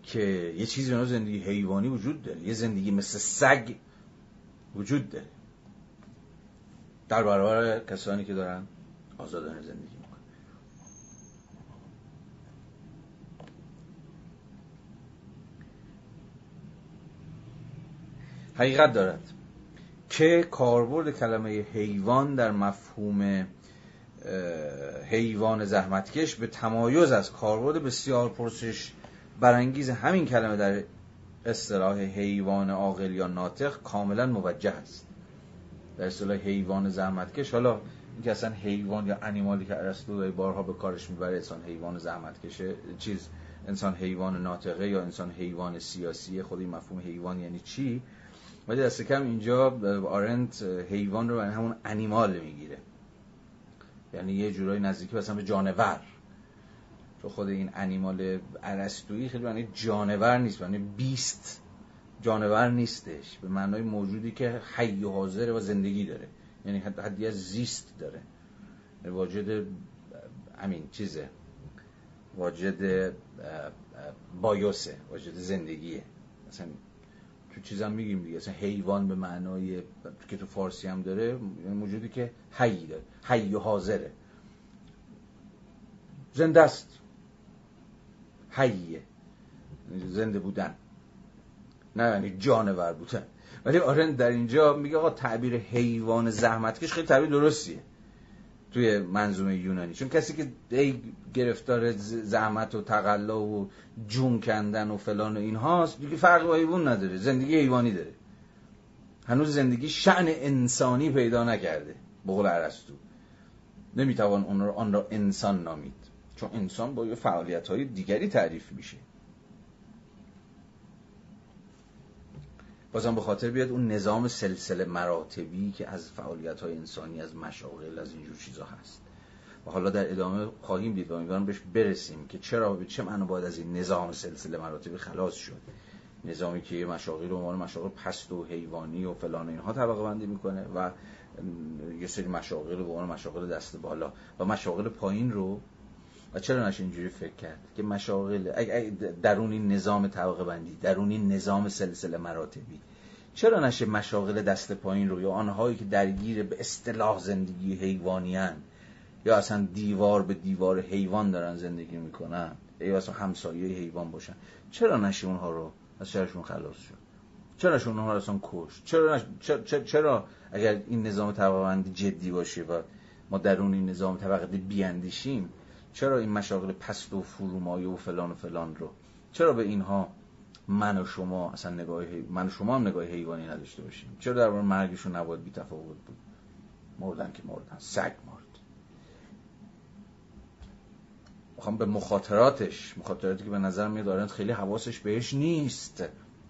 [SPEAKER 1] که یه چیزی به زندگی حیوانی وجود داره. یه زندگی مثل سگ وجود داره. در برابر کسانی که دارن آزادانه زندگی می‌کنن. حقیقت دارد. که کاربرد کلمه حیوان در مفهوم حیوان زحمتکش به تمایز از کاربرد بسیار پرسش برانگیز همین کلمه در اصطلاح حیوان عاقل یا ناطق کاملا موجه است. در اصطلاح حیوان زحمتکش حالا اینکه اصلا حیوان یا انیمالی که ارسطو بارها به کارش می‌بره انسان حیوان زحمتکشه چیز انسان حیوان ناطقه یا انسان حیوان سیاسی خود این مفهوم حیوان یعنی چی؟ ولی دست کم اینجا آرنت حیوان رو همون انیمال می‌گیره. یعنی یه جورایی نزدیکی مثلا به جانور. چون خود این انیمال ارسطویی خیلی معنی جانور نیست معنی بیست. جانور نیستش. به معنای موجودی که حی و حاضر و زندگی داره. یعنی حدی از زیست داره. واجد امین چیزه. واجد بایوسه. واجد زندگیه. مثلا تو چیزم میگیم دیگه. مثلا حیوان به معنای که تو فارسی هم داره یعنی موجودی که حی داره. حی و حاضره. زنده است. حیه. زنده بودن. نه یعنی جانور بودن. ولی آرن در اینجا میگه آقا تعبیر حیوان زحمتکش خیلی تعبیر درستیه. توی منظومه یونانی. چون کسی که ای گرفتار زحمت و تقلا و جون کندن و فلان و این هاست دیگه فرق با حیوان نداره. زندگی حیوانی داره. هنوز زندگی شعن انسانی پیدا نکرده. بقول عرستو نمی‌توان اون آن را انسان نامید. چون انسان با یه فعالیت های دیگری تعریف میشه. بازم به خاطر بیاد اون نظام سلسله مراتبی که از فعالیت های انسانی از مشاغل از اینجور چیزا هست. و حالا در ادامه خواهیم دید و امیدوارم بهش برسیم که چرا به چه معنا باید از این نظام سلسله مراتبی خلاص شد. نظامی که مشاغل رو عنوان مشاغل پست و حیوانی و فلان اینها طبقه بندی می‌کنه و یه سری مشاغل رو به عنوان مشاغل دست بالا و مشاغل پایین رو و چرا نشه اینجوری فکر کرد؟ که مشاغل درون این نظام طبقه بندی درون این نظام سلسله مراتبی چرا نشه مشاغل دست پایین رو یا آنهایی که درگیر به اصطلاح زندگی حیوانی یا اصلا دیوار به دیوار حیوان دارن زندگی می‌کنن یا اصلا همسایه حیوان باشن چرا نشه اونها رو از شرشون خلاص شد؟ چرا نشه اونها رو اصلا کش چرا, چرا, چرا اگر این نظام طبقه بندی جدی باشه و ما درون این نظام طبقه بیاندیشیم چرا این مشاغل پست و فرومایه و فلان و فلان رو؟ چرا به اینها من و شما اصلا نگاه من و شما هم نگاه حیوانی نداشته باشیم؟ چرا در مورد مرگشون نباید بی تفاوت بود؟ مردن که مردن سگ مرد. می‌خوام به مخاطراتش مخاطراتی که به نظر میاد خیلی حواسش بهش نیست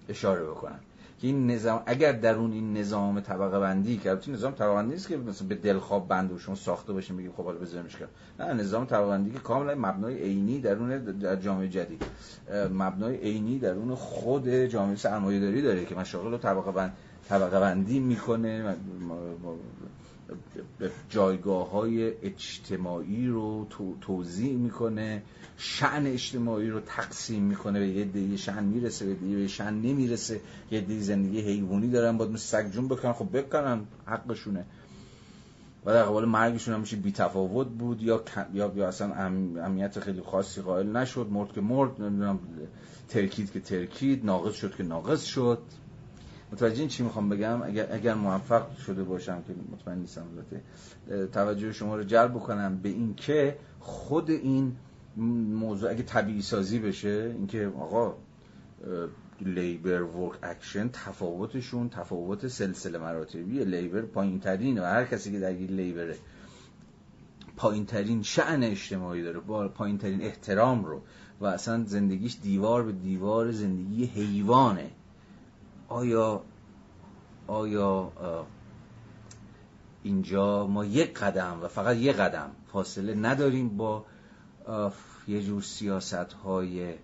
[SPEAKER 1] اشاره بکنم. که این نظام اگر درون این نظام طبقه بندی که البته نظام طبقه بندی نیست که مثلا به دلخواب بند و شما ساخته باشیم بگیم خب حالا بذاریمش کنار نه نظام طبقه بندی که کاملا مبنای عینی درون در جامعه جدید. مبنای عینی درون خود جامعه سرمایه‌داری داره که مشاغل رو طبقه بند طبقه بندی می‌کنه جایگاه های اجتماعی رو توضیح می‌کنه. شعن اجتماعی رو تقسیم می‌کنه به یه دیگه شعن می‌رسه به دیگه شعن نمی‌رسه. یه دیگه زندگی حیوانی دارن باید مثل سگ جون بکنن. خب بکنن حقشونه. و در قبال مرگشون همیشه بی تفاوت بود. یا یا, یا اصلا اهمیت خیلی خاصی قائل نشد. مرد که مرد نمی‌دونم ترکید که ترکید ناقص شد که ناقص شد. متوجه چی می‌خوام بگم؟ اگر, اگر موفق شده باشم که مطمئن نیستم البته توجه شما رو جلب بکنم به این که خود این موضوع اگه طبیعی سازی بشه اینکه آقا labor work action تفاوتشون تفاوت سلسله مراتبی labor پایین ترین و هر کسی که در این labor ه پایین ترین شأن اجتماعی داره با پایین ترین احترام رو و اصلا زندگیش دیوار به دیوار زندگی حیوانه. آیا آیا اینجا ما یک قدم و فقط یک قدم فاصله نداریم با یه جور سیاست های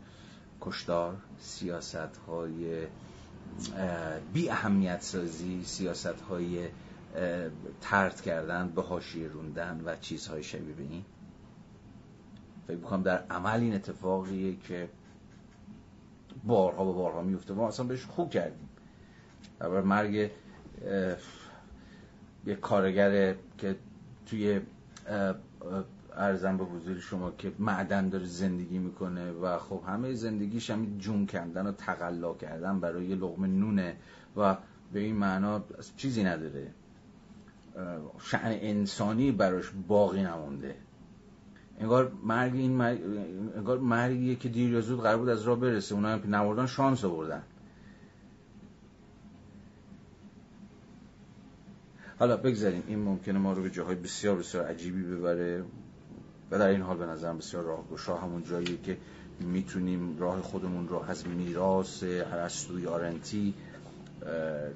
[SPEAKER 1] کشدار سیاست های بی اهمیت سازی سیاست های ترد کردن به حاشیه روندن و چیزهای شبیه به این. فکر می‌کنم در عمل این اتفاقیه که بارها و بارها میفته ما اصلا بهش خوب کردیم. در مرگ یه کارگر که توی ارزم به حضور شما که معدن داره زندگی می‌کنه و خب همه زندگیش همین جون کندن و تقلا کردن برای یه نونه و به این معنا چیزی نداره. شعن انسانی براش باقی نمونده. انگار مرگ این مرگ انگار مرگیه که دیر یا زود قرار بود از راه برسه. اونا هم که نوردن شانس آوردن. حالا بگذاریم. این ممکنه ما رو به جاهای بسیار بسیار عجیبی ببره. و در این حال به نظرم بسیار راهگشا همون جایی که می‌تونیم راه خودمون رو از میراث ارسطوی آرنتی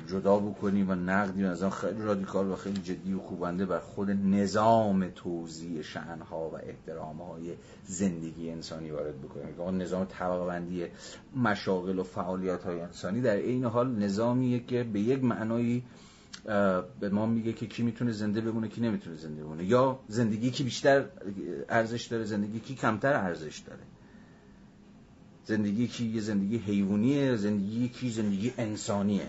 [SPEAKER 1] جدا بکنیم و نقدی از خیلی رادیکال و خیلی جدی و خوبنده بر خود نظام توزیع شعنها و احترامهای زندگی انسانی وارد بکنیم. نظام طبقه بندی مشاغل و فعالیت های انسانی در این حال نظامیه که به یک معنایی به ما میگه که کی می‌تونه زنده بمونه کی نمی‌تونه زنده بمونه. یا زندگی کی بیشتر ارزش داره زندگی کی کمتر ارزش داره. زندگی کی یه زندگی حیوانیه زندگی کی زندگی انسانیه.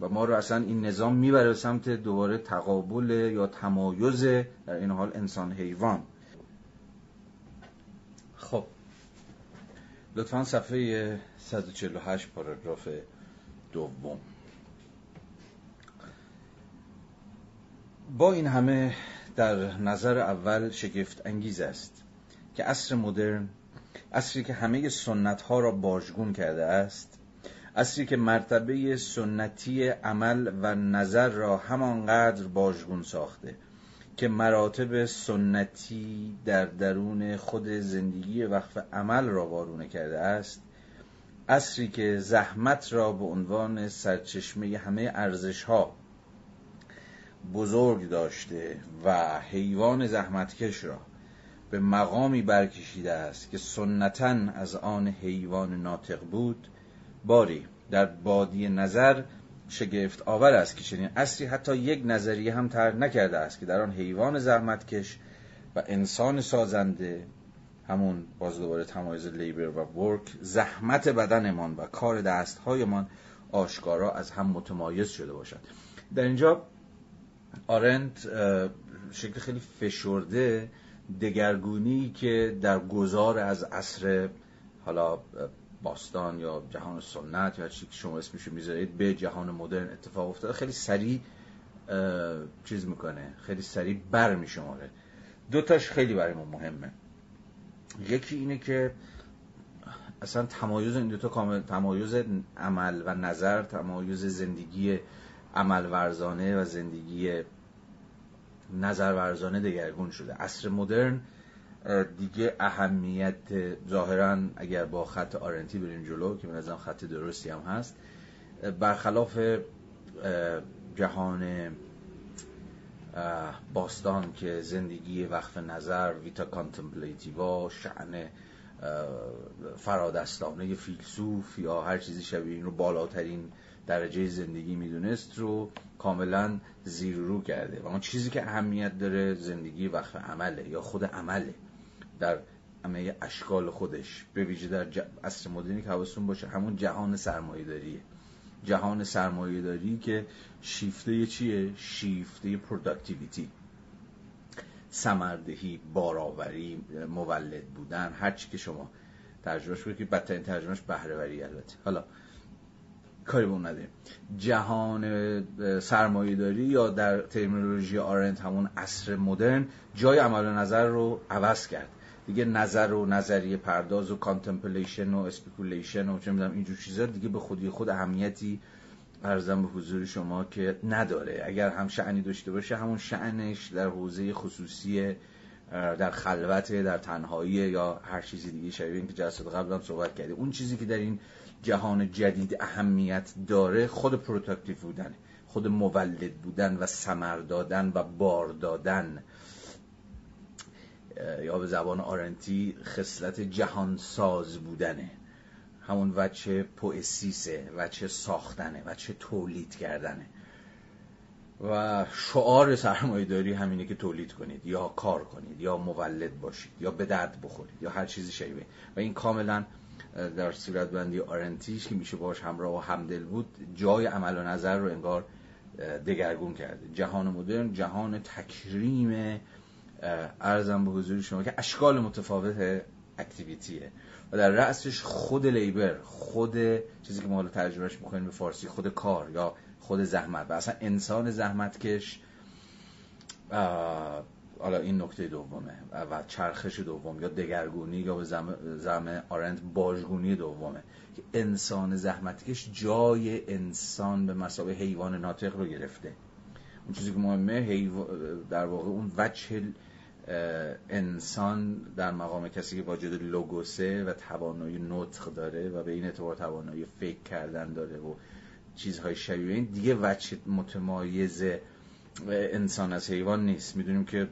[SPEAKER 1] و ما رو اصلا این نظام می‌بره به سمت دوباره تقابل یا تمایز در این حال انسان حیوان. خب. لطفا صفحه 148 پاراگراف دوم. با این همه در نظر اول شگفت انگیز است که عصر مدرن عصری که همه سنت ها را باجگون کرده است عصری که مرتبه سنتی عمل و نظر را همانقدر باجگون ساخته که مراتب سنتی در درون خود زندگی وقف عمل را وارونه کرده است عصری که زحمت را به عنوان سرچشمه همه ارزش ها بزرگ داشته و حیوان زحمتکش را به مقامی برکشیده است که سنتا از آن حیوان ناطق بود باری در بادی نظر شگفت آور است که چنین اصری حتی یک نظریه هم تر نکرده است که در آن حیوان زحمتکش و انسان سازنده همون باز دوباره تمایز لیبر و ورک زحمت بدنمان و کار دستهایمان آشکارا از هم متمایز شده باشد. در اینجا آرنت شکل خیلی فشرده دگرگونی که در گذار از عصر حالا باستان یا جهان سنت یا چی که شما اسمشو می‌ذارید به جهان مدرن اتفاق افتاده. خیلی سریع چیز می‌کنه. خیلی سریع بر میشماره. دوتاش خیلی برای ما مهمه. یکی اینه که اصلا تمایز این دوتا کامل تمایز عمل و نظر تمایز زندگی عمل ورزانه و زندگی نظر ورزانه دگرگون شده. عصر مدرن دیگه اهمیت ظاهرا اگر با خط آرنتی بریم جلو که من از خط درستی هم هست برخلاف جهان باستان که زندگی وقف نظر ویتا کانتمپلیتیوا شعن فرادستانه فیلسوف یا هر چیزی شبیه این رو بالاترین درجه زندگی می‌دونست رو کاملا زیر رو کرده و اون چیزی که اهمیت داره زندگی وقف عمله یا خود عمله در همه اشکال خودش. به ویژه در ج... عصر مدرنی که حواستون باشه همون جهان سرمایه داریه جهان سرمایه داری که شیفته چیه؟ شیفته پروداکتیویتی سمردهی بارآوری مولد بودن هر چی که شما ترجمهش کنید که بدترین ترجمهش بهرهوری البته. حالا کاری به اون جهان سرمایه داری یا در terminology آرنت همون عصر مدرن جای عمل نظر رو عوض کرد. دیگه نظر و نظریه پرداز و contemplation و speculation و چه می‌دونم اینجور چیزا دیگه به خودی خود اهمیتی عرضم به حضور شما که نداره. اگر هم شأنی داشته باشه همون شأنش در حوزه خصوصی در خلوت در تنهایی یا هر چیزی دیگه شبیه این که جلسات قبل هم صحبت کردیم اون چیزی که در این جهان جدید اهمیت داره خود productive بودن خود مولد بودن و سمر دادن و بار دادن. یا به زبان آرنتی خصلت جهان ساز بودنه. همون وچه پوئسیسه وچه ساختنه وچه تولید کردنه. و شعار سرمایه داری همینه که تولید کنید یا کار کنید یا مولد باشید یا به درد بخورید یا هر چیزی شبیه. و این کاملا در صورت بندی آرنتیش که میشه باش همراه و همدل بود جای عمل و نظر رو انگار دگرگون کرده جهان مدرن جهان تکریم ارزم به حضور شما که اشکال متفاوت اکتیویتیه. و در رأسش خود لیبر خود چیزی که ما حالا ترجمهش می‌کنیم به فارسی خود کار یا خود زحمت. و اصلا انسان زحمتکش حالا این نکته دومه و چرخش دوم یا دگرگونی یا به زم آرند باجگونی دومه که انسان زحمتکش جای انسان به مسابه حیوان ناطق رو گرفته. اون چیزی که مهمه در واقع اون وجه انسان در مقام کسی که واجد لوگوسه و توانایی نطق داره و به این اعتبار توانایی فکر کردن داره و چیزهای شبیه این دیگه وجه متمایز انسان از حیوان نیست. می‌دونیم که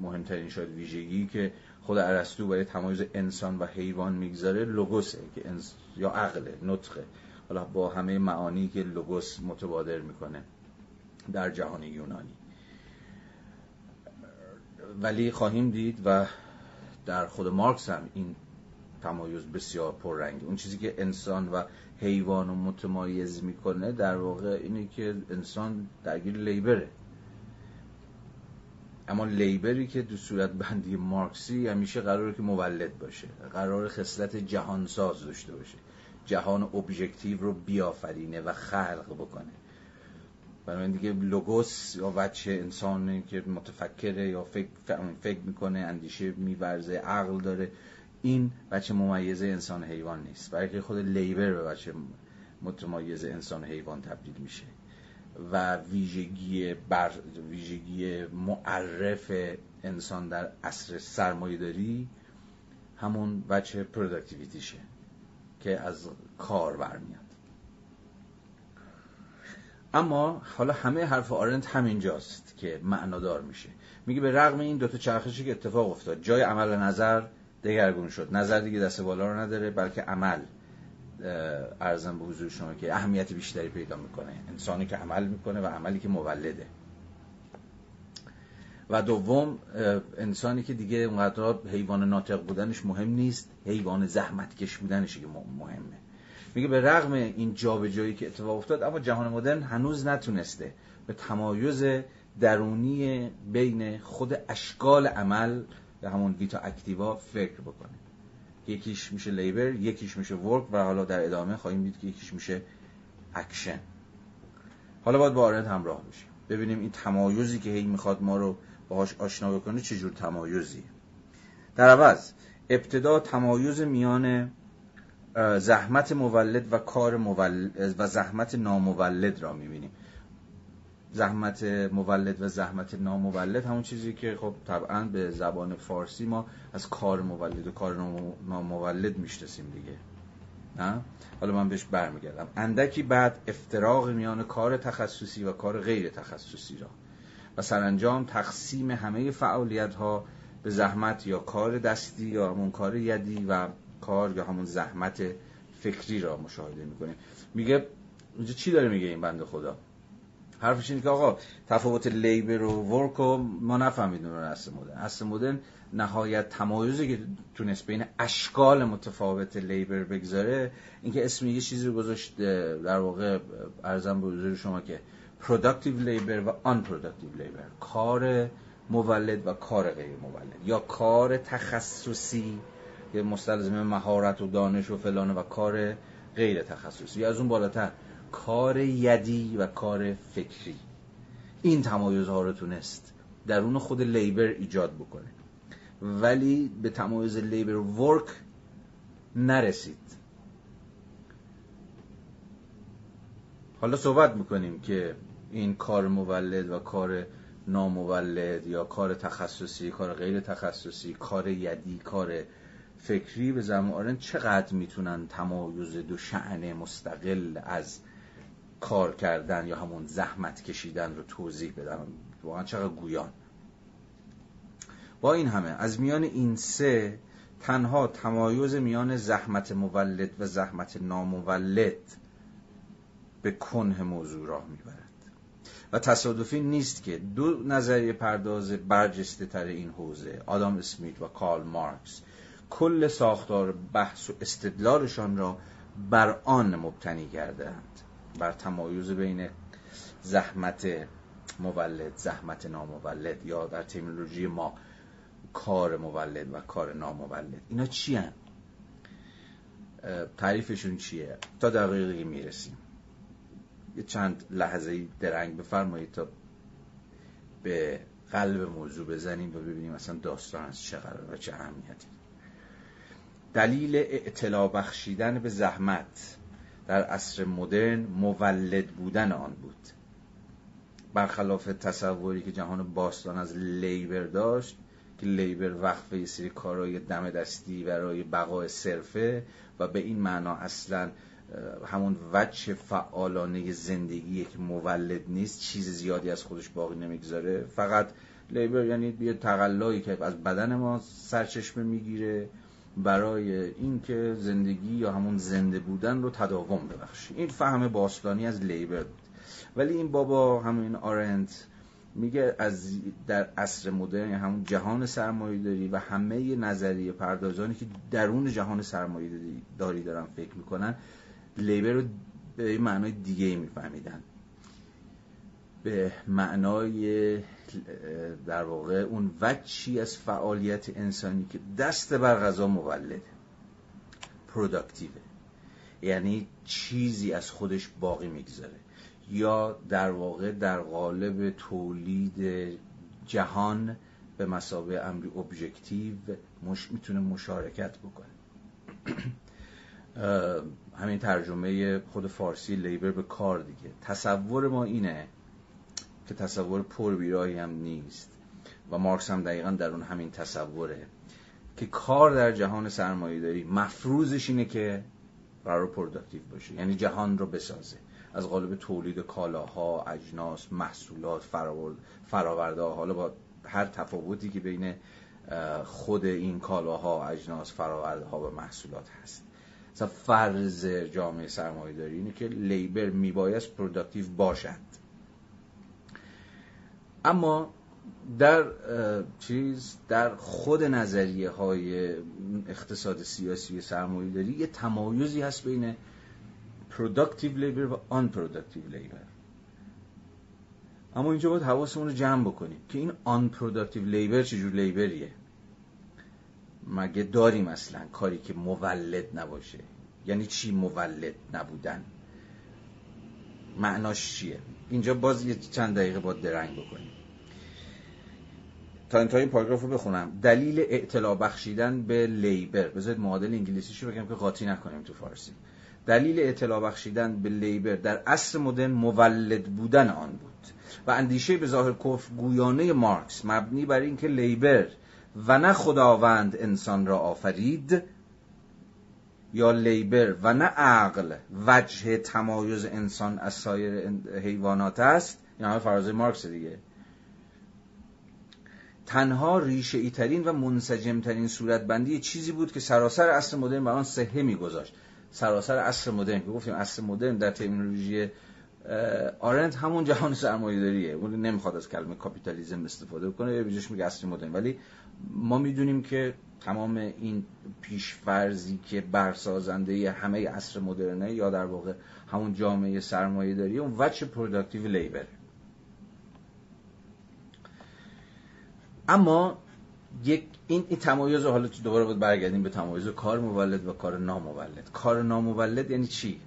[SPEAKER 1] مهمترین شاید ویژگی که خود ارسطو برای تمایز انسان و حیوان می‌گذاره لوگوسه که انس... یا عقله نطقه. حالا با همه معانی که لوگوس متبادر می‌کنه در جهان یونانی. ولی خواهیم دید و در خود مارکس هم این تمایز بسیار پررنگه اون چیزی که انسان و حیوان رو متمایز می‌کنه در واقع اینه که انسان درگیر لیبره. اما لیبری که دو صورت بندی مارکسی همیشه قراره که مولد باشه. قرار خصلت جهانساز داشته باشه. جهان ابژکتیو رو بیافرینه و خلق بکنه. برای دیگه لوگوس یا وچه انسانی که متفکره یا فکر, فکر می‌کنه اندیشه میورزه عقل داره این بچه ممیز انسان حیوان نیست. برای خود لیبر به بچه متمایز انسان حیوان تبدیل میشه. و ویژگی بر ویژگی معرف انسان در عصر سرمایه داری همون بچه پروداکتیویتیشه که از کار برمیاد. اما حالا همه حرف آرنت همینجاست که معنادار میشه. میگه به رغم این دوتا چرخشی که اتفاق افتاد جای عمل نظر دگرگون شد. نظر دیگه دست بالا رو نداره بلکه عمل. ارزم به حضور شما که اهمیت بیشتری پیدا می‌کنه. انسانی که عمل می‌کنه و عملی که مولده. و دوم انسانی که دیگه اونقدر حیوان ناطق بودنش مهم نیست حیوان زحمتکش بودنش که مهمه. میگه به رغم این جابجایی که اتفاق افتاد اما جهان مدرن هنوز نتونسته به تمایز درونی بین خود اشکال عمل به همون ویتا اکتیوا فکر بکنه. یکیش میشه labor یکیش میشه work و حالا در ادامه خواهیم دید که یکیش میشه اکشن. حالا باید با آرنت همراه بشیم. ببینیم این تمایزی که هی می‌خواد ما رو باهاش آشنا بکنه چه جور تمایزی در عوض. ابتدا تمایز میان زحمت مولد و کار مولد و زحمت نامولد را می‌بینیم. زحمت مولد و زحمت نامولد همون چیزی که خب طبعا به زبان فارسی ما از کار مولد و کار نامولد می‌شناسیم دیگه. نه؟ حالا من بهش برمیگردم. اندکی بعد افتراق میان کار تخصصی و کار غیر تخصصی را. و سرانجام تقسیم همه فعالیت ها به زحمت یا کار دستی یا همون کار یدی و کار یا همون زحمت فکری را مشاهده می‌کنیم. میگه اینجا چی داره میگه این بنده خدا؟ حرفش اینه که آقا تفاوت لیبر و ورک رو ما نفهمیدیم رو اصل مدرن. اصل مدرن نهایت تمایزی که تونست بین اشکال متفاوت لیبر بگذاره اینکه اسم یه چیزی گذاشت در واقع ارزم به حضور شما که productive labor و unproductive labor. کار مولد و کار غیر مولد. یا کار تخصصی که مستلزم مهارت و دانش و فلانه و کار غیر تخصصی. از اون بالاتر کار یدی و کار فکری. این تمایزها رو تونست درون خود لیبر ایجاد بکنه. ولی به تمایز لیبر ورک نرسید. حالا صحبت می‌کنیم که این کار مولد و کار نامولد یا کار تخصصی کار غیر تخصصی کار یدی کار فکری به زمان چقدر می‌تونن تمایز دو شعن مستقل از کار کردن یا همون زحمت کشیدن رو توضیح بدن واقعا چقدر گویان. با این همه از میان این سه تنها تمایز میان زحمت مولد و زحمت نامولد به کنه موضوع راه می‌برد. و تصادفی نیست که دو نظریه پرداز برجسته تر این حوزه آدام اسمیت و کارل مارکس کل ساختار بحث و استدلالشان را بر آن مبتنی کردند بر تمایز بین زحمت مولد زحمت نامولد یا در ترمینولوژی ما کار مولد و کار نامولد. اینا چی هن؟ تعریفشون چیه؟ تا دقیقی می‌رسیم. یه چند لحظه درنگ بفرمایید تا به قلب موضوع بزنیم و ببینیم اصلا داستان از چه قرار و چه اهمیتی. دلیل اطلاع بخشیدن به زحمت. در عصر مدرن مولد بودن آن بود. برخلاف تصوری که جهان باستان از لیبر داشت که لیبر وقف یه سری کارهای دم دستی برای بقای صرفه و به این معنا اصلا همون وجه فعالانه زندگی که مولد نیست چیز زیادی از خودش باقی نمی‌گذاره. فقط لیبر یعنی یه تقلایی که از بدن ما سرچشمه می‌گیره. برای اینکه زندگی یا همون زنده بودن رو تداوم ببخشی. این فهم باستانی از لیبر بود. ولی این بابا همین آرنت میگه از در عصر مدرن همون جهان سرمایه داری و همه نظریه پردازانی که درون جهان سرمایه داری دارن فکر می‌کنن لیبر رو به معنای دیگه میفهمیدن. به معنای در واقع اون وچی از فعالیت انسانی که دست بر غذا مولده پروداکتیوه یعنی چیزی از خودش باقی می‌گذاره. یا در واقع در قالب تولید جهان به مسابه امری ابژکتیو مش می‌تونه مشارکت بکنه. همین ترجمه خود فارسی لیبر به کار دیگه. تصور ما اینه که تصور پر بیراهی هم نیست. و مارکس هم دقیقا در اون همین تصوره که کار در جهان سرمایه داری مفروضش اینه که قرار productive باشه. یعنی جهان رو بسازه. از قالب تولید کالاها اجناس محصولات فراورده حالا با هر تفاوتی که بین خود این کالاها اجناس فراورده ها و محصولات هست. مثلا فرض جامعه سرمایه داری اینه که labor میبایست productive باشد. اما در چیز در خود نظریه های اقتصاد سیاسی سرمایه داری یه تمایزی هست بین productive labor و unproductive labor. اما اینجا باید حواسمون رو جمع بکنیم که این unproductive labor چجور لیبریه مگه داریم اصلا کاری که مولد نباشه؟ یعنی چی مولد نبودن؟ معناش چیه؟ اینجا باز یه چند دقیقه باید درنگ بکنیم. تا انتهای پاراگراف رو بخونم. دلیل اطلاع بخشیدن به لیبر. بذارید معادل انگلیسیشو بگم که قاطی نکنیم تو فارسی. دلیل اطلاع بخشیدن به لیبر در عصر مدرن مولد بودن آن بود. و اندیشه به ظاهر کف گویانه مارکس مبنی بر اینکه لیبر و نه خداوند انسان را آفرید یا labor و نه عقل وجه تمایز انسان از سایر حیوانات است. این هم فراز مارکس دیگه. تنها ریشه ای ترین و منسجم ترین صورت بندی چیزی بود که سراسر عصر مدرن بر آن صحه میگذاشت. سراسر عصر مدرن که گفتیم عصر مدرن در terminology آرنت همون جهان سرمایه داریه اون نمی‌خواد از کلمه کاپیتالیزم استفاده کنه به جاش میگه عصر مدرن. ولی ما می‌دونیم که تمام این پیشفرضی که برسازنده همه عصر مدرنه یا در واقع همون جامعه سرمایه داری اون وجه productive labor اما یک این, این تمایز رو حالا دوباره باید برگردیم به تمایز کار مولد و کار نامولد. کار نامولد یعنی چی؟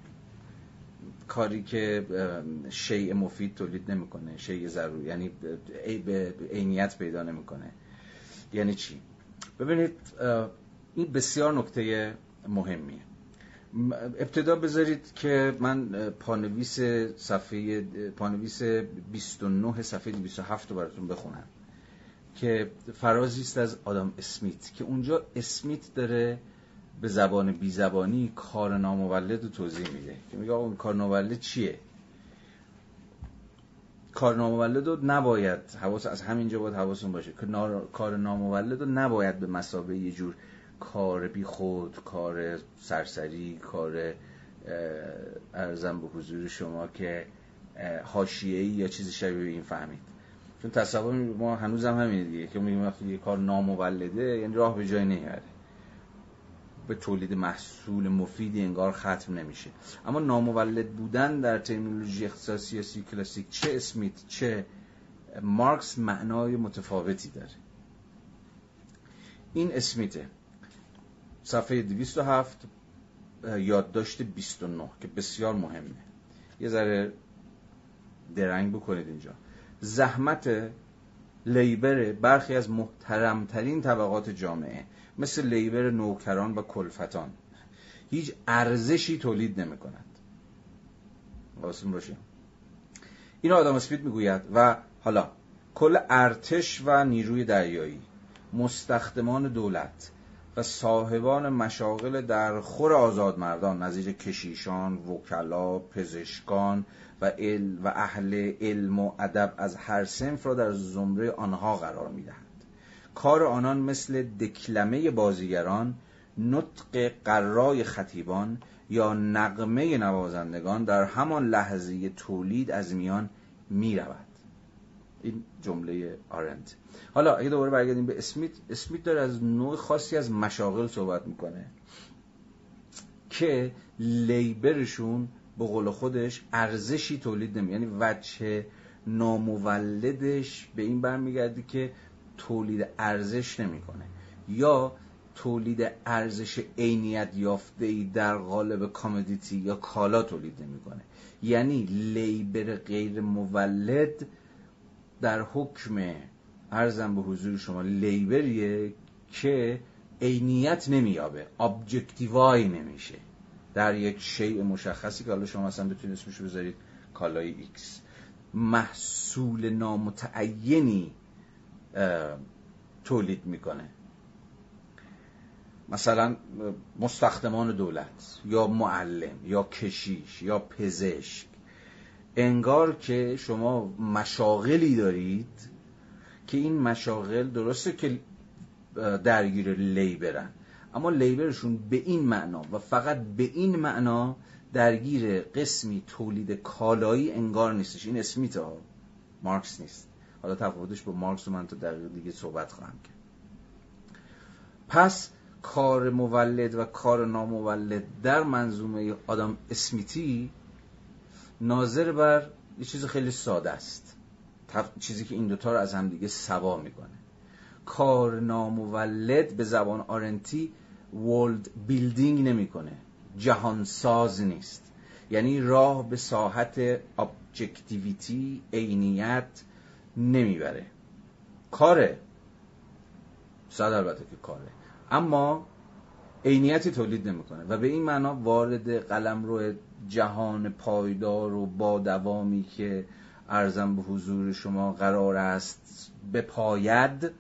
[SPEAKER 1] کاری که شیء مفید تولید نمی‌کنه شیء ضروری یعنی به عینیت پیدا نمی‌کنه. یعنی چی؟ ببینید این بسیار نکته مهمیه. ابتدا بذارید که من پانویس صفحه پانویس 29 صفحه 27 رو براتون بخونم. که فرازی است از آدم اسمیت که اونجا اسمیت داره به زبان بی زبانی کار نامولد رو توضیح میده که میگه اون کار نامولد چیه؟ کار نامولد رو نباید حواس از همینجا باید حواستون باشه که کار نامولد رو نباید به مسابقه یه جور کار بی خود کار سرسری کار ارزم به حضور شما که حاشیه‌ای یا چیزی شبیه این فهمید. چون تصور ما هنوز هم همینه دیگه. که میگیم وقتی یه کار نامولده یعنی راه به جای نمی‌بره. به تولید محصول مفیدی انگار ختم نمیشه. اما نامولد بودن در ترمینولوژی اختصاصی سی کلاسیک چه اسمیت چه مارکس معنای متفاوتی داره. این اسمیته. صفحه 207 یادداشت 29 که بسیار مهمه. یه ذره درنگ بکنید اینجا. زحمت لیبر برخی از محترمترین طبقات جامعه مثل لیبر نوکران و کلفتان هیچ ارزشی تولید نمی کند واسم باشه این آدم اسمیت می‌گوید و حالا کل ارتش و نیروی دریایی مستخدمان دولت و صاحبان مشاغل در خور آزاد مردان نظیر کشیشان، وکلا، پزشکان و, و اهل علم و ادب از هر سنف را در زمره آنها قرار می‌دهند. کار آنان مثل دکلمه بازیگران نطق قرای خطیبان یا نقمه نوازندگان در همان لحظه تولید از میان می رود این جمله آرنت. حالا اگه دوباره برگردیم به اسمیت اسمیت داره از نوع خاصی از مشاغل صحبت می‌کنه که لیبرشون به قول خودش ارزشی تولید نمی یعنی وجه نامولدش به این برمیگرده که تولید ارزش نمی‌کنه. یا تولید ارزش عینیت یافته ای در قالب commodity یا کالا تولید نمی‌کنه. یعنی labor غیر مولد در حکم عرضم به حضور شما labor یه که عینیت نمییابه objectify نمیشه. در یک شیء مشخصی که حالا شما اصلا بتونید اسمشو بذارید کالای X. محصول نامتعینی تولید می‌کنه. مثلا مستخدمان دولت یا معلم یا کشیش یا پزشک. انگار که شما مشاغلی دارید که این مشاغل درسته که درگیر labor ن. اما labor شون به این معنا و فقط به این معنا درگیر قسمی تولید کالایی انگار نیستش. این اسمیت ها مارکس نیست. حالا تفاوتش با مارکس رو من تو دقیقه دیگه صحبت خواهم کرد. پس کار مولد و کار نامولد در منظومه آدم اسمیتی ناظر بر یه چیز خیلی ساده است. چیزی که این دوتا رو از هم دیگه سوا می‌کنه. کار نامولد به زبان آرنتی world building نمی‌کنه. جهان ساز نیست. یعنی راه به ساحت objectivity عینیت نمی‌بره. کاره. صد البته که کاره. اما عینیتی تولید نمی‌کنه و به این معنا وارد قلمرو جهان پایدار و با دوامی که عرضم به حضور شما قرار است بپاید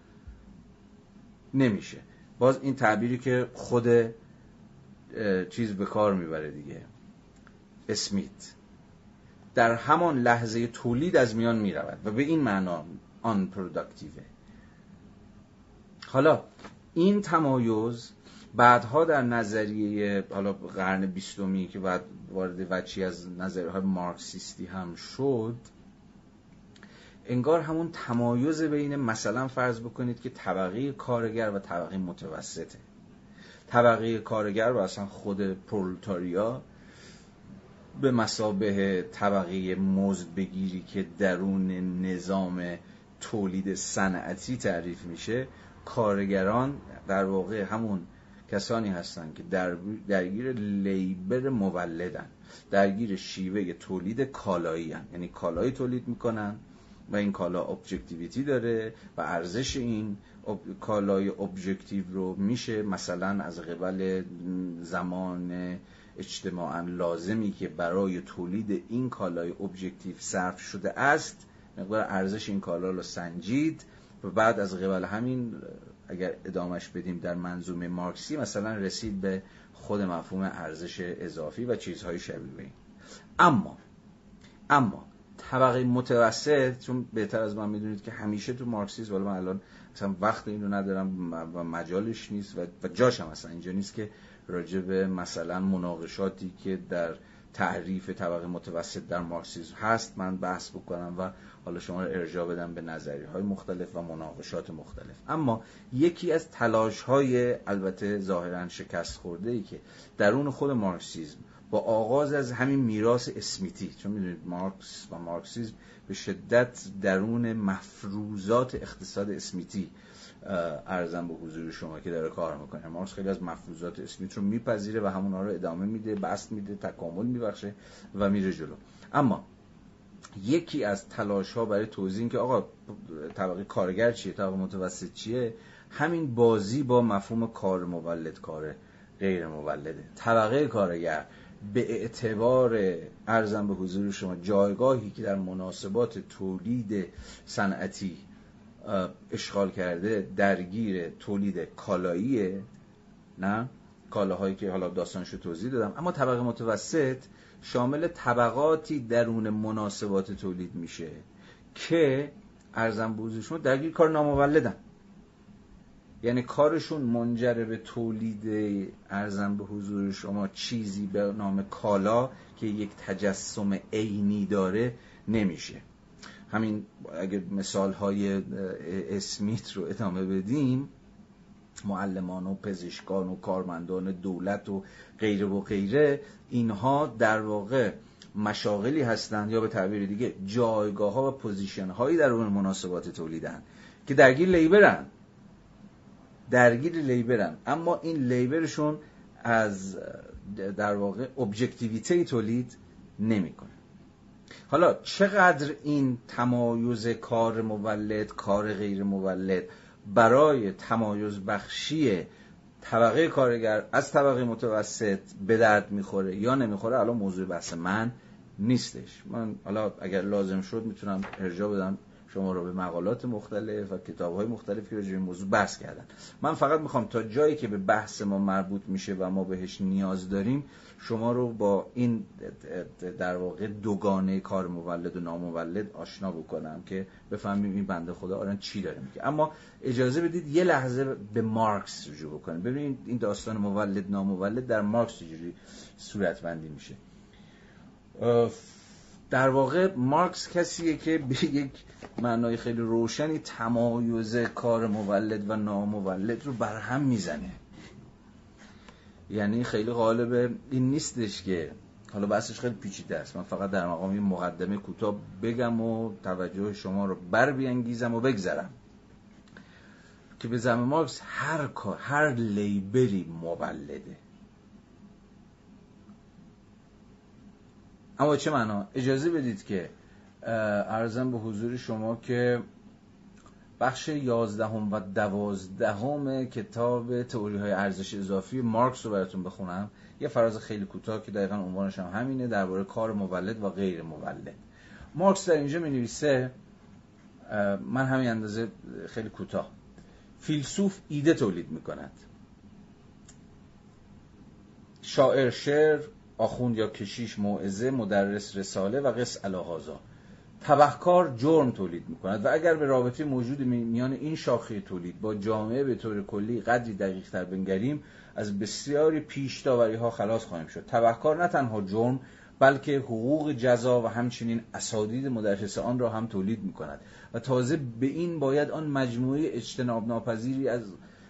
[SPEAKER 1] نمیشه. باز این تعبیری که خود چیز به کار می‌بره دیگه. اسمیت. در همان لحظه تولید از میان می‌رود و به این معنا آن پروداکتیوه حالا این تمایز بعدها در نظریه حالا قرن بیستمی که بعد وارد وچی از نظریه های مارکسیستی هم شد انگار همون تمایز بین مثلا فرض بکنید که طبقه کارگر و طبقه متوسطه طبقه کارگر و اصلا خود پرولتاریا به مسابه طبقه مزد بگیری که درون نظام تولید صنعتی تعریف میشه کارگران در واقع همون کسانی هستند که در درگیر لیبر مولدن درگیر شیوه تولید کالایی هن. یعنی کالایی تولید می‌کنن و این کالا objectivity داره و ارزش این کالای objective رو میشه مثلا از قبل زمان اجتماعا لازمی که برای تولید این کالای objective صرف شده است مقدار ارزش این کالا رو سنجید و بعد از قبل همین اگر ادامش بدیم در منظومه مارکسی مثلا رسید به خود مفهوم ارزش اضافی و چیزهای شبیه این. اما اما طبقه متوسط چون بهتر از من می‌دونید که همیشه تو مارکسیسم ولی من الان مثلا وقت این رو ندارم و مجالش نیست و جاش هم اصلا اینجا نیست که راجع به مثلا مناقشاتی که در تعریف طبقه متوسط در مارکسیسم هست من بحث بکنم و حالا شما رو ارجاع بدم به نظری های مختلف و مناقشات مختلف. اما یکی از تلاش های البته ظاهرا شکست خورده ای که درون خود مارکسیسم با آغاز از همین میراث اسمیتی. چون می‌دونید مارکس و مارکسیسم به شدت درون مفروضات اقتصاد اسمیتی ارزم به حضور شما که داره کار می‌کنه. مارکس خیلی از مفروضات اسمیت رو میپذیره و همونها رو ادامه میده بست میده تکامل میبخشه و میره جلو. اما یکی از تلاش ها برای توضیح که آقا طبقه کارگر چیه طبقه متوسط چیه همین بازی با مفهوم کار مولد کار غیر مولده. طبقه کارگر به اعتبار ارزم به حضور شما جایگاهی که در مناسبات تولید صنعتی اشغال کرده درگیر تولید کالاییه نه؟ کالاهایی که حالا داستانشو توضیح دادم. اما طبقه متوسط شامل طبقاتی درون مناسبات تولید میشه که ارزم به شما درگیر کار نامولدن. یعنی کارشون منجر به تولید ارزم به حضور شما چیزی به نام کالا که یک تجسم عینی داره نمیشه. همین اگر مثال های اسمیت رو ادامه بدیم معلمان و پزشکان و کارمندان دولت و غیره و غیره اینها در واقع مشاغلی هستند یا به تعبیر دیگه جایگاه ها و position هایی در اون مناسبات تولیدن که درگیر labor ن. درگیر labor ن. اما این labor شون از در واقع objectivity تولید نمی‌کنه. حالا چقدر این تمایز کار مولد کار غیر مولد برای تمایز بخشی طبقه کارگر از طبقه متوسط به درد می‌خوره یا نمی‌خوره الان موضوع بحث من نیستش. من حالا اگر لازم شد می‌تونم ارجاع بدم. شما رو به مقالات مختلف و کتاب های مختلف که راجع موضوع بحث کردن. من فقط می‌خوام تا جایی که به بحث ما مربوط میشه و ما بهش نیاز داریم شما رو با این در واقع دوگانه کار مولد و نامولد آشنا بکنم که بفهمیم این بنده خدا آرن چی داره میگه. اما اجازه بدید یه لحظه به مارکس رجوع بکنیم. ببینید این داستان مولد نامولد در مارکس چجوری صورت بندی میشه در واقع مارکس کسیه که به یک معنای خیلی روشنی تمایز کار مولد و نامولد رو برهم می‌زنه. یعنی خیلی غالب این نیستش که حالا بحثش خیلی پیچیده است. من فقط در مقام این مقدمه کوتاه بگم و توجه شما رو بر بیانگیزم و بگذرم که به زم مارکس هر کار هر لیبری مولده. اما چه معنا؟ اجازه بدید که ارزم به حضور شما که بخش یازدهم و دوازدهم کتاب تئوری های ارزش اضافی مارکس رو براتون بخونم. یه فراز خیلی کوتاه که دقیقا عنوانش هم همینه درباره کار مولد و غیر مولد. مارکس در اینجا می نویسه من همین اندازه خیلی کوتاه. فیلسوف ایده تولید می کند شاعر شعر آخوند یا کشیش موعظه مدرس رساله و قص الهازا تبهکار جرم تولید می‌کند و اگر به رابطه موجود میان این شاخه تولید با جامعه به طور کلی قدری دقیق تر بنگریم از بسیاری پیش ها خلاص خواهیم شد. تبهکار نه تنها جرم بلکه حقوق جزا و همچنین اسادید مدرس آن را هم تولید می کند و تازه به این باید آن مجموعه اجتناب ناپذیری از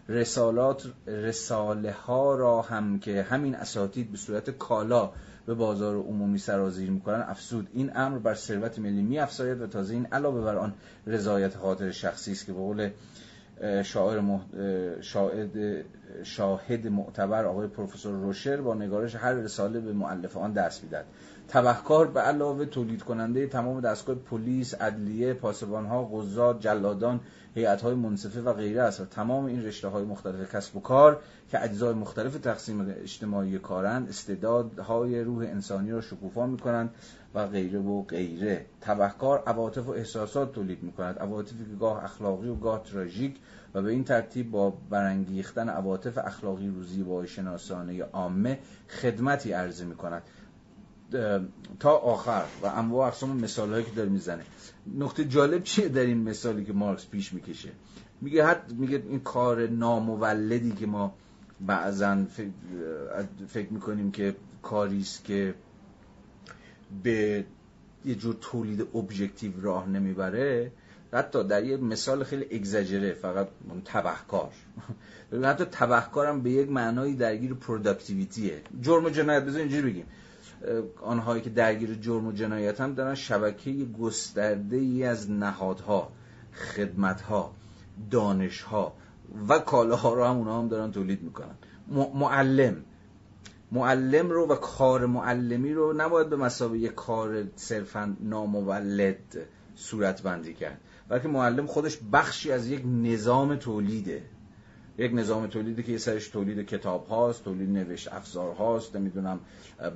[SPEAKER 1] رسالات رساله ها را هم که همین اساتید به صورت کالا به بازار عمومی سرازیر می‌کنن افسود این امر بر ثروت ملی می افزاید و تازه این علاوه بر آن رضایت خاطر شخصی است که به قول شاعر شاهد شاهد معتبر آقای پروفسور روشر با نگارش هر رساله به معلف آن دست می‌داد تبهکار به علاوه تولید کننده تمام دستگاه پلیس، عدلیه، ها، قضات، جلادان، های منصفه و غیره است و تمام این رشته های مختلف کسب و کار که اجزای مختلف تقسیم اجتماعی کارند استعدادهای روح انسانی را شکوفا می‌کنند و غیره و غیره. تبهکار عواطف و احساسات تولید می‌کند عواطفی که گاه اخلاقی و گاه تراژیک و به این ترتیب با برانگیختن عواطف اخلاقی روزی با شناسانه عامه خدمتی عرضه می‌کند. تا آخر و انواع اقسام مثال هایی که داره می‌زنه. نقطه جالب چیه در این مثالی که مارکس پیش می‌کشه؟ میگه حد میگه این کار نامولدی که ما بعضا فکر می‌کنیم که کاری است که به یه جور تولید objective راه نمی‌بره حتی در یه مثال خیلی اگزاجره فقط تبهکار. حتی تبهکارم به یک معنایی درگیر productivity ه جرم جنایت بذار اینجوری بگیم. آنهایی که درگیر جرم و جنایت هم دارن شبکه گسترده ای از نهادها خدمتها دانشها و کالاها رو هم اونا هم دارن تولید می‌کنن. معلم. معلم رو و کار معلمی رو نباید به مسابقه کار صرفا نامولد صورت بندی کرد. بلکه معلم خودش بخشی از یک نظام تولیده. یک نظام تولیدی که یه سرش تولید کتاب هاست تولید نوشت افزار هاست نمی‌دونم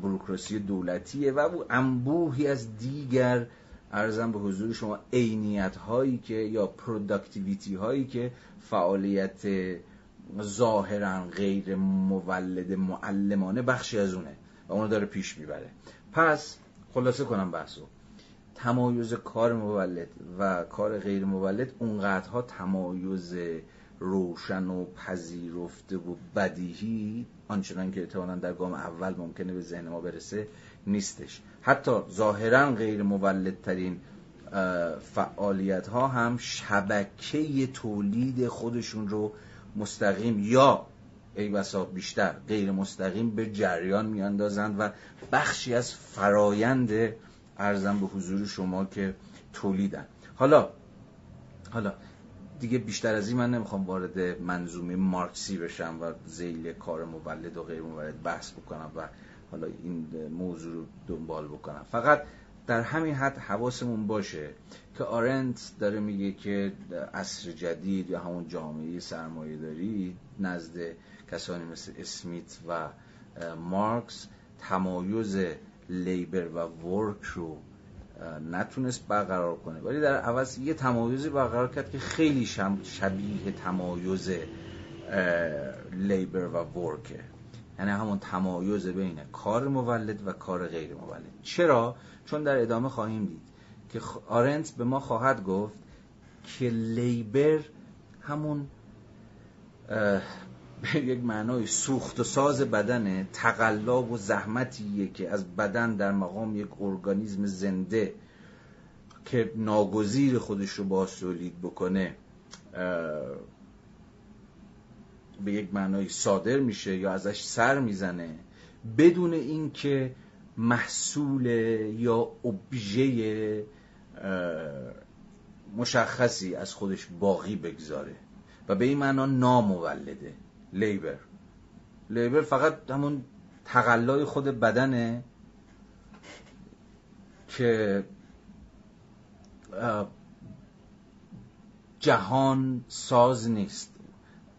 [SPEAKER 1] بروکراسی دولتیه و انبوهی از دیگر عرضم به حضور شما عینیت هایی که یا productivity هایی که فعالیت ظاهرا غیر مولد معلمانه بخشی از اونه و اونو داره پیش می‌بره. پس خلاصه کنم بحثو. تمایز کار مولد و کار غیر مولد اونقدرها تمایز روشن و پذیرفته و بدیهی آنچنان که احتمالا در گام اول ممکنه به ذهن ما برسه نیستش. حتی ظاهرا غیر مولدترین فعالیت ها هم شبکه تولید خودشون رو مستقیم یا ای بسا بیشتر غیر مستقیم به جریان میاندازند و بخشی از فرایند ارزم به حضور شما که تولیدن. حالا حالا دیگه بیشتر از این من نمی‌خوام وارد منظومه مارکسی بشم و زیل کار مولد و غیر مولد بحث بکنم و حالا این موضوع رو دنبال بکنم. فقط در همین حد حواسمون باشه که آرنت داره میگه که عصر جدید یا همون جامعه سرمایه داری نزد کسانی مثل اسمیت و مارکس تمایز لیبر و ورک رو نتونست برقرار کنه. ولی در عوض یه تمایزی برقرار کرد که خیلی شبیه تمایز لیبر و ورکه یعنی همون تمایز بین کار مولد و کار غیر مولد. چرا؟ چون در ادامه خواهیم دید که آرنت به ما خواهد گفت که لیبر همون به یک معنای سوخت و ساز بدن تقلا و زحمتیه که از بدن در مقام یک ارگانیزم زنده که ناگزیر خودش رو با تولید بکنه به یک معنای صادر میشه یا ازش سر می‌زنه. بدون اینکه محصول یا ابژه مشخصی از خودش باقی بگذاره و به این معنا نامولده. لیبر. لیبر فقط همون تقلای خود بدنه که جهان ساز نیست.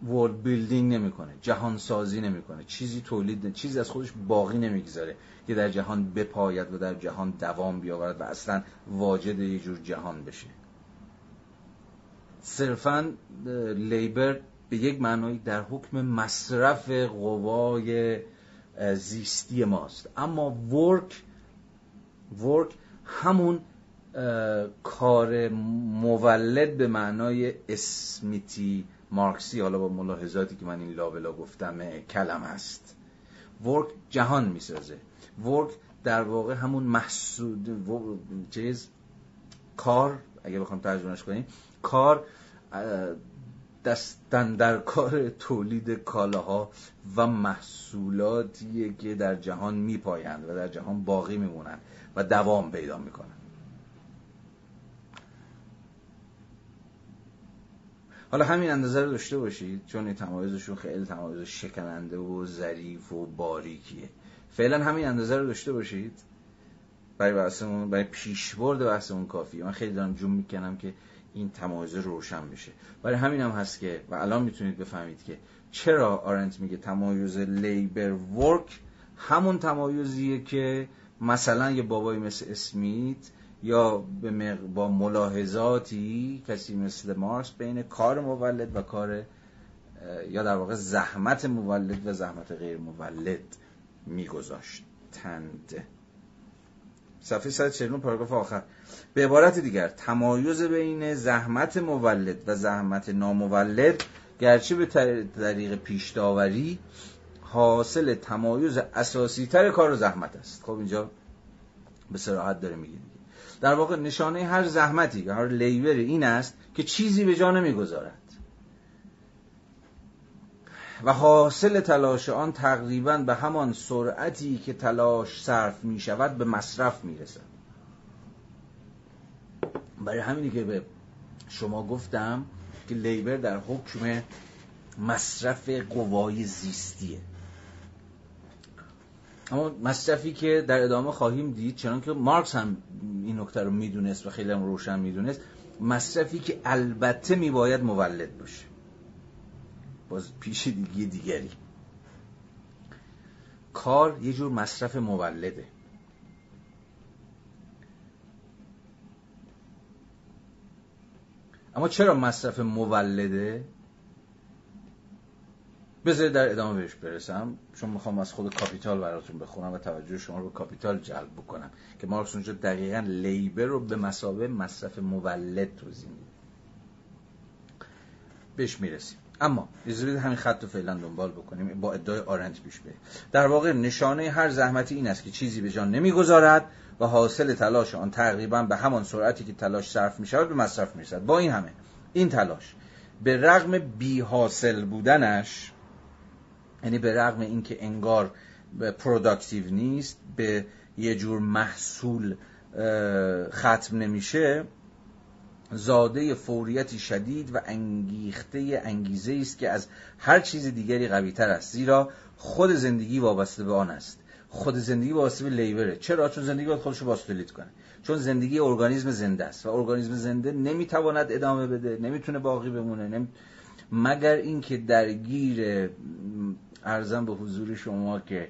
[SPEAKER 1] ورد بیلدینگ نمی‌کنه جهان سازی نمی‌کنه. چیزی تولید چیزی از خودش باقی نمی‌گذاره که در جهان بپاید و در جهان دوام بیاورد و اصلا واجد یه جور جهان بشه. صرفا لیبر به یک معنایی در حکم مصرف قوای زیستی ماست. اما ورک ورک همون کار مولد به معنای اسمیتی مارکسی. حالا با ملاحظاتی که من این لابلا گفتم کلم است ورک جهان می‌سازه. ورک در واقع همون محسود چیز کار اگه بخوام ترجمهش کنیم کار دستن در کار تولید کالاها و محصولاتیه که در جهان میپایند و در جهان باقی میمونند و دوام پیدا می‌کنن حالا همین اندازه رو داشته باشید چون این تمایزشون خیلی تمایز شکننده و ظریف و باریکیه. فعلا همین اندازه رو داشته باشید. برای بحثمون برای پیشبرد بحثمون کافیه. من خیلی دارم جون می‌کنم که این تمایز روشن بشه. برای همین هم هست که و الان می‌تونید بفهمید که چرا آرنت میگه تمایز لیبر ورک همون تمایزیه که مثلا یه بابایی مثل اسمیت یا با ملاحظاتی کسی مثل مارکس بین کار مولد و کار یا در واقع زحمت مولد و زحمت غیر مولد میگذاشتند صفحه 149 پاراگراف آخر. به عبارت دیگر تمایز بین زحمت مولد و زحمت نامولد گرچه به طریق پیشداوری حاصل تمایز اساسی تر کار و زحمت است. خب اینجا به سراحت داره میگه در واقع نشانه هر زحمتی یا هر لیبر این است که چیزی به جا نمی‌گذارد. و حاصل تلاش آن تقریبا به همان سرعتی که تلاش صرف می شود به مصرف می رسد برای همینی که به شما گفتم که لیبر در حکم مصرف قوای زیستیه. اما مصرفی که در ادامه خواهیم دید چنان که مارکس هم این نکته رو می‌دونست و خیلی هم روشن می‌دونست مصرفی که البته میباید مولد باشه. باز پیش دیگه دیگری. کار یه جور مصرف مولده. اما چرا مصرف مولده؟ بذارید در ادامه بهش برسم. چون می‌خوام از خود کاپیتال براتون بخونم و توجه شما رو به کاپیتال جلب بکنم. که مارکس اونجا دقیقا labor رو به مثابه مصرف مولد توضیح میده. بهش می‌رسیم. اما اجازه همین خط رو فعلا دنبال بکنیم با ادعای آرنت پیش بریم. در واقع نشانه هر زحمتی این است که چیزی به جا نمی‌گذارد و حاصل تلاش آن تقریبا به همان سرعتی که تلاش صرف می شود به مصرف می با این همه این تلاش به رغم بی حاصل بودنش یعنی به رغم اینکه انگار productive نیست به یه جور محصول ختم نمیشه زاده فوریتی شدید و انگیخته انگیزه است که از هر چیز دیگری قوی تر است. زیرا خود زندگی وابسته به آن است. خود زندگی وابسته به لیبره. چرا؟ چون زندگی باید خودش رو کنه. چون زندگی ارگانیسم زنده است و ارگانیسم زنده نمی‌تواند ادامه بده نمی‌تونه باقی بمونه. نمی... مگر اینکه درگیر ارزم به حضور شما که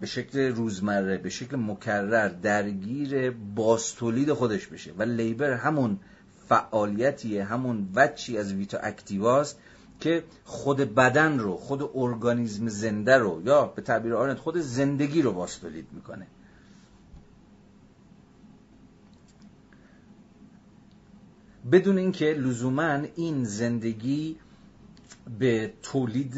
[SPEAKER 1] به شکل روزمره به شکل مکرر درگیر باستولید خودش بشه. و لیبر همون فعالیتیه همون وچی از ویتا اکتیواست که خود بدن رو خود ارگانیزم زنده رو یا به تعبیر آرنت خود زندگی رو باستولید می‌کنه. بدون اینکه لزوما این زندگی به تولید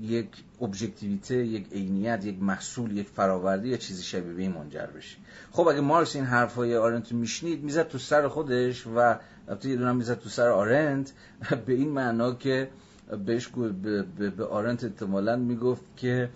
[SPEAKER 1] یک ابژکتیویته یک عینیت یک محصول یک فراوردی یا چیزی شبیه به این منجر بشه خب اگه مارکس این حرفای آرنت میشنید می‌زد تو سر خودش و البته یه دونم می‌زد تو سر آرنت. به این معنا که بهش به, آرنت احتمالا می‌گفت که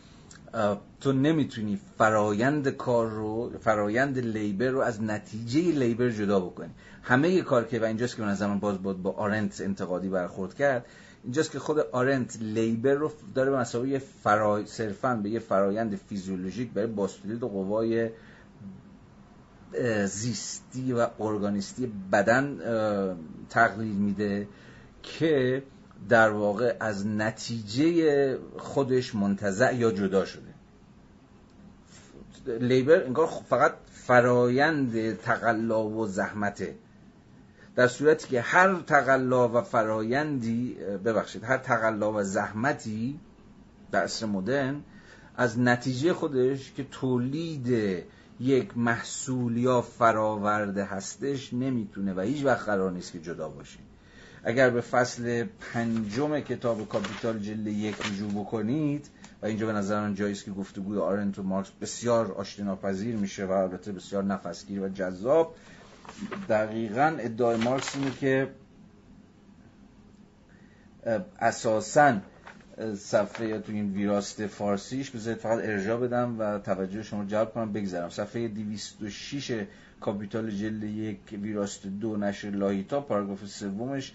[SPEAKER 1] تو نمی‌تونی فرایند کار رو فرایند لیبر رو از نتیجه لیبر جدا بکنی. همه کار که و اینجاست که من زمان باز بود با آرنت انتقادی برخورد کرد اینجاست که خود آرنت لیبر رو داره به مسابقه فرای... صرفا به یه فرایند فیزیولوژیک برای باستولید و قوای زیستی و ارگانیستی بدن تقلیل میده که در واقع از نتیجه خودش منتزع یا جدا شده. لیبر انگار فقط فرایند تقلا و زحمته. در صورتی که هر تقلا و فرایندی ببخشید هر تقلا و زحمتی در عصر مدرن از نتیجه خودش که تولید یک محصول یا فراورده هستش نمی‌تونه و هیچ وقت قرار نیست که جدا باشه. اگر به فصل پنجم کتاب کاپیتال جلد یک رجوع بکنید و اینجا به نظر من جایی که گفتگوی آرنت و مارکس بسیار آشتیناپذیر میشه و البته بسیار نفسگیر و جذاب دقیقا ادعای مارکس اینه که اساسا صفحه تو این ویراست فارسیش بذارید فقط ارجاع بدم و توجه شما جلب کنم بگذرم صفحه 206 کاپیتال جلد یک ویراست دو نشر لاهیتا پاراگراف سومش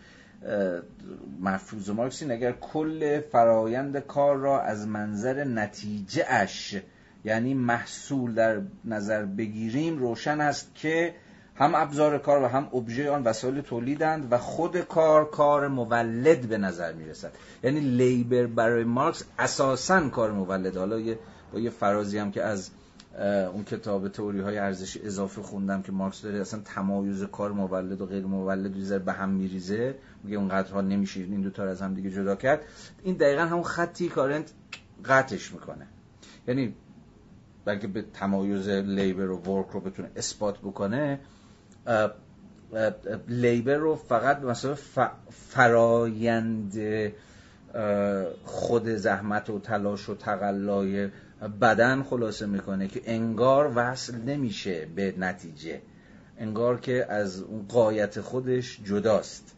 [SPEAKER 1] مفروض مارکس اگر کل فرایند کار را از منظر نتیجه اش یعنی محصول در نظر بگیریم روشن است که هم ابزار کار و هم ابژه آن وسایل تولیدند و خود کار کار مولد به نظر می‌رسد. یعنی لیبر برای مارکس اساسا کار مولد. حالا یه با یه فرازی هم که از اون کتاب تئوری های ارزش اضافه خوندم که مارکس داره اصلا تمایز کار مولد و غیر مولد یه به هم میریزه. میگه اونقدرها نمیشه این دو تا از هم دیگه جدا کرد. این دقیقا همون خطی کارنت قطعش می‌کنه. یعنی بلکه به تمایز لیبر و ورک رو بتونه اثبات بکنه لیبر رو فقط مثلا فرایند خود زحمت و تلاش و تقلای بدن خلاصه می‌کنه که انگار وصل نمیشه به نتیجه. انگار که از اون قایت خودش جداست.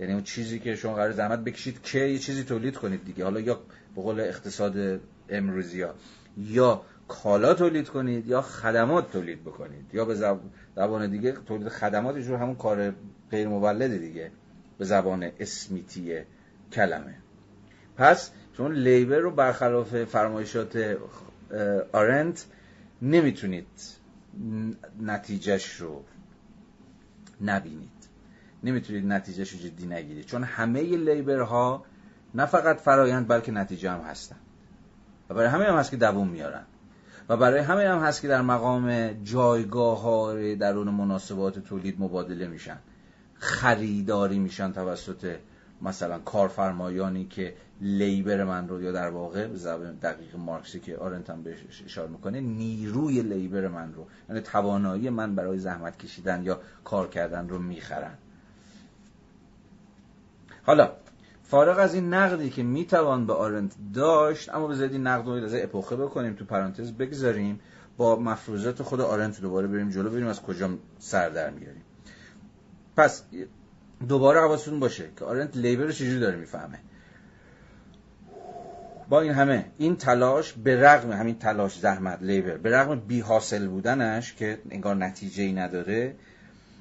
[SPEAKER 1] یعنی اون چیزی که شما قرار زحمت بکشید که یه چیزی تولید کنید دیگه. حالا یا به قول اقتصاد امروزی ها یا کالا تولید کنید یا خدمات تولید بکنید. یا به زبان دیگه تولید خدمات رو همون کار غیر مولد دیگه. به زبان اسمیتی کلمه. پس چون لیبر رو برخلاف فرمایشات آرنت نمی‌تونید نتیجهش رو نبینید. نمی‌تونید نتیجهش رو جدی نگیرید. چون همه لیبرها نه فقط فرایند بلکه نتیجه هم هستن. و برای همه هم هست که دووم میارن. و برای همه هم هست که در مقام جایگاه ها درون مناسبات تولید مبادله میشن. خریداری میشن توسط مثلا کارفرمایانی که لیبر من رو یا در واقع دقیق مارکسی که آرنت هم بهش اشاره می‌کنه نیروی لیبر من رو یعنی توانایی من برای زحمت کشیدن یا کار کردن رو می‌خرن. حالا فارغ از این نقدی که می‌توان به آرنت داشت اما بذارید این نقد رو از اپوخه بکنیم تو پرانتز بگذاریم با مفروضات خود آرنت دوباره بریم جلو بریم از کجا سر در میاریم. پس دوباره حواستون باشه که آرنت لیبر رو چجوری داره می‌فهمه. با این همه این تلاش به رغم همین تلاش زحمت لیبر به رغم بی حاصل بودنش که انگار نتیجه ای نداره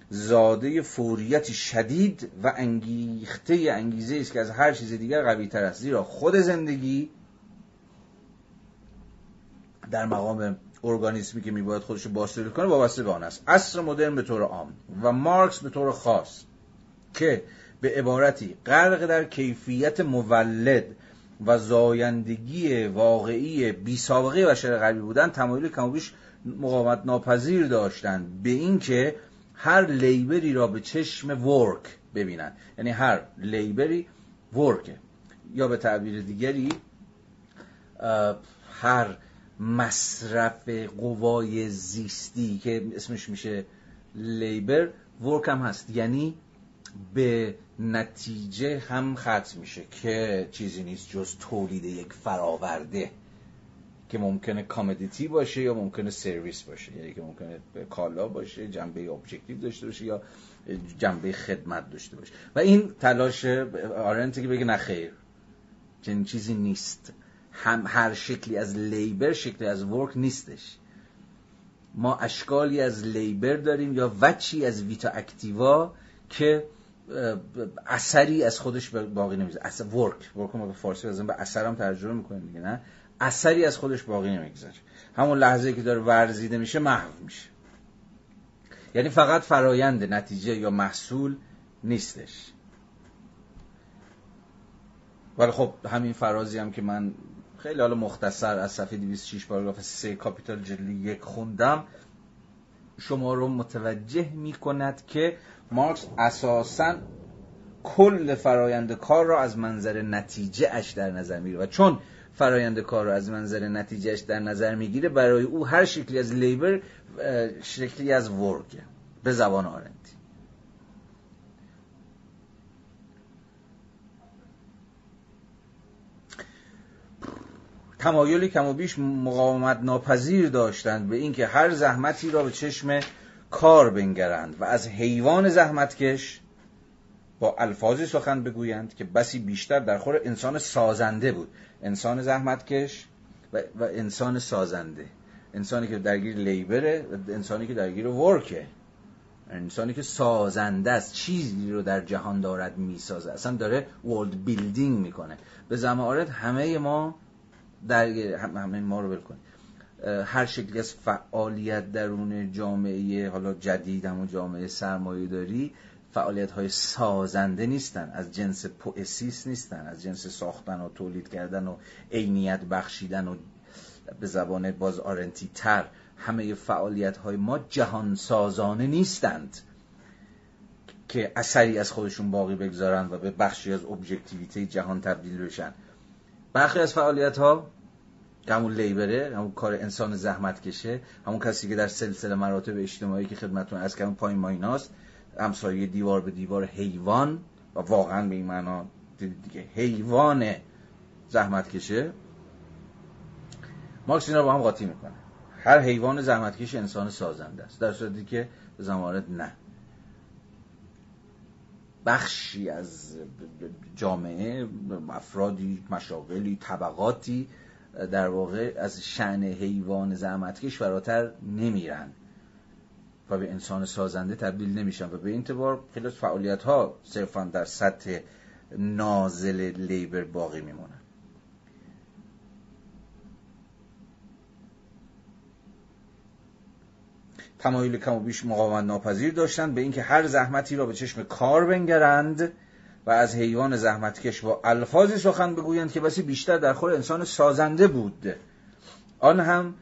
[SPEAKER 1] زاده فوریتی شدید و انگیخته انگیزه است که از هر چیز دیگر قوی تر است. زیرا خود زندگی در مقام ارگانیسمی که میباید خودش رو بازتولید کنه وابسته به آن است. عصر مدرن به طور عام و مارکس به طور خاص که به عبارتی غرق در کیفیت مولد و زایندگی واقعی بی سابقه بشر غربی بودن تمایل کمابیش مقاومت ناپذیر داشتند. به اینکه هر لیبری را به چشم ورک ببینن. یعنی هر لیبری ورکه. یا به تعبیر دیگری هر مصرف قوای زیستی که اسمش میشه labor work هم هست. یعنی به نتیجه هم ختم میشه که چیزی نیست جز تولید یک فراورده. که ممکنه commodity باشه یا ممکنه سرویس باشه. یعنی که ممکنه کالا باشه جنبه objective داشته باشه یا جنبه خدمت داشته باشه. و این تلاش آرنت که بگه نخیر چنین چیزی نیست. هم هر شکلی از لیبر شکلی از ورک نیستش. ما اشکالی از لیبر داریم یا وچی از ویتا اکتیوا که اثری از خودش باقی نمی‌ذاره. اثر ورک. ورک ما به فارسی بزنیم به اثر ترجمه می‌کنیم دیگه نه؟ اثری از خودش باقی نمی‌گذاره. همون لحظه که داره ورزیده میشه محو میشه. یعنی فقط فرایند نتیجه یا محصول نیستش. ولی خب همین فرازی هم که من خیلی حالا مختصر از صفحه 206 پاراگراف 3 کاپیتال جلی یک خوندم شما رو متوجه می کند که مارکس اساسا کل فرایند کار را از منظر نتیجه اش در نظر می‌گیره. و چون فرایند کار رو از منظر نتیجهش در نظر می‌گیره. برای او هر شکلی از لیبر شکلی از ورکه به زبان آرنتی. تمایلی کم و بیش مقاومت ناپذیر داشتند به اینکه هر زحمتی را به چشم کار بنگرند و از حیوان زحمتکش با الفاظی سخن بگویند که بسی بیشتر در خور انسان سازنده بود. انسان زحمتکش و, و انسان سازنده. انسانی که درگیر labor ه و انسانی که درگیر work ه. انسانی که سازنده است. چیزی رو در جهان دارد می‌سازه. اصلا داره world building می‌کنه. به زعم آرنت همه ما در همه ما رو بکنیم هر شکلی از فعالیت درون جامعه حالا جدید همون جامعه سرمایه داری فعالیت های سازنده نیستن از جنس poiesis نیستن از جنس ساختن و تولید کردن و عینیت بخشیدن و به زبان باز آرنتی تر. همه فعالیت های ما جهان سازانه نیستند که اثری از خودشون باقی بگذارن و به بخشی از ابژکتیویته جهان تبدیل بشن. برخی از فعالیت ها همون لیبره همون کار انسان زحمت کشه همون کسی که در سلسله مراتب اجتماعی که خدمتون از کردم پایین مایناست همسایه دیوار به دیوار حیوان و واقعا به این معنا دیگه حیوان زحمت کشه. مارکس اینا با هم قاطی می‌کنه. هر حیوان زحمتکش انسان سازنده است. در صورتی که به زمانت نه. بخشی از جامعه افرادی مشاغلی طبقاتی در واقع از شعن حیوان زحمتکش فراتر نمیرن. و به انسان سازنده تبدیل نمیشن. و به این اعتبار خیلی فعالیت ها صرفا در سطح نازل لیبر باقی میمونن. تمایل کم و بیش مقاومت ناپذیر داشتند به اینکه هر زحمتی را به چشم کار بنگرند و از حیوان زحمتکش با الفاظی سخن بگویند که بسی بیشتر در خور انسان سازنده بود. آن هم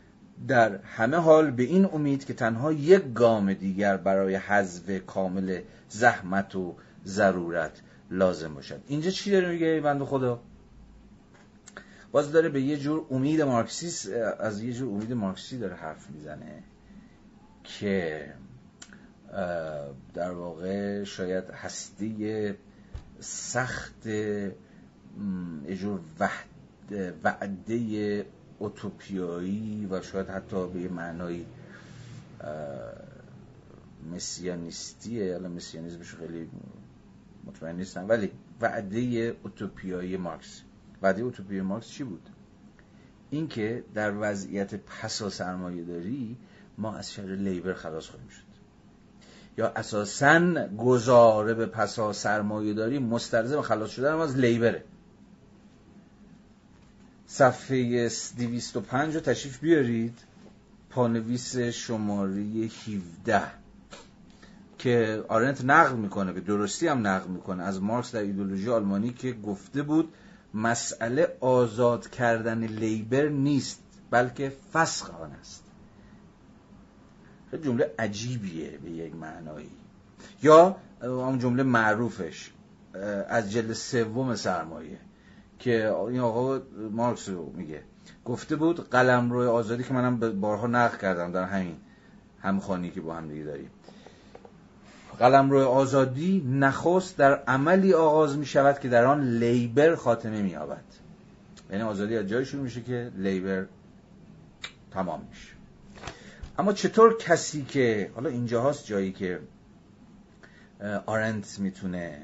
[SPEAKER 1] در همه حال به این امید که تنها یک گام دیگر برای حذف کامل زحمت و ضرورت لازم باشد. اینجا چی داره میگه بند خدا؟ باز داره به یه جور امید مارکسیست از یه جور امید مارکسی داره حرف می‌زنه که در واقع شاید هستی سخت جور وعده اوتوپیایی و شاید حتی به معنای مسیانیستیه. الان مسیانیزمش خیلی مطمئن نیستم. ولی وعده اوتوپیایی مارکس. وعده اوتوپیایی مارکس چی بود؟ اینکه در وضعیت پسا سرمایه داری ما از شر لیبر خلاص خواهیم شد. یا اساسا گزاره به پسا سرمایه داری مستلزم خلاص شدن از لیبره. صفحه 205 رو تشریف بیارید. پانویس شماره 17 که آرنت نقل می‌کنه به درستی هم نقل می‌کنه. از مارکس در ایدولوژی آلمانی که گفته بود مسئله آزاد کردن لیبر نیست بلکه فسخ آن است. خیلی جمله عجیبیه به یک معنایی. یا اون جمله معروفش از جلد سوم سرمایه. که این آقا مارکس رو میگه. گفته بود قلم روی آزادی که منم بارها نقل کردم در همین همخانی که با هم دیگه داریم. قلم روی آزادی نخست در عملی آغاز می شود که در آن لیبر خاتمه می یابد یعنی آزادی از جایی شروع میشه که لیبر تمام میشه. اما چطور کسی که حالا اینجا هاست جایی که آرنت می‌تونه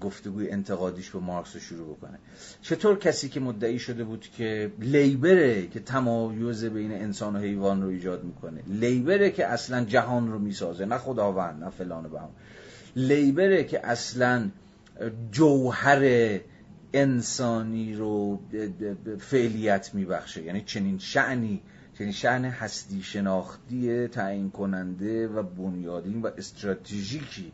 [SPEAKER 1] گفتگوی انتقادیش به مارکس رو شروع بکنه. چطور کسی که مدعی شده بود که لیبره که تمایز بین انسان و حیوان رو ایجاد می‌کنه لیبره که اصلا جهان رو می‌سازه نه خداوند نه فلان به هم لیبره که اصلا جوهر انسانی رو فعلیت میبخشه. یعنی چنین شعنی یعنی شعن هستی شناختی تعیین کننده و بنیادین و استراتژیکی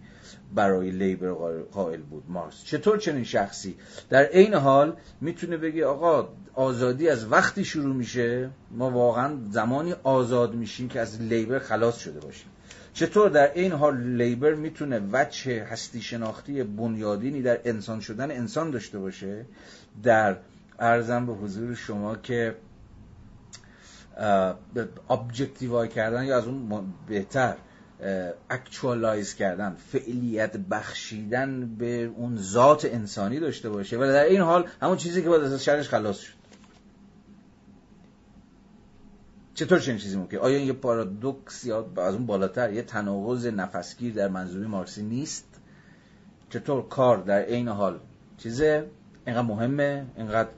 [SPEAKER 1] برای لیبر قائل بود مارکس. چطور چنین شخصی؟ در عین حال می‌تونه بگه آقا آزادی از وقتی شروع میشه ما واقعا زمانی آزاد میشیم که از لیبر خلاص شده باشیم. چطور در این حال لیبر می‌تونه وجه هستی شناختی بنیادینی در انسان شدن انسان داشته باشه؟ در ارزم به حضور شما که ابجکتیوای کردن یا از اون بهتر actualize کردن فعلیت بخشیدن به اون ذات انسانی داشته باشه. ولی در عین حال همون چیزی که باید از شرش خلاص شد. چطور چنین چیزی ممکن؟ آیا یه پارادوکس یا از اون بالاتر یه تناقض نفسگیر در منظومه‌ی مارکسی نیست؟ چطور کار در عین حال چیزه؟ اینقدر مهمه؟ اینقدر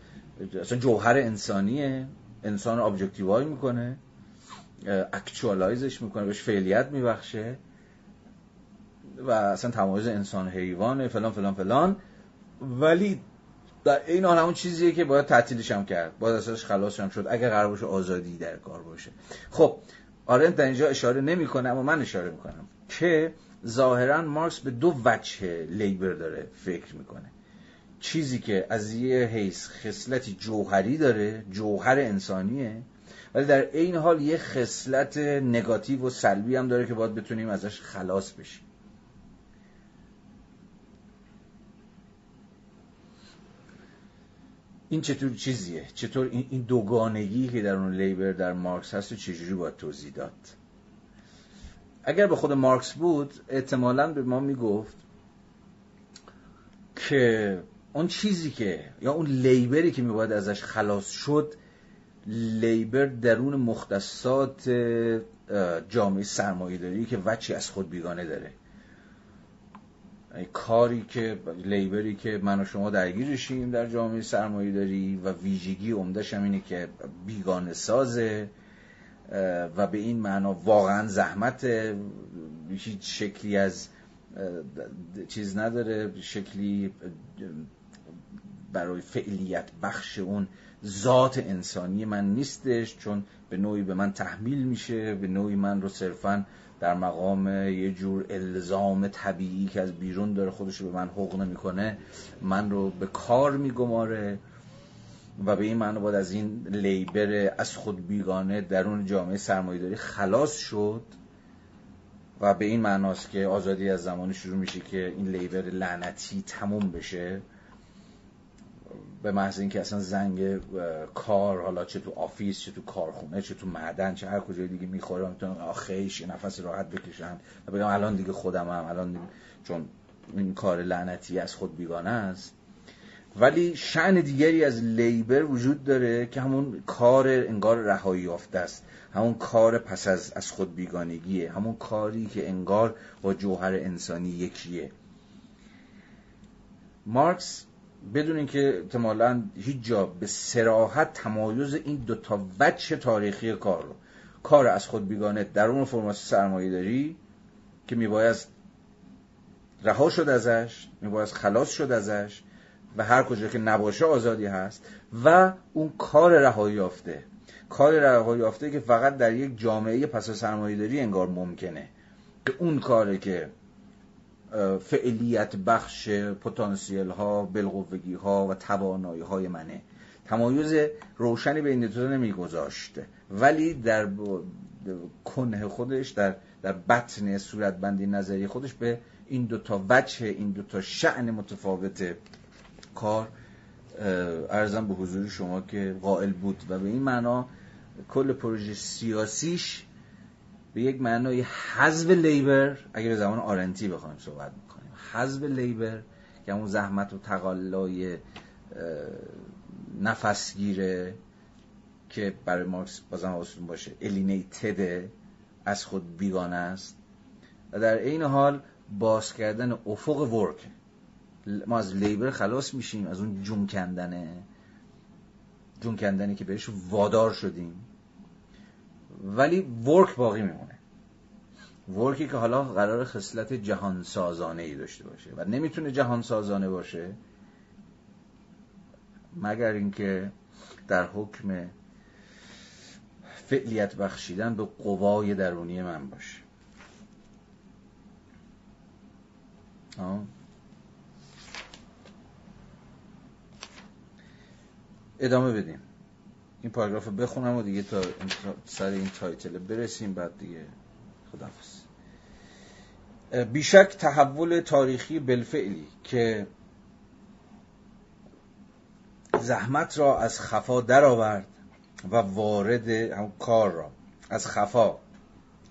[SPEAKER 1] اصلا جوهر انسانیه؟ انسان objectify می‌کنه؟ اکچوالایزش می‌کنه بهش فعلیت میبخشه و اصلا تمایز انسان حیوانه فلان فلان فلان. ولی در این حال همون چیزیه که باید تعطیلش هم کرد. باید ازش خلاص هم شد اگر قرار باشه آزادی در کار باشه. خب آرنت در اینجا اشاره نمی‌کنه اما من اشاره می‌کنم که ظاهرا مارکس به دو وجه لیبر داره فکر می‌کنه. چیزی که از یه حیث خصلتی جوهری داره جوهر انسانیه. ولی در این حال یه خصلت نگاتیو و سلبی هم داره که باید بتونیم ازش خلاص بشیم. این چطور چیزیه؟ چطور این دوگانگی که در اون لیبر در مارکس هست و چجوری باید توضیح داد؟ اگر به خود مارکس بود احتمالا به ما می‌گفت که اون چیزی که یا اون لیبری که میباید ازش خلاص شد لیبر درون مختصات جامعه سرمایه داری که وچی از خود بیگانه داره. کاری که لیبری که من و شما درگیرشیم در جامعه سرمایه داری و ویژگی عمدهش هم اینه که بیگانه سازه و به این معنا واقعا زحمت هیچ شکلی از چیز نداره. شکلی برای فعلیت بخش اون ذات انسانی من نیستش چون به نوعی به من تحمیل میشه به نوعی من رو صرفا در مقام یه جور الزام طبیعی که از بیرون داره خودش رو به من حق نمی‌کنه من رو به کار میگماره و به این معنی باید از این لیبر از خود بیگانه درون جامعه سرمایه‌داری خلاص شد و به این معناست که آزادی از زمانی شروع میشه که این لیبر لعنتی تموم بشه. به محض اینکه اصلا زنگ کار حالا چه تو office چه تو کارخونه چه تو معدن چه هر کجای دیگه می‌خوره می‌تونن آخیش یه نفس راحت بکشن. و بگن الان دیگه خودم هم الان دیگه چون این کار لعنتی از خود بیگانه است. ولی شأن دیگری از labor وجود داره که همون کار انگار رهایی یافته است. همون کار پس از از خود بیگانگیه. همون کاری که انگار با جوهر انسانی یکیه. مارکس بدون اینکه احتمالا هیچ جا به سراحت تمایز این دوتا وجه تاریخی کار رو. کار از خود بیگانه در اون فرماسی سرمایه داری که میباید رها شد ازش میباید خلاص شد ازش و هر کجا که نباشه آزادی هست و اون کار رهایی یافته. کار رهایی یافته که فقط در یک جامعه پس سرمایه داری انگار ممکنه. که اون کاره که فعلیت بخش پتانسیل ها بلغوگی ها و توانایی های منه. تمایز روشنی به این دو نمیگذاشت. ولی در کنه خودش در در بطن صورتبندی نظری خودش به این دوتا وجه این دوتا شعن متفاوت کار ارزم به حضور شما که قائل بود. و به این معنا کل پروژه سیاسیش به یک معنای حذف لیبر اگه به زمان آرنتی بخوایم صحبت می‌کنیم. حذف لیبر که اون زحمت و تقلای نفسگیره که برای مارکس بازم آسون باشه الینیتد از خود بیگانه است. و در این حال باز کردن افق ورک. ما از لیبر خلاص میشیم از اون جون کندنه. جون کندنی که بهش وادار شدیم. ولی ورک باقی میمونه. ورکی که حالا قرار خصلت جهان سازانه ای داشته باشه. و نمی‌تونه جهان سازانه باشه مگر اینکه در حکم فعلیت بخشیدن به قوای درونی من باشه. ادامه بدیم. این پاراگراف بخونم و دیگه تا سر این تایتل برسیم بعد دیگه خدافز بیشک تحول تاریخی بالفعلی که زحمت را از خفا درآورد و وارد همون کار را از خفا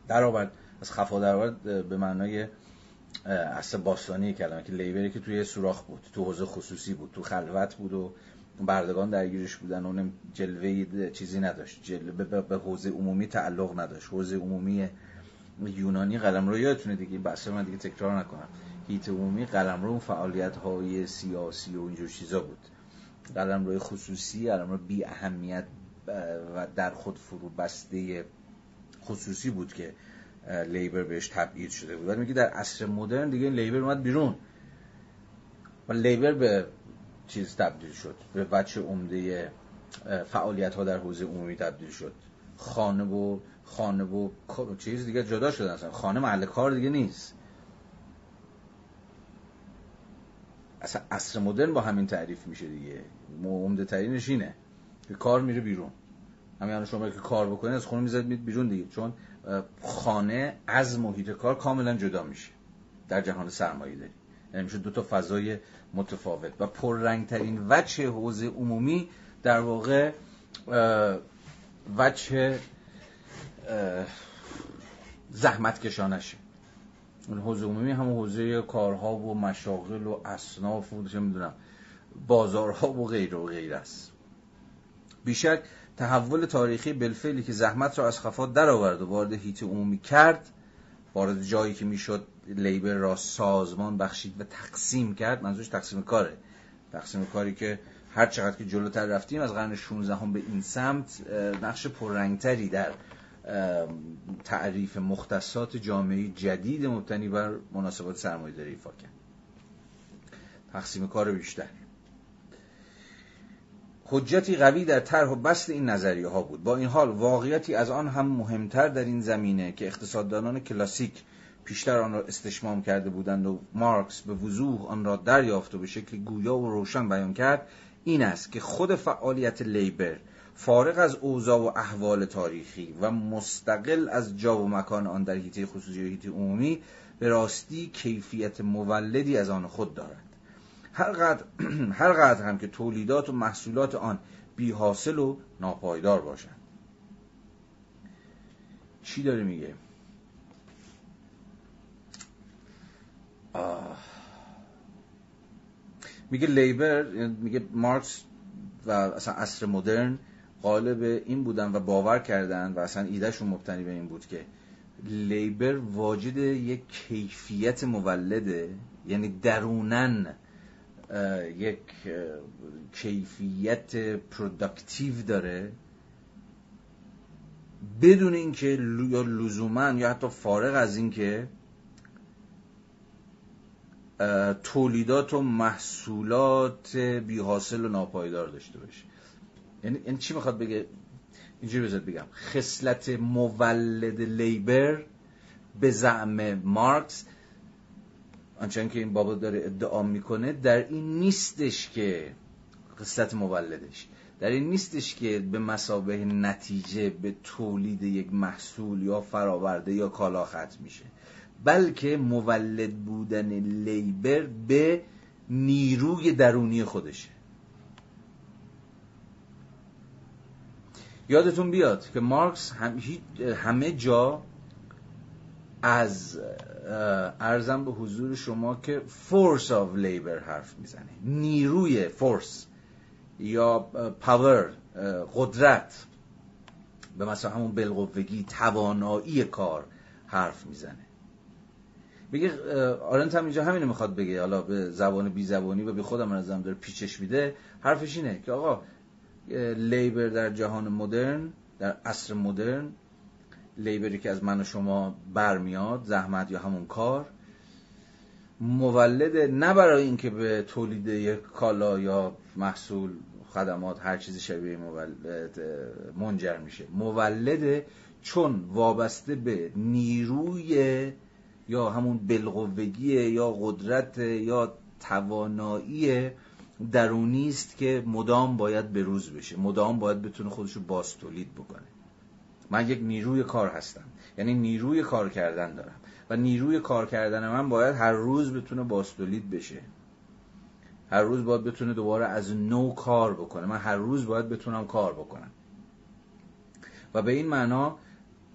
[SPEAKER 1] درآورد از خفا درآورد به معنای اصل باستانی کلمه که لیبری که توی سوراخ بود تو حوزه خصوصی بود تو خلوت بود و بردگان درگیرش بودن و اونم جلوه چیزی نداشت جلوه به حوزه عمومی تعلق نداشت حوزه عمومی یونانی قلم رو یادتونه دیگه بحث من دیگه تکرار نکنم. هیت عمومی قلم رو فعالیت های سیاسی و اینجور چیزا بود. قلم روی خصوصی قلم رو بی اهمیت و در خود فرو بسته خصوصی بود که لیبر بهش تبعید شده بود. ولی میگه در عصر مدرن دیگه لیبر اومد بیرون. و لیبر به چیز تبدیل شد. به وجه عمده فعالیت ها در حوزه عمومی تبدیل شد. خانه و خانه و چیز دیگه جدا شده اصلا. خانه محل کار دیگه نیست. اصلا عصر مدرن با همین تعریف میشه دیگه. عمده ترینش اینه که کار میره بیرون. همین شما که کار بکنه از خونه می‌زد بیرون دیگه. چون خانه از محیط کار کاملا جدا میشه. در جهان سرمایه داری. یعنی میشه دو تا فضای متفاوت. و پررنگترین وجه حوزه عمومی در واقع وجه زحمت کشانشه اون حوزه هم حوزه کارها و مشاغل و اصناف و چه می‌دونم بازارها و غیر و غیر است. بیشک تحول تاریخی بلفلی که زحمت را از خفا درآورد و وارد هیت عمومی کرد وارد جایی که می‌شد لیبر را سازمان بخشید و تقسیم کرد منظورش تقسیم کاره. تقسیم کاری که هر چقدر که جلوتر رفتیم از قرن 16 هم به این سمت نقش پررنگتری در تعریف مختصات جامعه جدید مبتنی بر مناسبات سرمایه‌داری ایفا کرد. تقسیم کار بیشتر. حجتی قوی در طرح و بست این نظریه ها بود. با این حال واقعیتی از آن هم مهمتر در این زمینه که اقتصاددانان کلاسیک پیشتر آن را استشمام کرده بودند و مارکس به وضوح آن را دریافت و به شکل گویا و روشن بیان کرد این است که خود فعالیت لیبر فارغ از اوضاع و احوال تاریخی و مستقل از جا و مکان آن در حیطه خصوصی و حیطه عمومی به راستی کیفیت مولدی از آن خود دارد. هر قدر, هر قدر هم که تولیدات و محصولات آن بی حاصل و ناپایدار باشند. چی داره میگه؟ میگه labor میگه مارکس و اصلا عصر مدرن قائل به این بودن و باور کردن و اصلا ایدهشون مبتنی به این بود که labor واجد یک کیفیت مولده یعنی دروناً یک کیفیت productive داره بدون اینکه یا لزوما یا حتی فارغ از اینکه تولیدات و محصولات بی حاصل و ناپایدار داشته باشه. یعنی این چی می‌خواد بگه؟ اینجوری بذارد بگم. خصلت مولد لیبر به زعم مارکس آنچنان که این بابا داره ادعا می‌کنه در این نیستش که قصت مولدش. در این نیستش که به مثابه نتیجه به تولید یک محصول یا فراورده یا کالا ختم میشه. بلکه مولد بودن labor به نیروی درونی خودشه. یادتون بیاد که مارکس همه جا از عرضم به حضور شما که force of labor حرف می‌زنه. نیروی force یا پاور قدرت به مثلا همون بلقوگی توانایی کار حرف می‌زنه. بگه آرنت هم اینجا همینو می‌خواد بگه. حالا به زبان بی زبانی و به خودم نظرم داره پیچش میده. حرفش اینه که آقا لیبر در جهان مدرن در عصر مدرن لیبری که از من و شما برمیاد زحمت یا همون کار مولد نه برای اینکه به تولید یک کالا یا محصول خدمات هر چیزی شبیه مولد منجر میشه. مولد چون وابسته به نیروی یا همون بلقوگی یا قدرت یا توانایی درونی است که مدام باید به روز بشه. مدام باید بتونه خودش رو باز تولید بکنه. من یک نیروی کار هستم. یعنی نیروی کار کردن دارم. و نیروی کار کردن من باید هر روز بتونه باستولید بشه. هر روز باید بتونه دوباره از نو کار بکنه. من هر روز باید بتونم کار بکنم. و به این معنا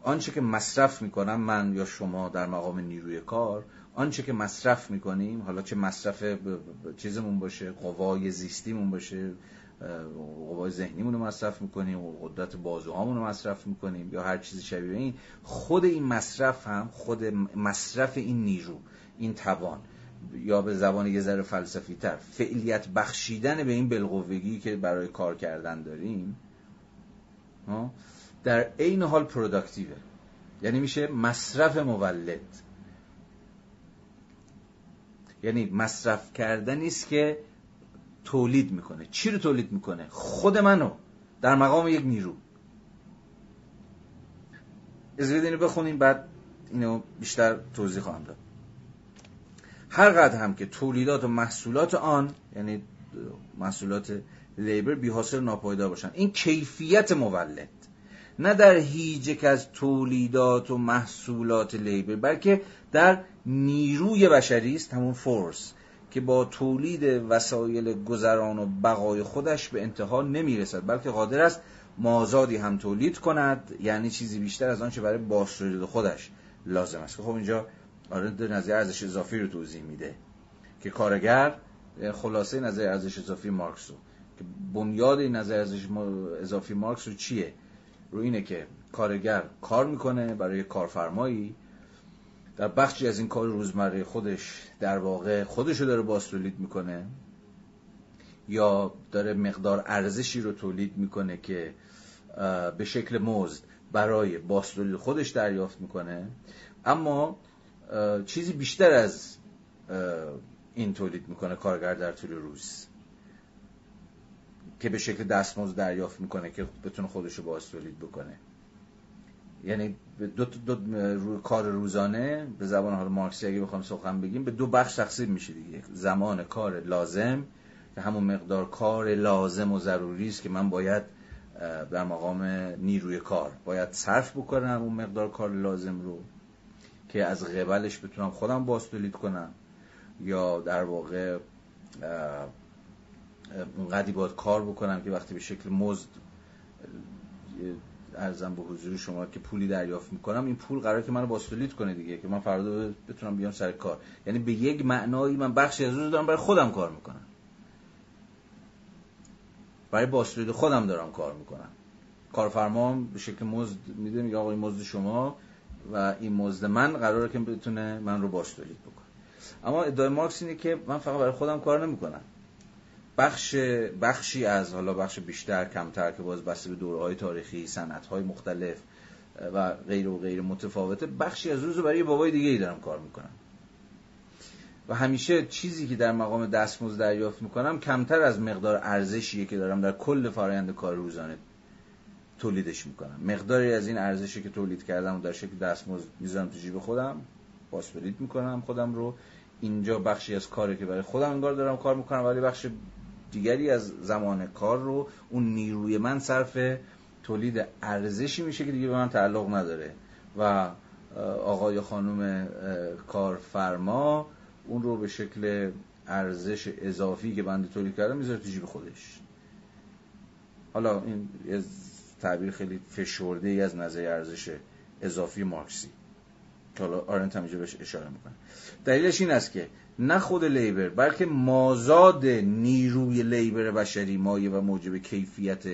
[SPEAKER 1] آنچه که مصرف می‌کنم من یا شما در مقام نیروی کار آنچه که مصرف می‌کنیم حالا چه مصرف چیزمون باشه قوای زیستیمون باشه قوای ذهنیمون رو مصرف می‌کنیم قدرت بازوهامون رو مصرف می‌کنیم یا هر چیزی شبیه این خود این مصرف هم خود مصرف این نیرو این توان یا به زبان یه ذره فلسفی تر فعلیت بخشیدن به این بلقوگی که برای کار کردن داریم در عین حال پروداکتیوه یعنی میشه مصرف مولد. یعنی مصرف کردنی است که تولید می‌کنه. چی رو تولید می‌کنه؟ خود منو. در مقام یک نیرو. از اینو بخونیم بعد اینو بیشتر توضیح خواهم داد. هر قدر هم که تولیدات و محصولات آن یعنی محصولات لیبر بی حاصل ناپایدار باشن. این کیفیت مولد. نه در هیچ یک از تولیدات و محصولات لیبر بلکه در نیروی بشری است همون فورس که با تولید وسایل گذران و بقای خودش به انتها نمی‌رسد بلکه قادر است مازادی هم تولید کند یعنی چیزی بیشتر از آنچه برای بازتولید خودش لازم است. خب اینجا آره نظر ارزش اضافی رو توضیح میده که کارگر خلاصه نظر ارزش اضافی مارکس رو که بنیاد این نظر ارزش اضافی مارکس رو چیه؟ رو اینه که کارگر کار می‌کنه برای کارفرمایی در بخشی از این کار روزمره خودش در واقع خودش رو داره باز می‌کنه یا داره مقدار ارزشی رو تولید می‌کنه که به شکل مزد برای باز خودش دریافت می‌کنه. اما چیزی بیشتر از این تولید می‌کنه کارگر در طول روز که به شکل دستمزد دریافت می‌کنه که بتونه خودش رو باز تولید بکنه. یعنی دو, دو, دو کار روزانه به زبان حال مارکسی اگه بخوام سخن بگیم به دو بخش تقسیم میشه دیگه. زمان کار لازم که همون مقدار کار لازم و ضروری است که من باید در مقام نیروی کار باید صرف بکنم اون مقدار کار لازم رو که از قبلش بتونم خودم باز تولید کنم. یا در واقع اونقدی باید کار بکنم که وقتی به شکل مزد ارزم به حضور شما که پولی دریافت می‌کنم. این پول قرار که منو باستولید کنه دیگه که من فردا بتونم بیام سر کار. یعنی به یک معنایی من بخشی از روز دارم برای خودم کار می‌کنم. برای باستولید خودم دارم کار می‌کنم. کارفرمام به شکل مزد میده میگه آقا این مزد شما و این مزد من قراره که بتونه من رو باستولید بکنه. اما ادعای مارکس اینه که من فقط برای خودم کار نمی‌کنم. بخش بخشی از حالا بخش بیشتر کمتر که باز بسته به دورهای تاریخی های مختلف و غیر و غیر متفاوته بخشی از روز برای بابای دیگه ای دارم کار می‌کنم. و همیشه چیزی که در مقام دستمزد دریافت می‌کنم کمتر از مقدار ارزشیه که دارم در کل فرایند کار روزانه تولیدش می‌کنم. مقداری از این ارزشی که تولید کردم و در شکل دستمزد می‌ذارم تو جیب خودم پاسپلیت می‌کنم خودم رو. اینجا بخشی از کاری که برای خودم انگار دارم کار می‌کنم ولی بخش دیگری از زمان کار رو اون نیروی من صرف تولید ارزشی میشه که دیگه به من تعلق نداره. و آقای خانم کارفرما اون رو به شکل ارزش اضافی که بنده تولید کردم می‌ذاره تو جیب خودش. حالا این تعبیر خیلی فشرده ای از نظر ارزش اضافی مارکسی. که حالا آرنت هم بهش اشاره می‌کنه. دلیلش این است که نه خود لیبر بلکه مازاد نیروی لیبر بشری مایه و موجب کیفیت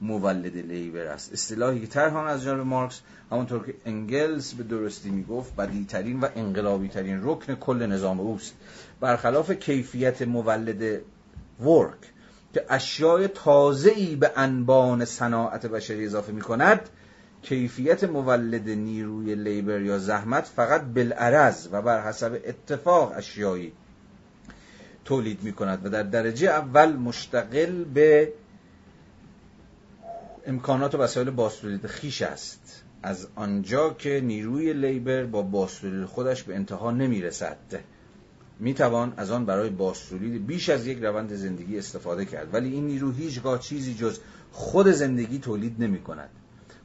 [SPEAKER 1] مولد لیبر است. اصطلاحی که ترهان از جانب مارکس همونطور که انگلز به درستی می‌گفت بدیترین و انقلابی ترین رکن کل نظام اوست برخلاف کیفیت مولد ورک که اشیاء تازه‌ای به انبان صناعت بشری اضافه می کند کیفیت مولد نیروی لیبر یا زحمت فقط بالعرض و بر حسب اتفاق اشیایی تولید می کند و در درجه اول مشتقل به امکانات و وسایل باستولید خیش است. از آنجا که نیروی لیبر با باستولید خودش به انتها نمی رسد می توان از آن برای باستولید بیش از یک روند زندگی استفاده کرد ولی این نیرو هیچگاه چیزی جز خود زندگی تولید نمی کند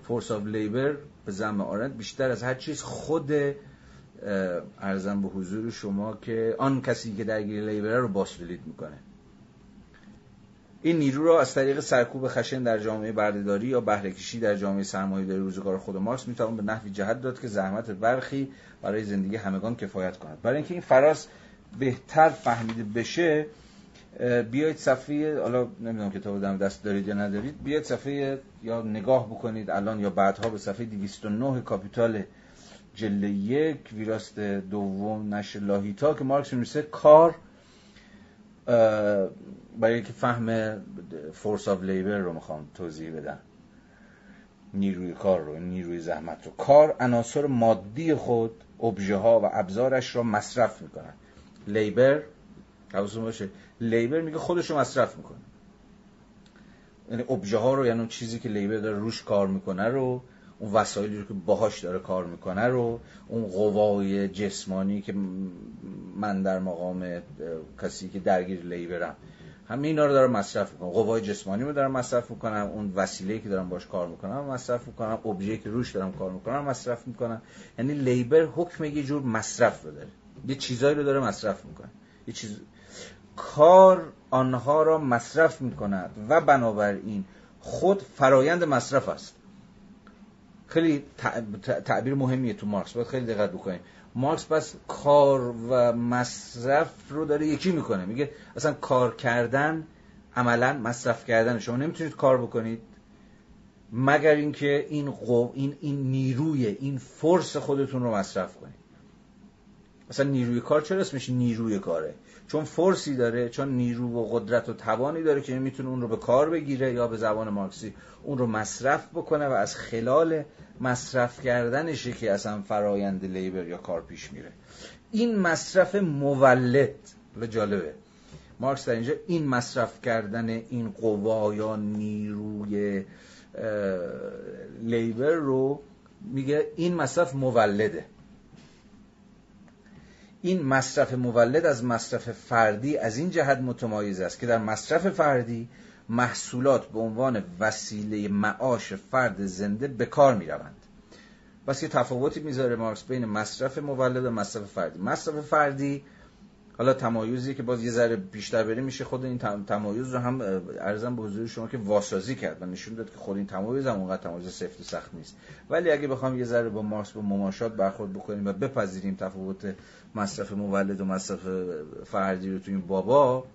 [SPEAKER 1] force of labor به زعم آرنت بیشتر از هر چیز خود عرضم به حضور شما که آن کسی که درگیر labor ه رو بازتولید می‌کنه. این نیرو را از طریق سرکوب خشن در جامعه بردهداری یا بهرهکشی در جامعه سرمایه‌داری روزگار خود مارکس می‌توان به نحوی جهت داد که زحمت برخی برای زندگی همگان کفایت کند. برای اینکه این فراز بهتر فهمیده بشه بیایید صفحه حالا نمی‌دونم کتاب دم دست دارید یا ندارید بیایید صفحه یا نگاه بکنید الان یا بعدها به صفحه 209 کاپیتال جلد یک ویراست دوم نشر لاهیتا که مارکس می‌رسه کار برای که فهم force of labor رو می‌خوام توضیح بدم. نیروی کار رو نیروی زحمت رو. کار عناصر مادی خود ابژه ها و ابزارش را مصرف می‌کنن لیبر حواستون باشه. لیبر میگه خودش رو مصرف می‌کنه. یعنی ابژه ها رو یعنی اون چیزی که لیبر داره روش کار می‌کنه رو اون وسایلی رو که باهاش داره کار می‌کنه رو اون قوای جسمانی که من در مقام کسی که درگیر لیبرم همه اینا رو دارم مصرف می‌کنم قوای جسمانی رو دارم مصرف می‌کنم اون وسیله که دارم باش کار می‌کنم مصرف می‌کنم ابژه که روش دارم کار می‌کنم مصرف می‌کنم یعنی لیبر حکم یه جور مصرف رو داره. یه چیزایی رو داره مصرف می‌کنه. یه چیز کار آنها را مصرف می‌کند و بنابراین خود فرایند مصرف است. خیلی تعبیر مهمیه تو مارکس باید خیلی دقت بکنیم. مارکس بس کار و مصرف رو داره یکی می‌کنه. میگه اصلا کار کردن عملا مصرف کردن. شما نمی‌تونید کار بکنید مگر اینکه این این این نیروی این فرس خودتون رو مصرف کنید. مثلا نیروی کار چرا اسمش نیروی کاره؟ چون فرسی داره چون نیرو و قدرت و توانی داره که می‌تونه اون رو به کار بگیره یا به زبان مارکسی اون رو مصرف بکنه و از خلال مصرف کردنشه که اصلا فرایند لیبر یا کار پیش میره. این مصرف مولد و جالبه. مارکس در اینجا این مصرف کردن این قوا یا نیروی لیبر رو میگه این مصرف مولده. این مصرف مولد از مصرف فردی از این جهت متمایز است که در مصرف فردی محصولات به عنوان وسیله معاش فرد زنده به کار می روند بس یه تفاوتی می‌ذاره مارکس بین مصرف مولد و مصرف فردی. مصرف فردی حالا تمایزی که باز یه ذره بیشتر بریم میشه خود این تمایز رو هم ارزم به حضور شما که واسازی کرد و نشون داد که خود این تمایز هم اونقدر تمایز سفت و سخت نیست. ولی اگه بخوام یه ذره با مارکس با مماشات برخورد بکنیم و بپذیریم تفاوت مصرف مولد و مصرف فردی رو تو این بابا.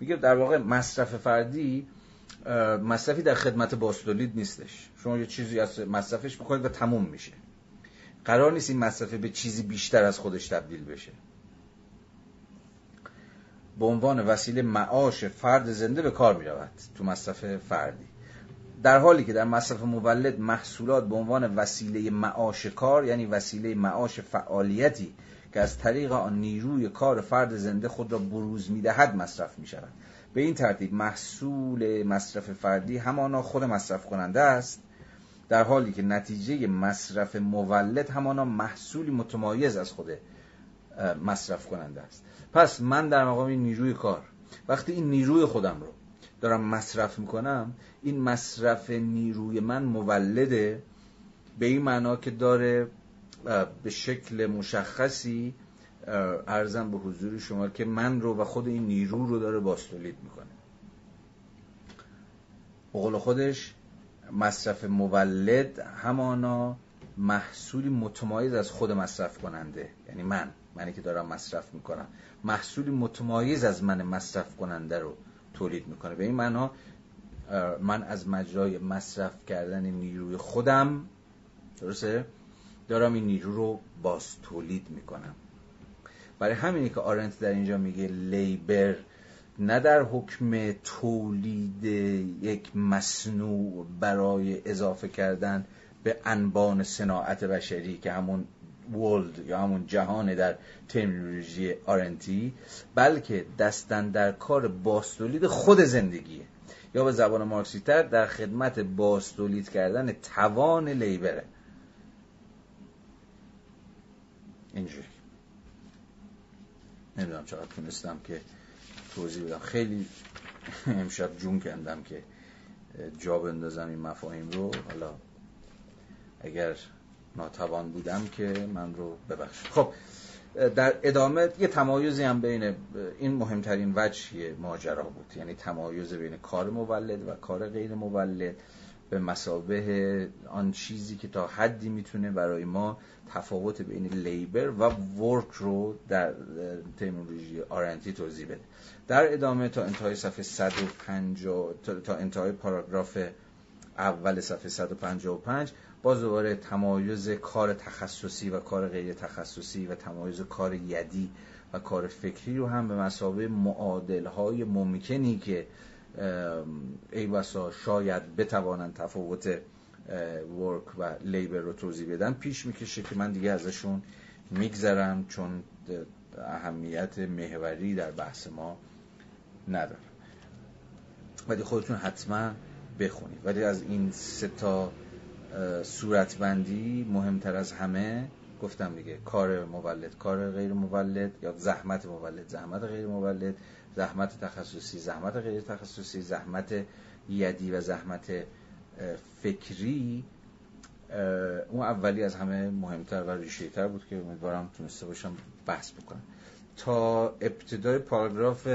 [SPEAKER 1] میگه در واقع مصرف فردی مصرفی در خدمت باستولید نیستش. شما یه چیزی از مصرفش بکنید و تموم میشه. قرار نیست این مصرف به چیزی بیشتر از خودش تبدیل بشه. به عنوان وسیله معاش فرد زنده به کار می رود تو مصرف فردی. در حالی که در مصرف مولد محصولات به عنوان وسیله معاش کار یعنی وسیله معاش فعالیتی که از طریق آن نیروی کار فرد زنده خود را بروز می‌دهد مصرف می شود به این ترتیب محصول مصرف فردی همانا خود مصرف کننده است در حالی که نتیجه مصرف مولد همانا محصولی متمایز از خود مصرف کننده است. پس من در مقام این نیروی کار وقتی این نیروی خودم رو دارم مصرف می‌کنم این مصرف نیروی من مولده به این معنا که داره به شکل مشخصی ارزم به حضور شما که من رو و خود این نیرو رو داره باستولید می‌کنه. قول خودش مصرف مولد همانا محصولی متمایز از خود مصرف کننده یعنی من منی که دارم مصرف می‌کنم. محصولی متمایز از من مصرف کننده رو تولید می‌کنه. به این معنا من از مجرای مصرف کردن نیروی خودم درسته؟ دارم این نیرو رو باز تولید می‌کنم. برای همینی که آرنت در اینجا میگه لیبر نه در حکم تولید یک مصنوع برای اضافه کردن به انبان صناعت بشری که همون ولد یا همون جهان در ترمینولوژی آرنتی بلکه دستن در کار باستولید خود زندگیه. یا به زبان مارکسی تر در خدمت باستولید کردن توان لیبره. اینجوری. نمی‌دونم چقدر تونستم که توضیح بدم. خیلی امشب جون کندم که جا بندازم این مفاهیم رو. حالا اگر ناتوان بودم که من رو ببخشید. خب در ادامه یه تمایزی هم بین این مهمترین وجه ماجرا بود. یعنی تمایز بین کار مولد و کار غیر مولد. به مسابه آن چیزی که تا حدی می‌تونه برای ما تفاوت بین لیبر و ورک رو در ترمینولوژی آرنتی توضیح بده. در ادامه تا انتهای صفحه 150 تا انتهای پاراگراف اول صفحه 155 باز دوباره تمایز کار تخصصی و کار غیر تخصصی و تمایز کار یدی و کار فکری رو هم به مسابه معادل های ممکنی که ای بسا شاید بتوانند تفاوت ورک و لیبر رو توضیح بدن. پیش می‌کشه که من دیگه ازشون میگذرم چون اهمیت محوری در بحث ما نداره ولی خودتون حتما بخونید. ولی از این سه تا صورتبندی مهمتر از همه گفتم دیگه. کار مولد کار غیر مولد یا زحمت مولد زحمت غیر مولد. زحمت تخصصی زحمت غیر تخصصی زحمت یدی و زحمت فکری اون اولی از همه مهمتر و ریشه تر بود که امیدوارم تونسته باشم بحث بکنم. تا ابتدای پاراگراف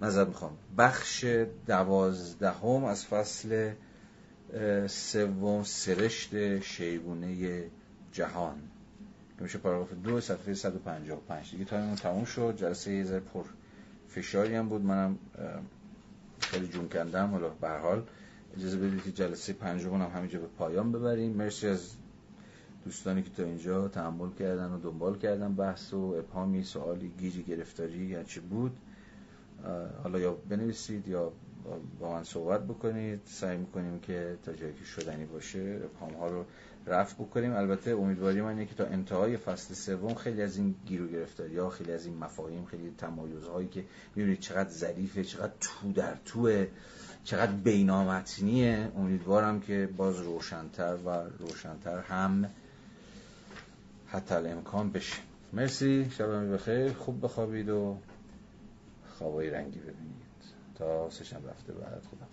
[SPEAKER 1] نظر می‌خوام. بخش دوازدهم از فصل سوم سرشت شیگونه جهان. که میشه پاراگراف دو صفحه 155 دیگه تایمون تموم شد. جلسه یه پر فشاری هم بود. منم خیلی جون کندم. حالا به حال اجازه بدید که جلسه پنجم هم همینجا به پایان ببریم. مرسی از دوستانی که تا اینجا تحمل کردن و دنبال کردن بحث و ابهامی سوالی گیجی گرفتاری چی بود. حالا یا بنویسید یا با من صحبت بکنید. سعی می‌کنیم که تا جایی که شدنی باشه ابهام ها رو رفع بکنیم. البته امیدواری من اینه که تا انتهای فصل سوم خیلی از این گیرو گرفتاری ها خیلی از این مفاهیم خیلی تمایز هایی که می‌بینید چقدر ظریفه چقدر تو در توه چقدر بینامتنیه امیدوارم که باز روشنتر و روشنتر هم حتی امکان بشه. مرسی. شب بخیر. خوب بخوابید و خوابای رنگی ببینید. تا سه رفته بعد. خدا